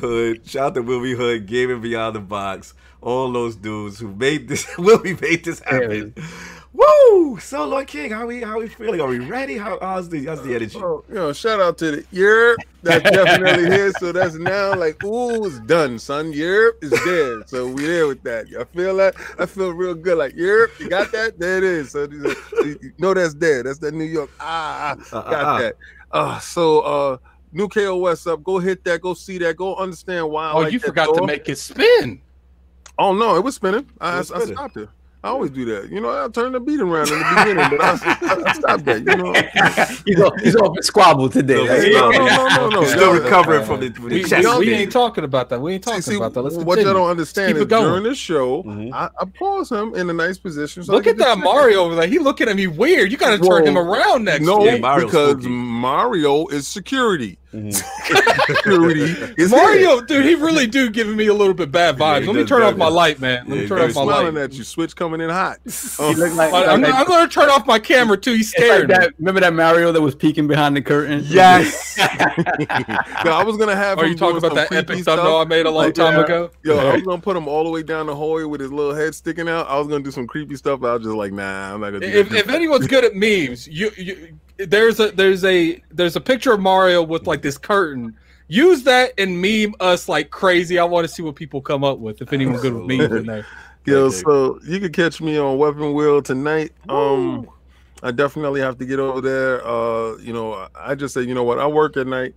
Hood. Shout out to Wilmy Hood, Gaming Beyond the Box. All those dudes who made this, Wilmy made this happen. Woo! So, Lord King, how we how we feeling? Are we ready? How, how's the how's the energy? Oh, you know, shout out to the Europe. That's definitely here. So that's now like, ooh, it's done, son. Europe is there. So we there with that. I feel that. I feel real good. Like Europe, you got that? There it is. So you you know that's there. That's that New York. Ah, ah, Uh, uh, got uh. that. Uh, so uh, new KOS up. Go hit that. Go see that. Go understand why. I oh, like you that forgot to make it spin. Oh no, it was spinning. I, It was I spinning. stopped it. I always do that. You know, I turn the beat around in the beginning, but I, I stopped that. You know. he's off, he's off squabble today. No, Like, no, no, no, no, no. Still no. recovering from the, from the We, chest. we, we ain't talking about that. We ain't talking See, see, about that. Let's what continue. y'all don't understand Keep is going. during this show, Mhm. I, I pause him in a nice position. So Look at that Mario over there. He looking at me weird. You got to turn him around next. No, Yeah, because spooky. Mario is security. Security is Mario, here. dude, he really do giving me a little bit bad vibes. he Let me turn off bad my light, man. Let Yeah, me turn off my light. smiling at you. Switch coming in hot. He Um, like, I- I'm, like- I'm gonna turn off my camera too. He's it's like scared. that. Remember that Mario that was peeking behind the curtain? Yes. no, I was gonna have. Are you talking about that some epic creepy thumbnail I made a long Like, time yeah. ago? Yo, I was gonna put him all the way down the hallway with his little head sticking out. I was gonna do some creepy stuff. But I was just like, nah, I'm not gonna do if, if anyone's good at memes, you, you there's a there's a there's a picture of Mario with like this curtain. Use that and meme us like crazy. I want to see what people come up with. If anyone's good with memes in there. Yo, so you can catch me on Weapon Wheel tonight. Um, I definitely have to get over there. Uh, you know, I just say, you know what, I work at night,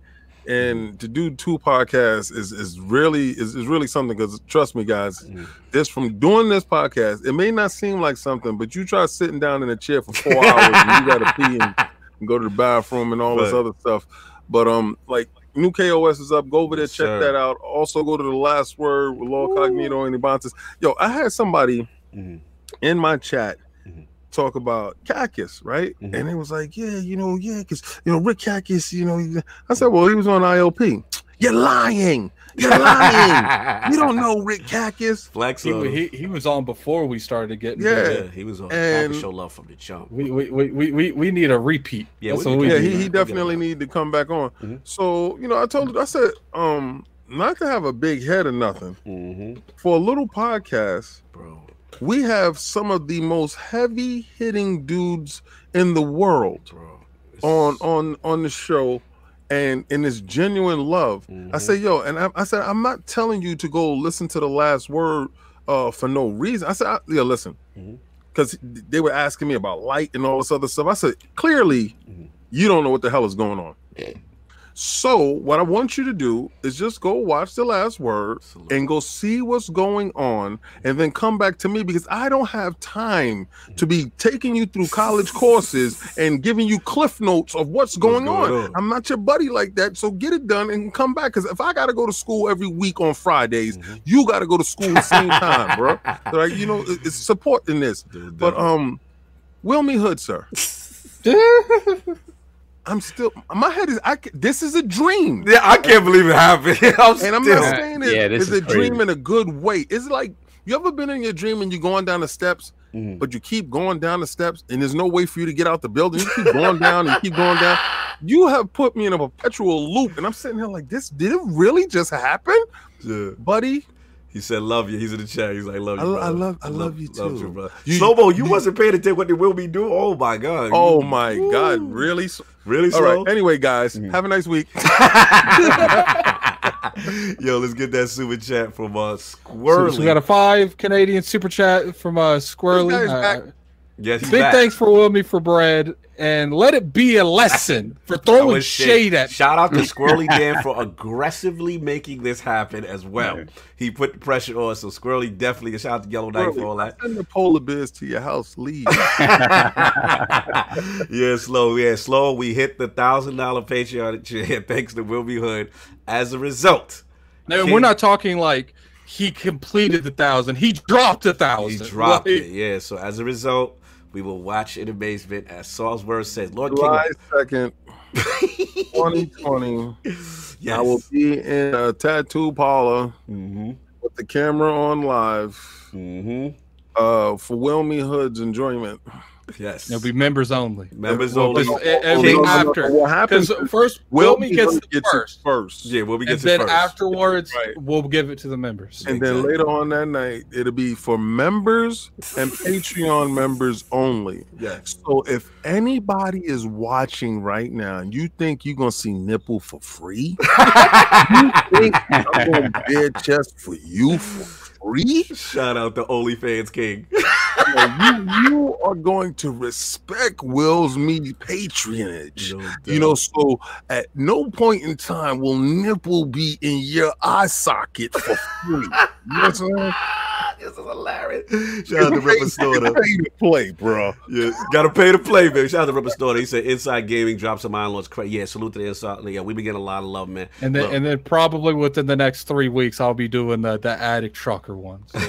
and to do two podcasts is is really is, is really something. Because trust me, guys, Mhm. this from doing this podcast, it may not seem like something, but you try sitting down in a chair for four hours and you got to pee and, and go to the bathroom and all this other stuff. But um, like new KOS is up. Go over there, check sir. that out. Also, go to the last word with Lord Cognito and Ibantis. Yo, I had somebody Mhm. in my chat Mhm. talk about Cactus, right? Mhm. And it was like, yeah, you know, yeah, because you know, Rick Cactus, you know, I said, well, he was on ILP. You're lying. You're lying. you don't know Rick Cactus. Flex. He, he, he was on before we started getting. Yeah. yeah, he was on. And- And show love from the jump. We, we, we, we, we, we need a repeat. Yeah, That's we we Yeah, need. he, he definitely need to come back on. Mhm. So, you know, I told I said, um, not to have a big head or nothing. Mm-hmm. For a little podcast, Bro. we have some of the most heavy hitting dudes in the world. Bro. On on on the show and in this genuine love. I Mhm. say yo and I, I said i'm not telling you to go listen to the last word uh for no reason. I said I, yeah listen. Because they were asking me about light and all this other stuff. I said clearly Mhm. you don't know what the hell is going on so what i want you to do is just go watch the last word Absolutely. and go see what's going on and then come back to me because I don't have time to be taking you through college courses and giving you cliff notes of what's going, going on. on. I'm not your buddy like that. So get it done and come back because if I got to go to school every week on Fridays, Mhm. you got to go to school the same time, bro. Like, you know, it's supporting this. Dude, But definitely. um, Wilmy Hood, sir. I'm still my head is I this is a dream. yeah, I can't believe it happened. I'm And I'm still- not saying it, Yeah, it's is a dream in a good way. It's like you ever been in your dream and you're going down the steps, Mhm. but you keep going down the steps and there's no way for you to get out the building. You keep going down and keep going down. You have put me in a perpetual loop, and I'm sitting here like, this did it really just happen, Yeah. buddy? He said, "Love you." He's in the chat. He's like, "Love you." I brother. I love- I love you love too. bro. You- Slow mo, you, you- wasn't paying attention what they will be doing. Oh my god. Oh You- my god, really? Really All slow. right. Anyway, guys, Mm. have a nice week. Yo, let's get that super chat from uh So, so we got a five Canadian super chat from uh Squirrely. This guy's back. yes, he's big back. thanks for Will Wilmy for bread, and let it be a lesson for throwing shade at. Shout out to Squirrely Dan for aggressively making this happen as well. He put the pressure on, so Squirrely definitely. A shout out to Yellow Knight for all that. Send the polar bears to your house, leave. yeah, slow. Yeah, slow. We hit the thousand dollar Patreon cheer thanks to Wilby Hood. As a result, No, King- we're not talking like he completed the thousand. He dropped a thousand. he thousand. dropped Like, it. Yeah. So as a result, we will watch in amazement as Saul's word says, Lord July King. 2nd, 2020. Yes. I will be in a tattoo parlor Mm-hmm. with the camera on live Mm-hmm. uh, for Wilmy Hood's enjoyment. Yes. It'll be members only. Members Well, only. Because it- it'll be Kings. after. What happens? Because first, Wilmy Wilmy gets Hood it it first, first. Yeah, Wilby and gets then it first. afterwards, Right. we'll give it to the members. And then later on that night, it'll be for members and Patreon members only. Yes. So if anybody is watching right now and you think you're gonna see nipple for free, you think I'm gonna bare chest for you for free? Shout out to OnlyFans King. you, you are going to respect Will's me patronage. No You know, so at no point in time will nipple be in your eye socket for free. You know what I'm saying? this is hilarious. Shout out to Ripper Storter. Pay to play, bro. Yeah, gotta pay to play, man. Shout out to Ripper Storter. He said Inside Gaming drops some Iron Lords. Cra- Yeah, salute to the Inside. Yeah, we been getting a lot of love, man. And then, Look. and then probably within the next three weeks, I'll be doing the the addict trucker one. So.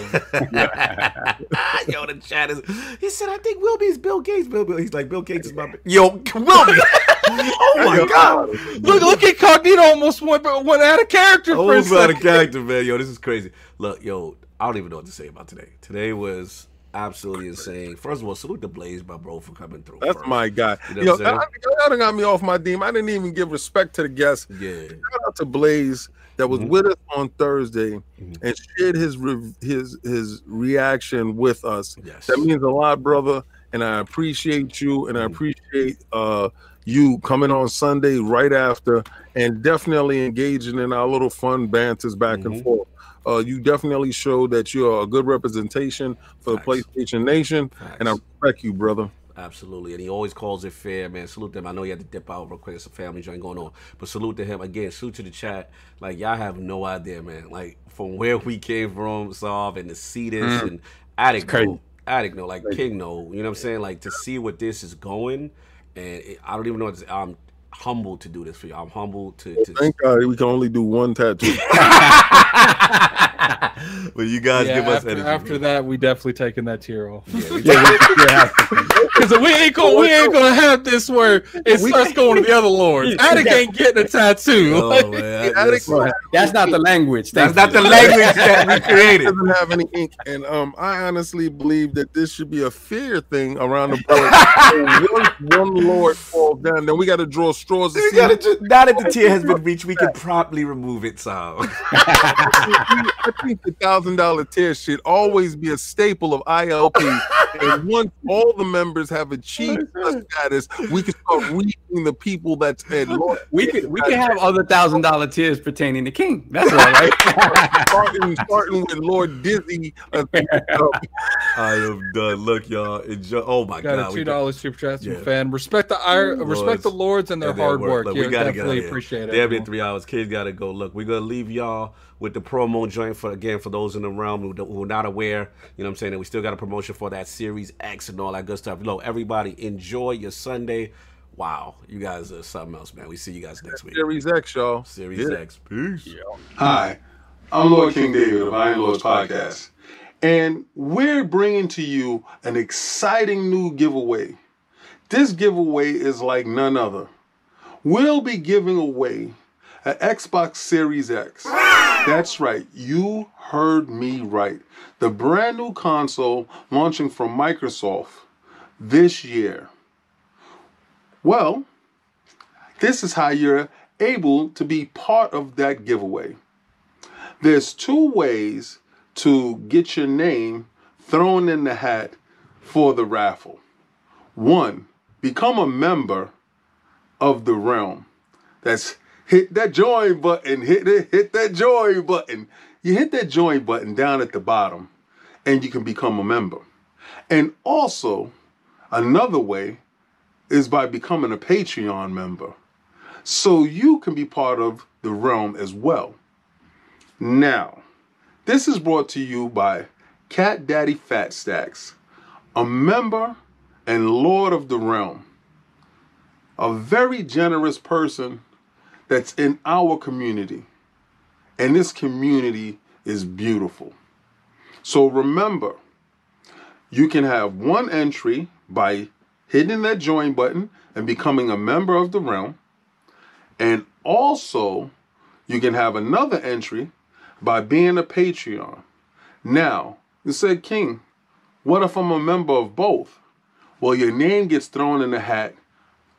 Yo, the chat is. He said, I think Wilby's Bill Gates. Bill, Bill. He's like, Bill Gates is my. Yo, Wilby. oh my god! Look, look at Cognito almost went, went out of character oh, for a Almost out of character, man. Yo, this is crazy. Look, yo, I don't even know what to say about today. Today was absolutely insane. First of all, salute the Blaze, my bro, for coming through. That's first. my guy. You know Yo, what I'm? I, I, got me off my team. I didn't even give respect to the guests. Yeah. Shout out to Blaze that was Mhm. with us on Thursday Mhm. and shared his re- his his reaction with us. Yes. That means a lot, brother. And I appreciate you, and I Mhm. appreciate uh you coming on Sunday right after, and definitely engaging in our little fun banters back and Mhm. forth. Uh, you definitely showed that you're a good representation for the PlayStation Nation, and I respect you, brother. Absolutely, and he always calls it fair, man. Salute them. I know he had to dip out real quick. It's a family joint going on, but salute to him again. Salute to the chat. Like y'all have no idea, man. Like from where we came from, Sov and to see this Mm. and Addict crazy. know, like King know. You know what I'm saying? Like to see what this is going, and it, I don't even know. What. I'm humbled to do this for you. I'm humbled to. to Thank God we can only do one tattoo. but you guys Yeah, give us after, energy. after that, we definitely taking that tear off. Yeah, we- Because we ain't gonna we ain't gonna have this where it starts going to the other lords. Addict ain't getting a tattoo. oh, man, Addict- listen, That's not the language. that's Thank not the language that we created. doesn't have any ink, and um, I honestly believe that this should be a fear thing around the board. So one, one Lord falls down, then we got to draw straws to see. gotta now that the tier has been reached, we can promptly remove it. So I think the thousand dollar tier should always be a staple of ILP. and once all the members have achieved such status, we can start reaching the people that's at Lord. We could we could have other thousand dollar tiers pertaining to King. That's all right. starting, starting with Lord Dizzy. uh, I am done. Look, y'all, enjoy. Oh my Got god, a we two done- dollars super chat from Yeah. fan. Respect the ir- Lords. respect the lords and their and their hard work. Look, yeah, we gotta definitely get appreciate it. Damn near three hours. Kids gotta go. Look, we're gonna leave y'all with the promo joint for again for those in the realm who, who are not aware. You know what I'm saying? That we still got a promotion for that Series X and all that good stuff. Look, everybody enjoy your Sunday. Wow, you guys are something else, man. We see you guys next week. Series X, y'all. Series Yeah. X. Peace. Hi, I'm Lord King David of Iron Lords Podcast, and we're bringing to you an exciting new giveaway. This giveaway is like none other. We'll be giving away an Xbox Series X. That's right, you heard me right. The brand new console launching from Microsoft this year. Well, this is how you're able to be part of that giveaway. There's two ways to get your name thrown in the hat for the raffle. One, become a member of the realm. That's hit that join button, hit it, hit that join button. You hit that join button down at the bottom and you can become a member. And also, another way is by becoming a Patreon member so you can be part of the realm as well. Now, this is brought to you by Cat Daddy Fat Stacks, a member and lord of the realm, a very generous person that's in our community. And this community is beautiful. So remember, you can have one entry by hitting that join button and becoming a member of the realm. And also, you can have another entry by being a Patreon. Now, you said, King, what if I'm a member of both? Well, your name gets thrown in the hat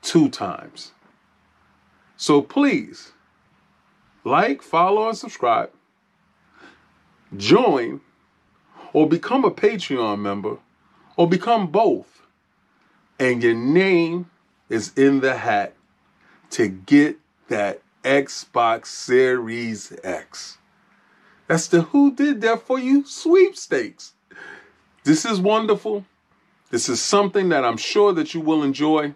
two times. So please, like, follow, and subscribe. Join or become a Patreon member or become both. And your name is in the hat to get that Xbox Series X. That's the Who Did That For You sweepstakes. This is wonderful. This is something that I'm sure that you will enjoy.